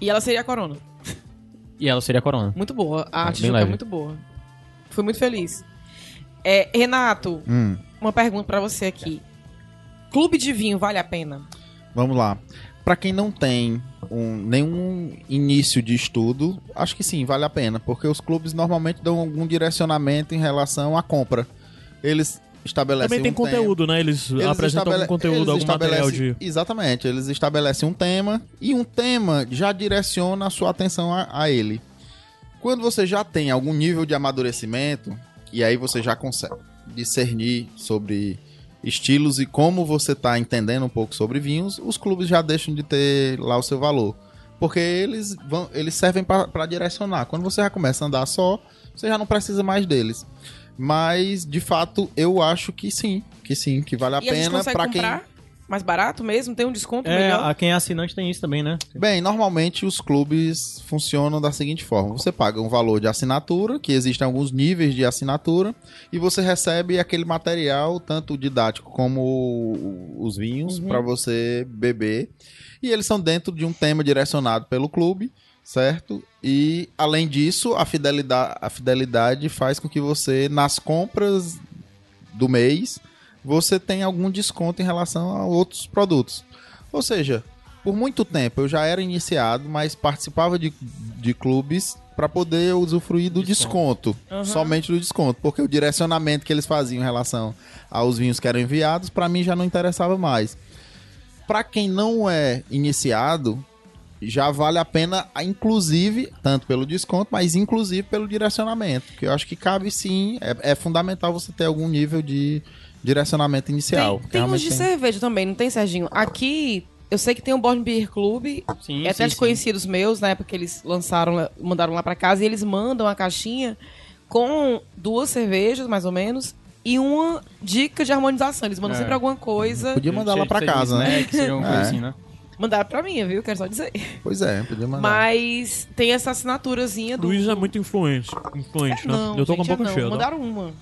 E ela seria a Corona. E ela seria a Corona. Muito boa. A É, Tijuca é muito boa. Fui muito feliz. É, Renato, Hum, uma pergunta pra você aqui. Clube de vinho vale a pena? vamos lá. Pra quem não tem um- nenhum início de estudo, acho que sim, vale a pena. Porque os clubes normalmente dão algum direcionamento em relação à compra. Eles estabelecem Também tem um tema. conteúdo, né? Eles, Eles apresentam estabele- algum conteúdo, eles algum material de... Exatamente, eles estabelecem um tema e um tema já direciona a sua atenção a, a ele. Quando você já tem algum nível de amadurecimento, e aí você já consegue discernir sobre estilos e como você está entendendo um pouco sobre vinhos, os clubes já deixam de ter lá o seu valor. Porque eles, vão, eles servem para direcionar. Quando você já começa a andar só, você já não precisa mais deles. Mas, de fato, eu acho que sim. Que sim, que vale a e pena para quem. Mais barato mesmo? Tem um desconto É, melhor? a quem é assinante tem isso também, né? Bem, normalmente os clubes funcionam da seguinte forma: você paga um valor de assinatura, que existem alguns níveis de assinatura, e você recebe aquele material, tanto didático como os vinhos, Uhum. para você beber. E eles são dentro de um tema direcionado pelo clube, certo? E além disso, a fidelidade, a fidelidade faz com que você, nas compras do mês, você tenha algum desconto em relação a outros produtos. Ou seja, por muito tempo eu já era iniciado, mas participava de, de clubes para poder usufruir do desconto, Aham. somente do desconto, porque o direcionamento que eles faziam em relação aos vinhos que eram enviados, para mim já não interessava mais. Para quem não é iniciado, já vale a pena, inclusive, tanto pelo desconto, mas inclusive pelo direcionamento, que eu acho que cabe sim, é, é fundamental você ter algum nível de direcionamento inicial. Tem, tem uns de tem. cerveja também, não tem, Serginho? Aqui, eu sei que tem o Born Beer Club, Sim, é até sim, de sim. conhecidos meus, na época que eles lançaram, mandaram lá pra casa, e eles mandam a caixinha com duas cervejas, mais ou menos, e uma dica de harmonização. Eles mandam É. sempre alguma coisa. Podia mandar lá um casa, né? snack, seja alguma coisa É. assim, né? Mandaram pra mim, viu? Quero só dizer. Pois é, podia mandar. Mas tem essa assinaturazinha do. Luiz é muito influente, influente, né? Não, Eu tô com a gente, boca não. cheia. tá? Mandaram uma.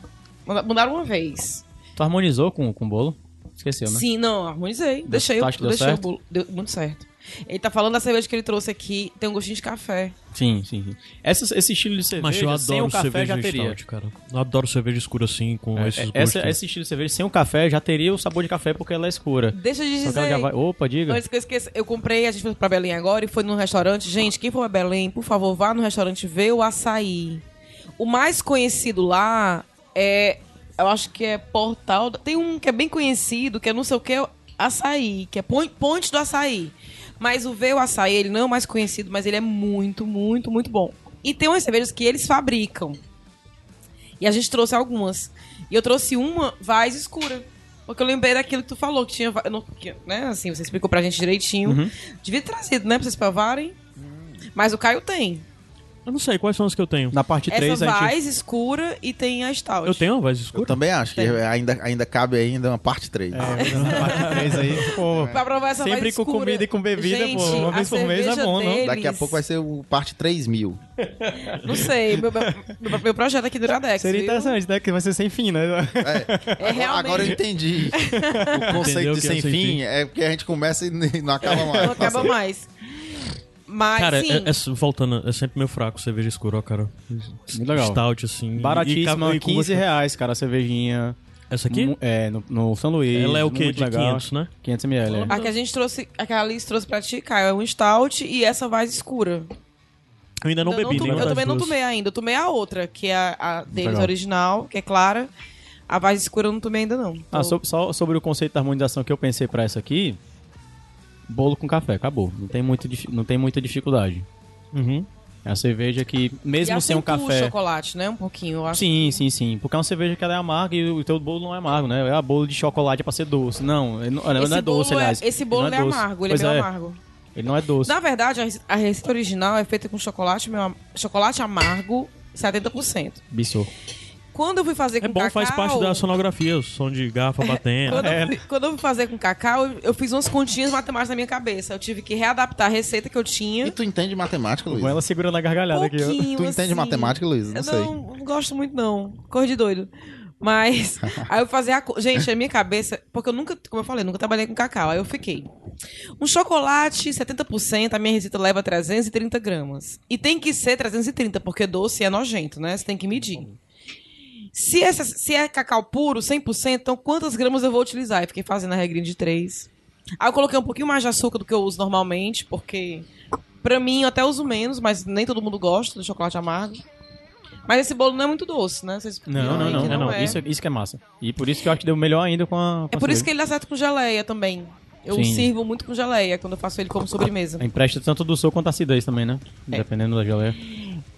Manda- Mandaram uma vez. Tu harmonizou com, com o bolo? Esqueceu, né? Sim, não, harmonizei. Deixei, tu o, acha que deu deixei o certo? bolo. Deu muito certo. Ele tá falando da cerveja que ele trouxe aqui, tem um gostinho de café. Sim, sim, sim. Essa- esse estilo de cerveja, Mas eu sem adoro o café cerveja já teria. stout, cara. Eu adoro cerveja escura assim, com É, esses essa, gostos. esse estilo de cerveja sem o café já teria o sabor de café porque ela é escura. Deixa de dizer. vai. Opa, diga. Antes que eu esqueça, eu comprei, a gente foi pra Belém agora e foi num restaurante. Gente, quem for a Belém, por favor, vá no restaurante ver o açaí. O mais conhecido lá é. Eu acho que é Portal. Tem um que é bem conhecido, que é não sei o que, açaí, que é Pon- Ponte do Açaí. Mas o Vê o Açaí, ele não é o mais conhecido, mas ele é muito, muito, muito bom. E tem umas cervejas que eles fabricam. E a gente trouxe algumas. E eu trouxe uma Vaz escura. Porque eu lembrei daquilo que tu falou, que tinha. não- que, né, assim, você explicou pra gente direitinho. Uhum. Devia ter trazido, né? Pra vocês provarem. Mas o Caio tem. Eu não sei, quais são as que eu tenho? Na parte 3 Essa a gente. Vaz escura e tem a Stout. Eu tenho uma voz Eu escura? também acho que Tem. ainda, ainda cabe ainda uma parte 3. É, na parte 3 aí. Pô, Pra provar essa Sempre Vaz com escura. comida e com bebida, Gente, pô, uma a vez por mês é bom, não? deles- Daqui a pouco vai ser o parte 3 mil. Não sei. Meu, meu, meu projeto aqui do Iradex. seria viu? interessante, né? Que vai ser sem fim, né? É, É realmente. Agora eu entendi. O conceito Entendeu de que é sem sem fim fim? é porque a gente começa e não acaba mais. Não acaba mais. Mas, Cara, sim, é, é- voltando, é sempre meio fraco cerveja escura, ó, cara. Muito legal. Stout, assim. Baratíssima, e- e com 15 gosto- reais, cara, a cervejinha. Essa aqui? É, no, no São Luís. Ela é o quê? muito De legal. 500, né? 500 ml. é. a que a gente trouxe, a que a Alice trouxe pra ti, Caio, é um stout e essa mais escura. Eu ainda não Ainda bebi tomei- nenhuma Eu também não tomei ainda. Eu tomei a outra, que é a, a deles Legal. original, que é clara. A mais escura eu não tomei ainda, não. Ah, Tô- so- só sobre o conceito da harmonização que eu pensei pra essa aqui. Bolo com café, acabou. Não tem, muito, não tem muita dificuldade. Uhum. É uma cerveja que, E mesmo sem um café. o chocolate, né? Um pouquinho, eu acho. Sim, sim, sim. Porque é uma cerveja que ela é amarga e o teu bolo não é amargo, né? É a bolo de chocolate pra ser doce. Não, ele não, ele Esse não é doce, bolo é- aliás. Esse Ele bolo não é, doce. amargo, ele Pois é meio é, amargo. Ele não é doce. Na verdade, a rece- a receita original é feita com chocolate, am- chocolate amargo 70%. Bicho. Quando eu fui fazer com É bom, cacau... faz parte da sonografia, o som de garrafa batendo. Quando, eu fui, quando eu fui fazer com cacau, eu- fiz umas continhas matemáticas na minha cabeça. Eu tive que readaptar a receita que eu tinha. E tu entende matemática, Luiz? Com ela segurando a gargalhada aqui, Tu entende assim. matemática, Luiz? Não Eu sei. Não, não gosto muito, não. Cor de doido. Mas, aí eu fazia a... Gente, a minha cabeça... Porque eu nunca, como eu falei, nunca trabalhei com cacau. Aí eu fiquei... Um chocolate, 70%, a minha receita leva 330 gramas. E tem que ser 330, porque doce é nojento, né? Você tem que medir. Se, essa, se é cacau puro, 100%, então quantas gramas eu vou utilizar? Eu fiquei fazendo a regrinha de 3. Aí eu coloquei um pouquinho mais de açúcar do que eu uso normalmente, porque pra mim eu até uso menos, mas nem todo mundo gosta do chocolate amargo. Mas esse bolo não é muito doce, né? Vocês Não, não, não. que não, é. Isso, isso que é massa. E por isso que eu acho que deu melhor ainda com a. com É a por isso cerveja. que ele dá certo com geleia também. Eu Sim. sirvo muito com geleia quando eu faço ele como sobremesa. Empresta tanto do sol quanto a acidez também, né? É. Dependendo da geleia.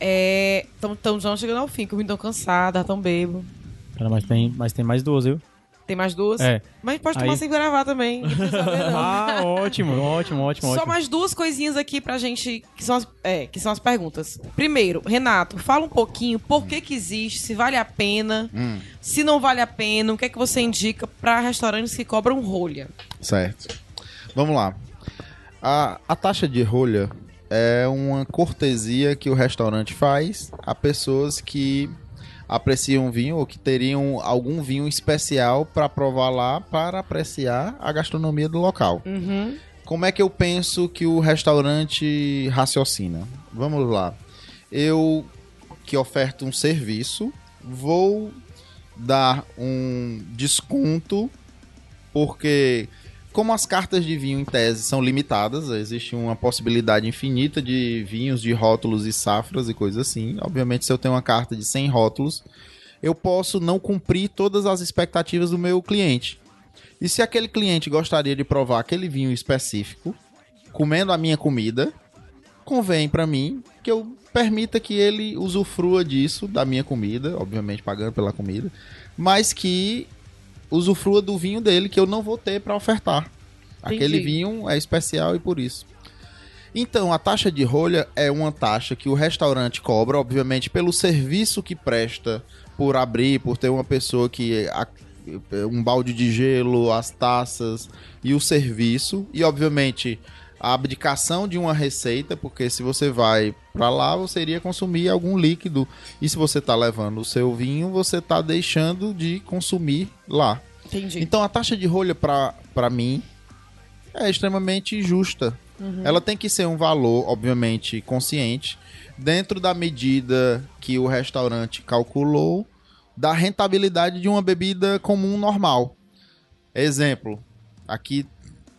É. Estamos já chegando ao fim, que eu vim tão cansada, tão bebo. Cara, mas tem, mas tem mais duas, viu? Tem mais duas? É. Mas pode tomar Aí- sem gravar também. Ah, ótimo, ótimo, ótimo, Só ótimo. mais duas coisinhas aqui pra gente, que são, as, é, que são as perguntas. Primeiro, Renato, fala um pouquinho por que que existe, se vale a pena, Hum, se não vale a pena, o que é que você indica pra restaurantes que cobram rolha? certo. Vamos lá. A, a taxa de rolha é uma cortesia que o restaurante faz a pessoas que apreciam vinho ou que teriam algum vinho especial para provar lá para apreciar a gastronomia do local. Uhum. Como é que eu penso que o restaurante raciocina? Vamos lá. Eu que oferto um serviço, vou dar um desconto porque como as cartas de vinho em tese são limitadas, existe uma possibilidade infinita de vinhos de rótulos e safras e coisas assim. Obviamente, se eu tenho uma carta de 100 rótulos, eu posso não cumprir todas as expectativas do meu cliente. E se aquele cliente gostaria de provar aquele vinho específico, comendo a minha comida, convém pra mim que eu permita que ele usufrua disso, da minha comida, obviamente pagando pela comida, mas que usufrua do vinho dele que eu não vou ter pra ofertar. Entendi. Aquele vinho é especial e por isso. Então, a taxa de rolha é uma taxa que o restaurante cobra, obviamente, pelo serviço que presta, por abrir, por ter uma pessoa que um balde de gelo, as taças e o serviço e obviamente a abdicação de uma receita, porque se você vai pra lá, você iria consumir algum líquido e se você tá levando o seu vinho, você tá deixando de consumir lá. Entendi. Então a taxa de rolha pra pra mim é extremamente justa. Ela tem que ser um valor, obviamente, consciente, dentro da medida que o restaurante calculou da rentabilidade de uma bebida comum normal. Exemplo, aqui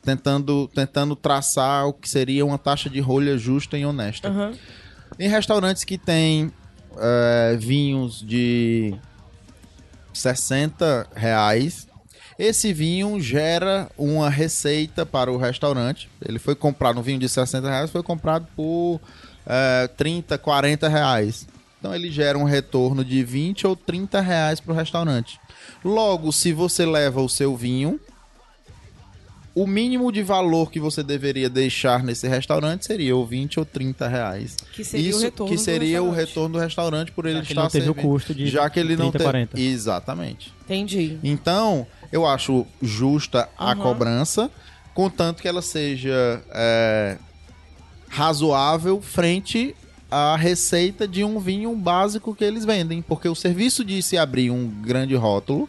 tentando, tentando traçar o que seria uma taxa de rolha justa e honesta. Aham. Em restaurantes que têm eh, vinhos de 60 reais, esse vinho gera uma receita para o restaurante. Ele foi comprado, um vinho de 60 reais foi comprado por eh, 30, 40 reais. Então ele gera um retorno de 20 ou 30 reais para o restaurante. Logo, se você leva o seu vinho, o mínimo de valor que você deveria deixar nesse restaurante seria ou 20 ou 30 reais. Que seria Isso o retorno que do seria o restaurante. retorno do restaurante por ele Já que estar não teve o servindo. custo de já que ele não 30, teve 40. exatamente. Entendi. Então eu acho justa a Uhum. cobrança, contanto que ela seja é, razoável frente à receita de um vinho básico que eles vendem, porque o serviço de se abrir um grande rótulo,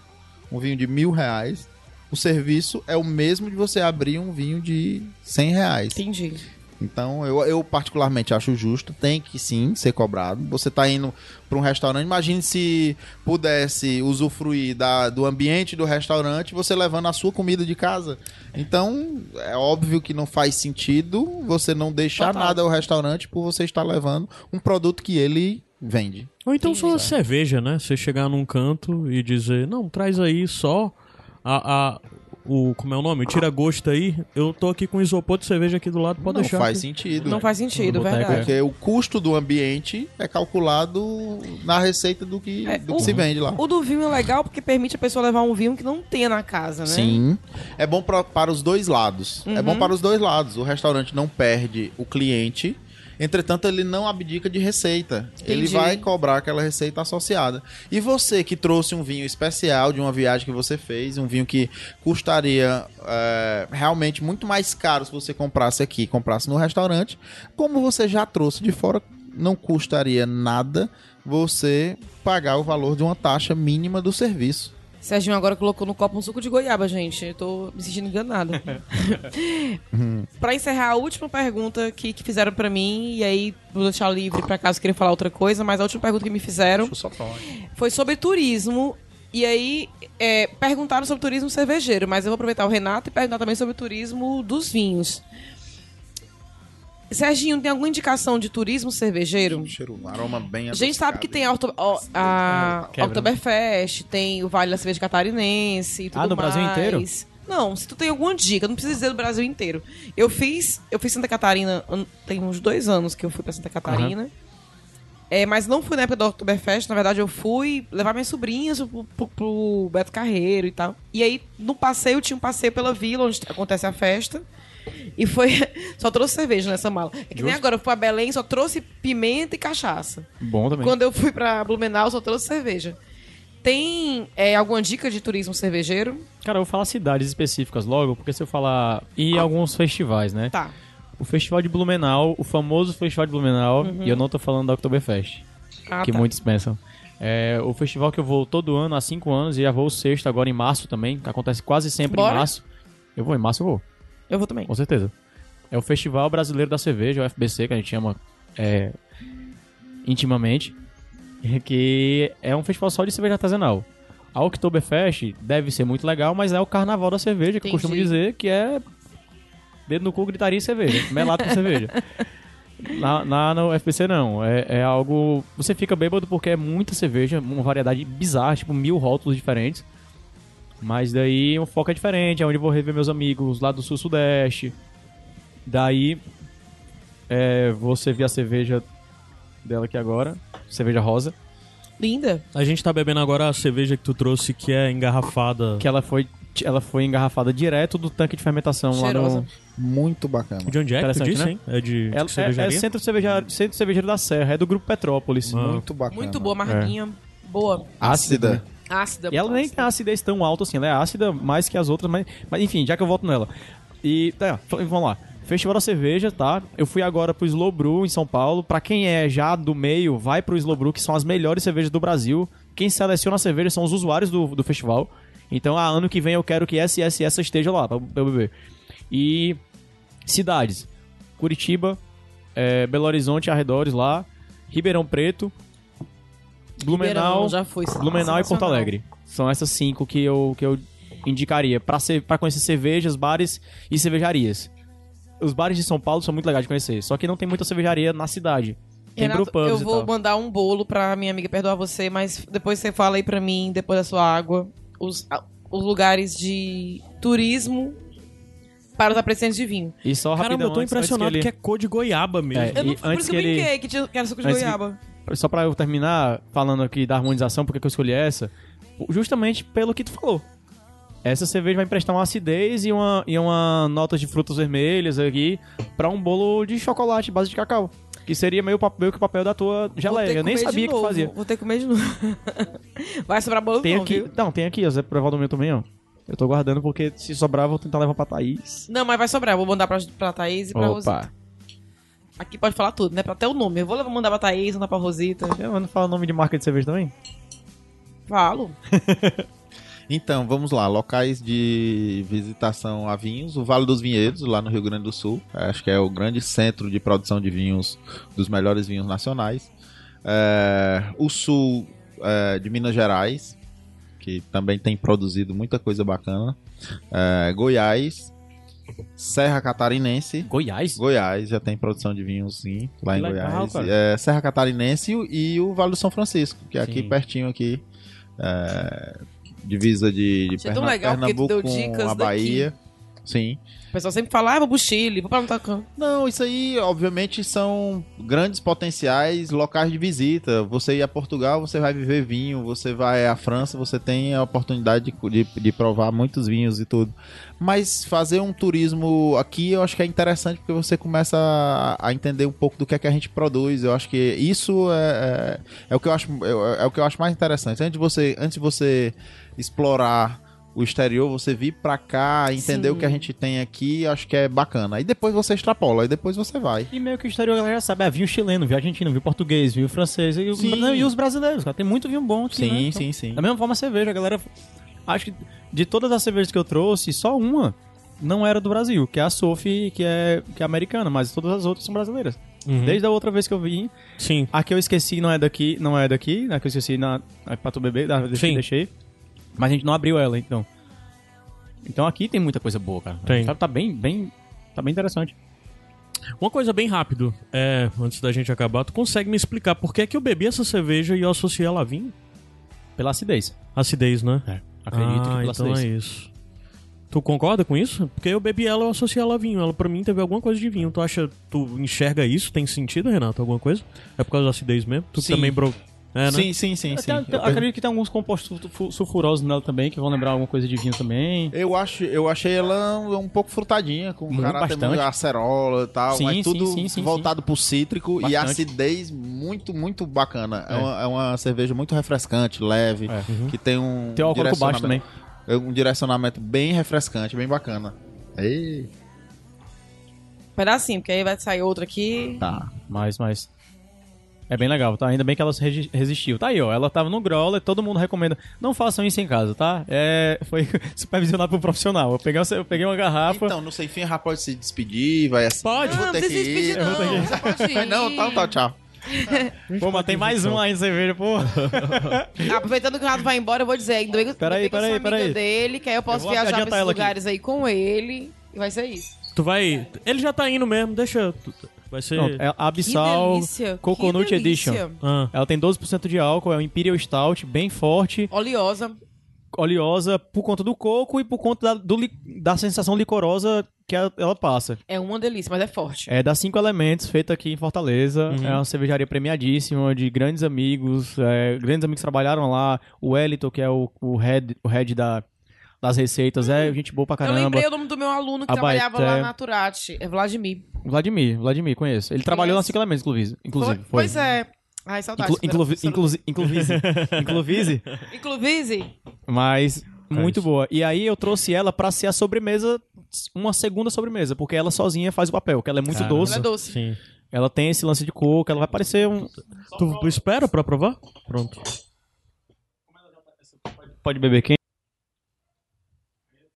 um vinho de mil reais, o serviço é o mesmo de você abrir um vinho de 100 reais. Entendi. Então, eu, eu particularmente acho justo, tem que sim ser cobrado. Você tá indo para um restaurante, imagine se pudesse usufruir da, do ambiente do restaurante, você levando a sua comida de casa. Então, é óbvio que não faz sentido você não deixar Total. nada ao restaurante por você estar levando um produto que ele vende. Ou então Entendi. só cerveja, né? Você chegar num canto e dizer, não, traz aí só a. a o, como é o nome? O tira-gosto aí. Eu tô aqui com isopor de cerveja aqui do lado, pode não deixar. faz aqui. sentido. Não faz sentido, No boteco, verdade. Porque o custo do ambiente é calculado na receita do que, É, do o- que se vende lá. O do vinho é legal porque permite a pessoa levar um vinho que não tenha na casa, né? Sim. É bom pra- para os dois lados. É Uhum. bom para os dois lados. O restaurante não perde o cliente. Entretanto, ele não abdica de receita. Ele Entendi. vai cobrar aquela receita associada. E você que trouxe um vinho especial de uma viagem que você fez, um vinho que custaria é, realmente muito mais caro se você comprasse aqui e comprasse no restaurante, como você já trouxe de fora, não custaria nada você pagar o valor de uma taxa mínima do serviço. Serginho agora colocou no copo um suco de goiaba, gente. Eu tô me sentindo enganada. pra encerrar, a última pergunta que, que fizeram pra mim, e aí vou deixar livre pra caso queira falar outra coisa, mas a última pergunta que me fizeram foi sobre turismo. E aí, é, perguntaram sobre turismo cervejeiro, mas eu vou aproveitar o Renato e perguntar também sobre o turismo dos vinhos. Serginho, tem alguma indicação de turismo cervejeiro? Cheiro, um aroma bem A gente sabe que tem a, Okto- ó, a Quebra, Oktoberfest, tem o Vale da Cerveja Catarinense e tudo Ah, no Brasil mais. inteiro? Não, se tu tem alguma dica, não precisa dizer do Brasil inteiro. Eu fiz, eu fiz Santa Catarina, tem uns dois anos que eu fui pra Santa Catarina. É, mas não fui na época da Oktoberfest, na verdade eu fui levar minhas sobrinhas pro, pro- pro Beto Carreiro e tal. E aí, no passeio, tinha um passeio pela vila, onde acontece a festa. E foi. Só trouxe cerveja nessa mala. É que nem agora, eu fui pra Belém, só trouxe pimenta e cachaça. Bom também. Quando eu fui pra Blumenau, só trouxe cerveja. Tem é, alguma dica de turismo cervejeiro? Cara, eu vou falar cidades específicas logo, porque se eu falar. E alguns festivais, né? Tá. O Festival de Blumenau, o famoso Festival de Blumenau, e eu não tô falando da Oktoberfest, Ah, que tá. muitos pensam. É o festival que eu vou todo ano há cinco anos e já vou o sexto agora em março também, que acontece quase sempre Bora? em março. Eu vou, em março eu vou, Eu vou também. com certeza. É o Festival Brasileiro da Cerveja, o FBC, que a gente chama é, intimamente, que é um festival só de cerveja artesanal. A Oktoberfest deve ser muito legal, mas é o carnaval da cerveja, que eu Entendi. costumo dizer que é dedo no cu, gritaria e cerveja, melado com cerveja. Na, na, no FBC não, é, é algo... Você fica bêbado porque é muita cerveja, uma variedade bizarra, tipo mil rótulos diferentes. Mas daí o foco é diferente, é onde eu vou rever meus amigos lá do sul-sudeste. Daí é, vou servir a cerveja dela aqui agora, cerveja rosa, Linda. A gente tá bebendo agora a cerveja que tu trouxe, que é engarrafada. que ela foi, ela foi engarrafada direto do tanque de fermentação Cheirosa. lá no... Muito bacana. De onde é que tu disse, né? hein? É de, de É, é, é cervejaria? centro, cerveja, centro cervejeiro da Serra, é do grupo Petrópolis. Ah. Muito bacana. Muito boa, marquinha. Boa. Ácida. Ácida. E ela nem ácida. tem acidez tão alta assim, ela é ácida mais que as outras, mas, mas enfim, já que eu volto nela. E, tá, f- vamos lá. Festival da Cerveja, tá? Eu fui agora pro Slow Brew em São Paulo. Pra quem é já do meio, vai pro Slow Brew, que são as melhores cervejas do Brasil. Quem seleciona a cerveja são os usuários do, do festival. Então, ah, ano que vem eu quero que essa e essa essa esteja lá pra, eu beber. E cidades: Curitiba, eh, Belo Horizonte, arredores lá, Ribeirão Preto, Blumenau, Ribeirão, já foi. Blumenau e Porto. Alegre. São essas cinco que eu, que eu indicaria pra conhecer cervejas, bares e cervejarias. Os bares de São Paulo são muito legais de conhecer, só que não tem muita cervejaria na cidade. Tem Renato, brewpubs eu e vou tal. mandar um bolo pra minha amiga perdoar você, mas depois você fala aí pra mim, depois da sua água, os, os lugares de turismo para os apreciantes de vinho. E só Caramba, rapidão, eu tô impressionado que que, ele- é cor de goiaba mesmo. É, Eu não, por isso que eu que ele- brinquei, que, tinha, que era suco de antes que- goiaba. Só pra eu terminar falando aqui da harmonização, porque que eu escolhi essa, justamente pelo que tu falou. Essa cerveja vai emprestar uma acidez e uma, e uma nota de frutas vermelhas aqui pra um bolo de chocolate base de cacau. Que seria meio, que o papel da tua geleia. Eu nem sabia que novo, fazia. Vou ter que comer de novo. Vai sobrar bolo Tem não, aqui. viu? Não, tem aqui, ó. Zé provar do meu também, ó. Eu tô guardando porque se sobrar, eu vou tentar levar pra Thaís. Não, mas vai sobrar. Eu vou mandar pra, pra Thaís e pra Rosita. Aqui pode falar tudo, né? Pra até o nome. Eu vou levar- mandar pra Thaís, mandar pra Rosita. Eu não falo nome de marca de cerveja também? Falo. Então, vamos lá. Locais de visitação a vinhos. O Vale dos Vinhedos, lá no Rio Grande do Sul. Acho que é o grande centro de produção de vinhos, dos melhores vinhos nacionais. É, o sul é, de Minas Gerais, que também tem produzido muita coisa bacana. É, Goiás. Serra Catarinense. Goiás? Goiás já tem produção de vinhos, sim, lá Que em legal, Goiás. É, Serra Catarinense e o Vale do São Francisco, que é aqui Sim. pertinho aqui. é, divisa de, de Perna- legal Pernambuco com a Bahia. Sim. Pessoal sempre fala, ah, vou pro Chile, vou pra tocar. Não, isso aí, obviamente, são grandes potenciais locais de visita. Você ir a Portugal, você vai viver vinho. Você vai à França, você tem a oportunidade de, de, de provar muitos vinhos e tudo. Mas fazer um turismo aqui, eu acho que é interessante porque você começa a, a entender um pouco do que é que a gente produz. Eu acho que isso é, é, é o que eu acho é, é o que eu acho mais interessante. Antes de você, antes de você explorar o exterior, você vir pra cá, entender Sim. o que a gente tem aqui, acho que é bacana. Aí depois você extrapola, aí depois você vai. E meio que o exterior a galera sabe, ah, vinho chileno, vinho argentino, vinho português, vinho francês e, o- e os brasileiros, cara. Tem muito vinho bom aqui, Sim, né? Então, sim, sim. Da mesma forma a cerveja, a galera. Acho que de todas as cervejas que eu trouxe, só uma não era do Brasil, que é a Sophie, que é, que é americana, mas todas as outras são brasileiras. Uhum. Desde a outra vez que eu vim, Sim. a que eu esqueci não é daqui, não é daqui, a que eu esqueci na, na pra tu beber, da, deixei, Sim. deixei. Mas a gente não abriu ela, então. Então aqui tem muita coisa boa, cara. Tem. Tá, tá bem, bem, tá bem interessante. Uma coisa bem rápido, é, antes da gente acabar, tu consegue me explicar por que, é que eu bebi essa cerveja e eu associei ela a vinho? Pela acidez. Acidez, né? É. Acredito ah, que pela então acidez. é isso. Tu concorda com isso? Porque eu bebi ela, eu associei ela a vinho. Ela pra mim teve alguma coisa de vinho. Tu acha, tu enxerga isso? Tem sentido, Renato? Alguma coisa? É por causa da acidez mesmo? Tu Sim. também bro... É, né? Sim, sim, sim, sim. Tem- acredito que tem alguns compostos sulfu- sulfurosos nela também, que vão lembrar alguma coisa de vinho também. eu acho, eu achei ela um, um pouco frutadinha, com Muito, caráter bastante. muito acerola e tal, Sim, mas sim, tudo sim, sim, voltado pro cítrico e Bastante. acidez muito, muito bacana. É, É. uma, é uma cerveja muito refrescante, leve, É. que tem um Tem o álcool baixo também. é um direcionamento bem refrescante, bem bacana. Ei, Pedacinho, porque aí vai sair outro aqui. tá. Mas, mas. É bem legal, tá? Ainda bem que ela resistiu. Tá aí, ó. Ela tava no growler, todo mundo recomenda. Não façam isso em casa, tá? É, foi supervisionado por um profissional. Eu peguei, eu peguei uma garrafa. Então, no sem fim, já pode se despedir, vai assim. Pode. Não, vou não ter que despedir, ir. Eu vou ter não. que- ir. Não, tá, tá, tchau. Pô, mas tem mais um aí de cerveja, pô. Aproveitando que o Renato vai embora, eu vou dizer, ainda bem que Peraí, peraí, sou amiga peraí. dele, que aí eu posso Eu viajar pra esses ela aqui. lugares aí com ele. E vai ser isso. Tu vai... Ele já tá indo mesmo, deixa... Vai ser... Pronto, é a Que Abyssal delícia. Coconut. Edition. Ah, Ela tem 12% de álcool, é um Imperial Stout, bem forte, Oleosa. oleosa por conta do coco e por conta da, do da sensação licorosa que ela, ela passa. É uma delícia, mas é forte. É das cinco elementos, feita aqui em Fortaleza. Uhum. É uma cervejaria premiadíssima, de grandes amigos. é, grandes amigos trabalharam lá. O Wellington, que é o, o head, o head da, das receitas, é gente boa pra Eu caramba. lembrei o nome do meu aluno que A trabalhava Baeté. lá na Turati. É Vladimir. Vladimir, Vladimir, conheço. Ele trabalhou Conhece? cinco elementos, inclusive. inclusive Foi-. Pois é. Ai, saudades. Inclu, inclusive, inclusive, Inclusive, mas muito boa. E aí eu trouxe ela pra ser a sobremesa, uma segunda sobremesa, porque ela sozinha faz o papel, que ela é muito Caramba. doce. ela é doce. sim. Ela tem esse lance de coco, ela vai parecer um. Tu espera pra provar? Pronto. Pode beber quente?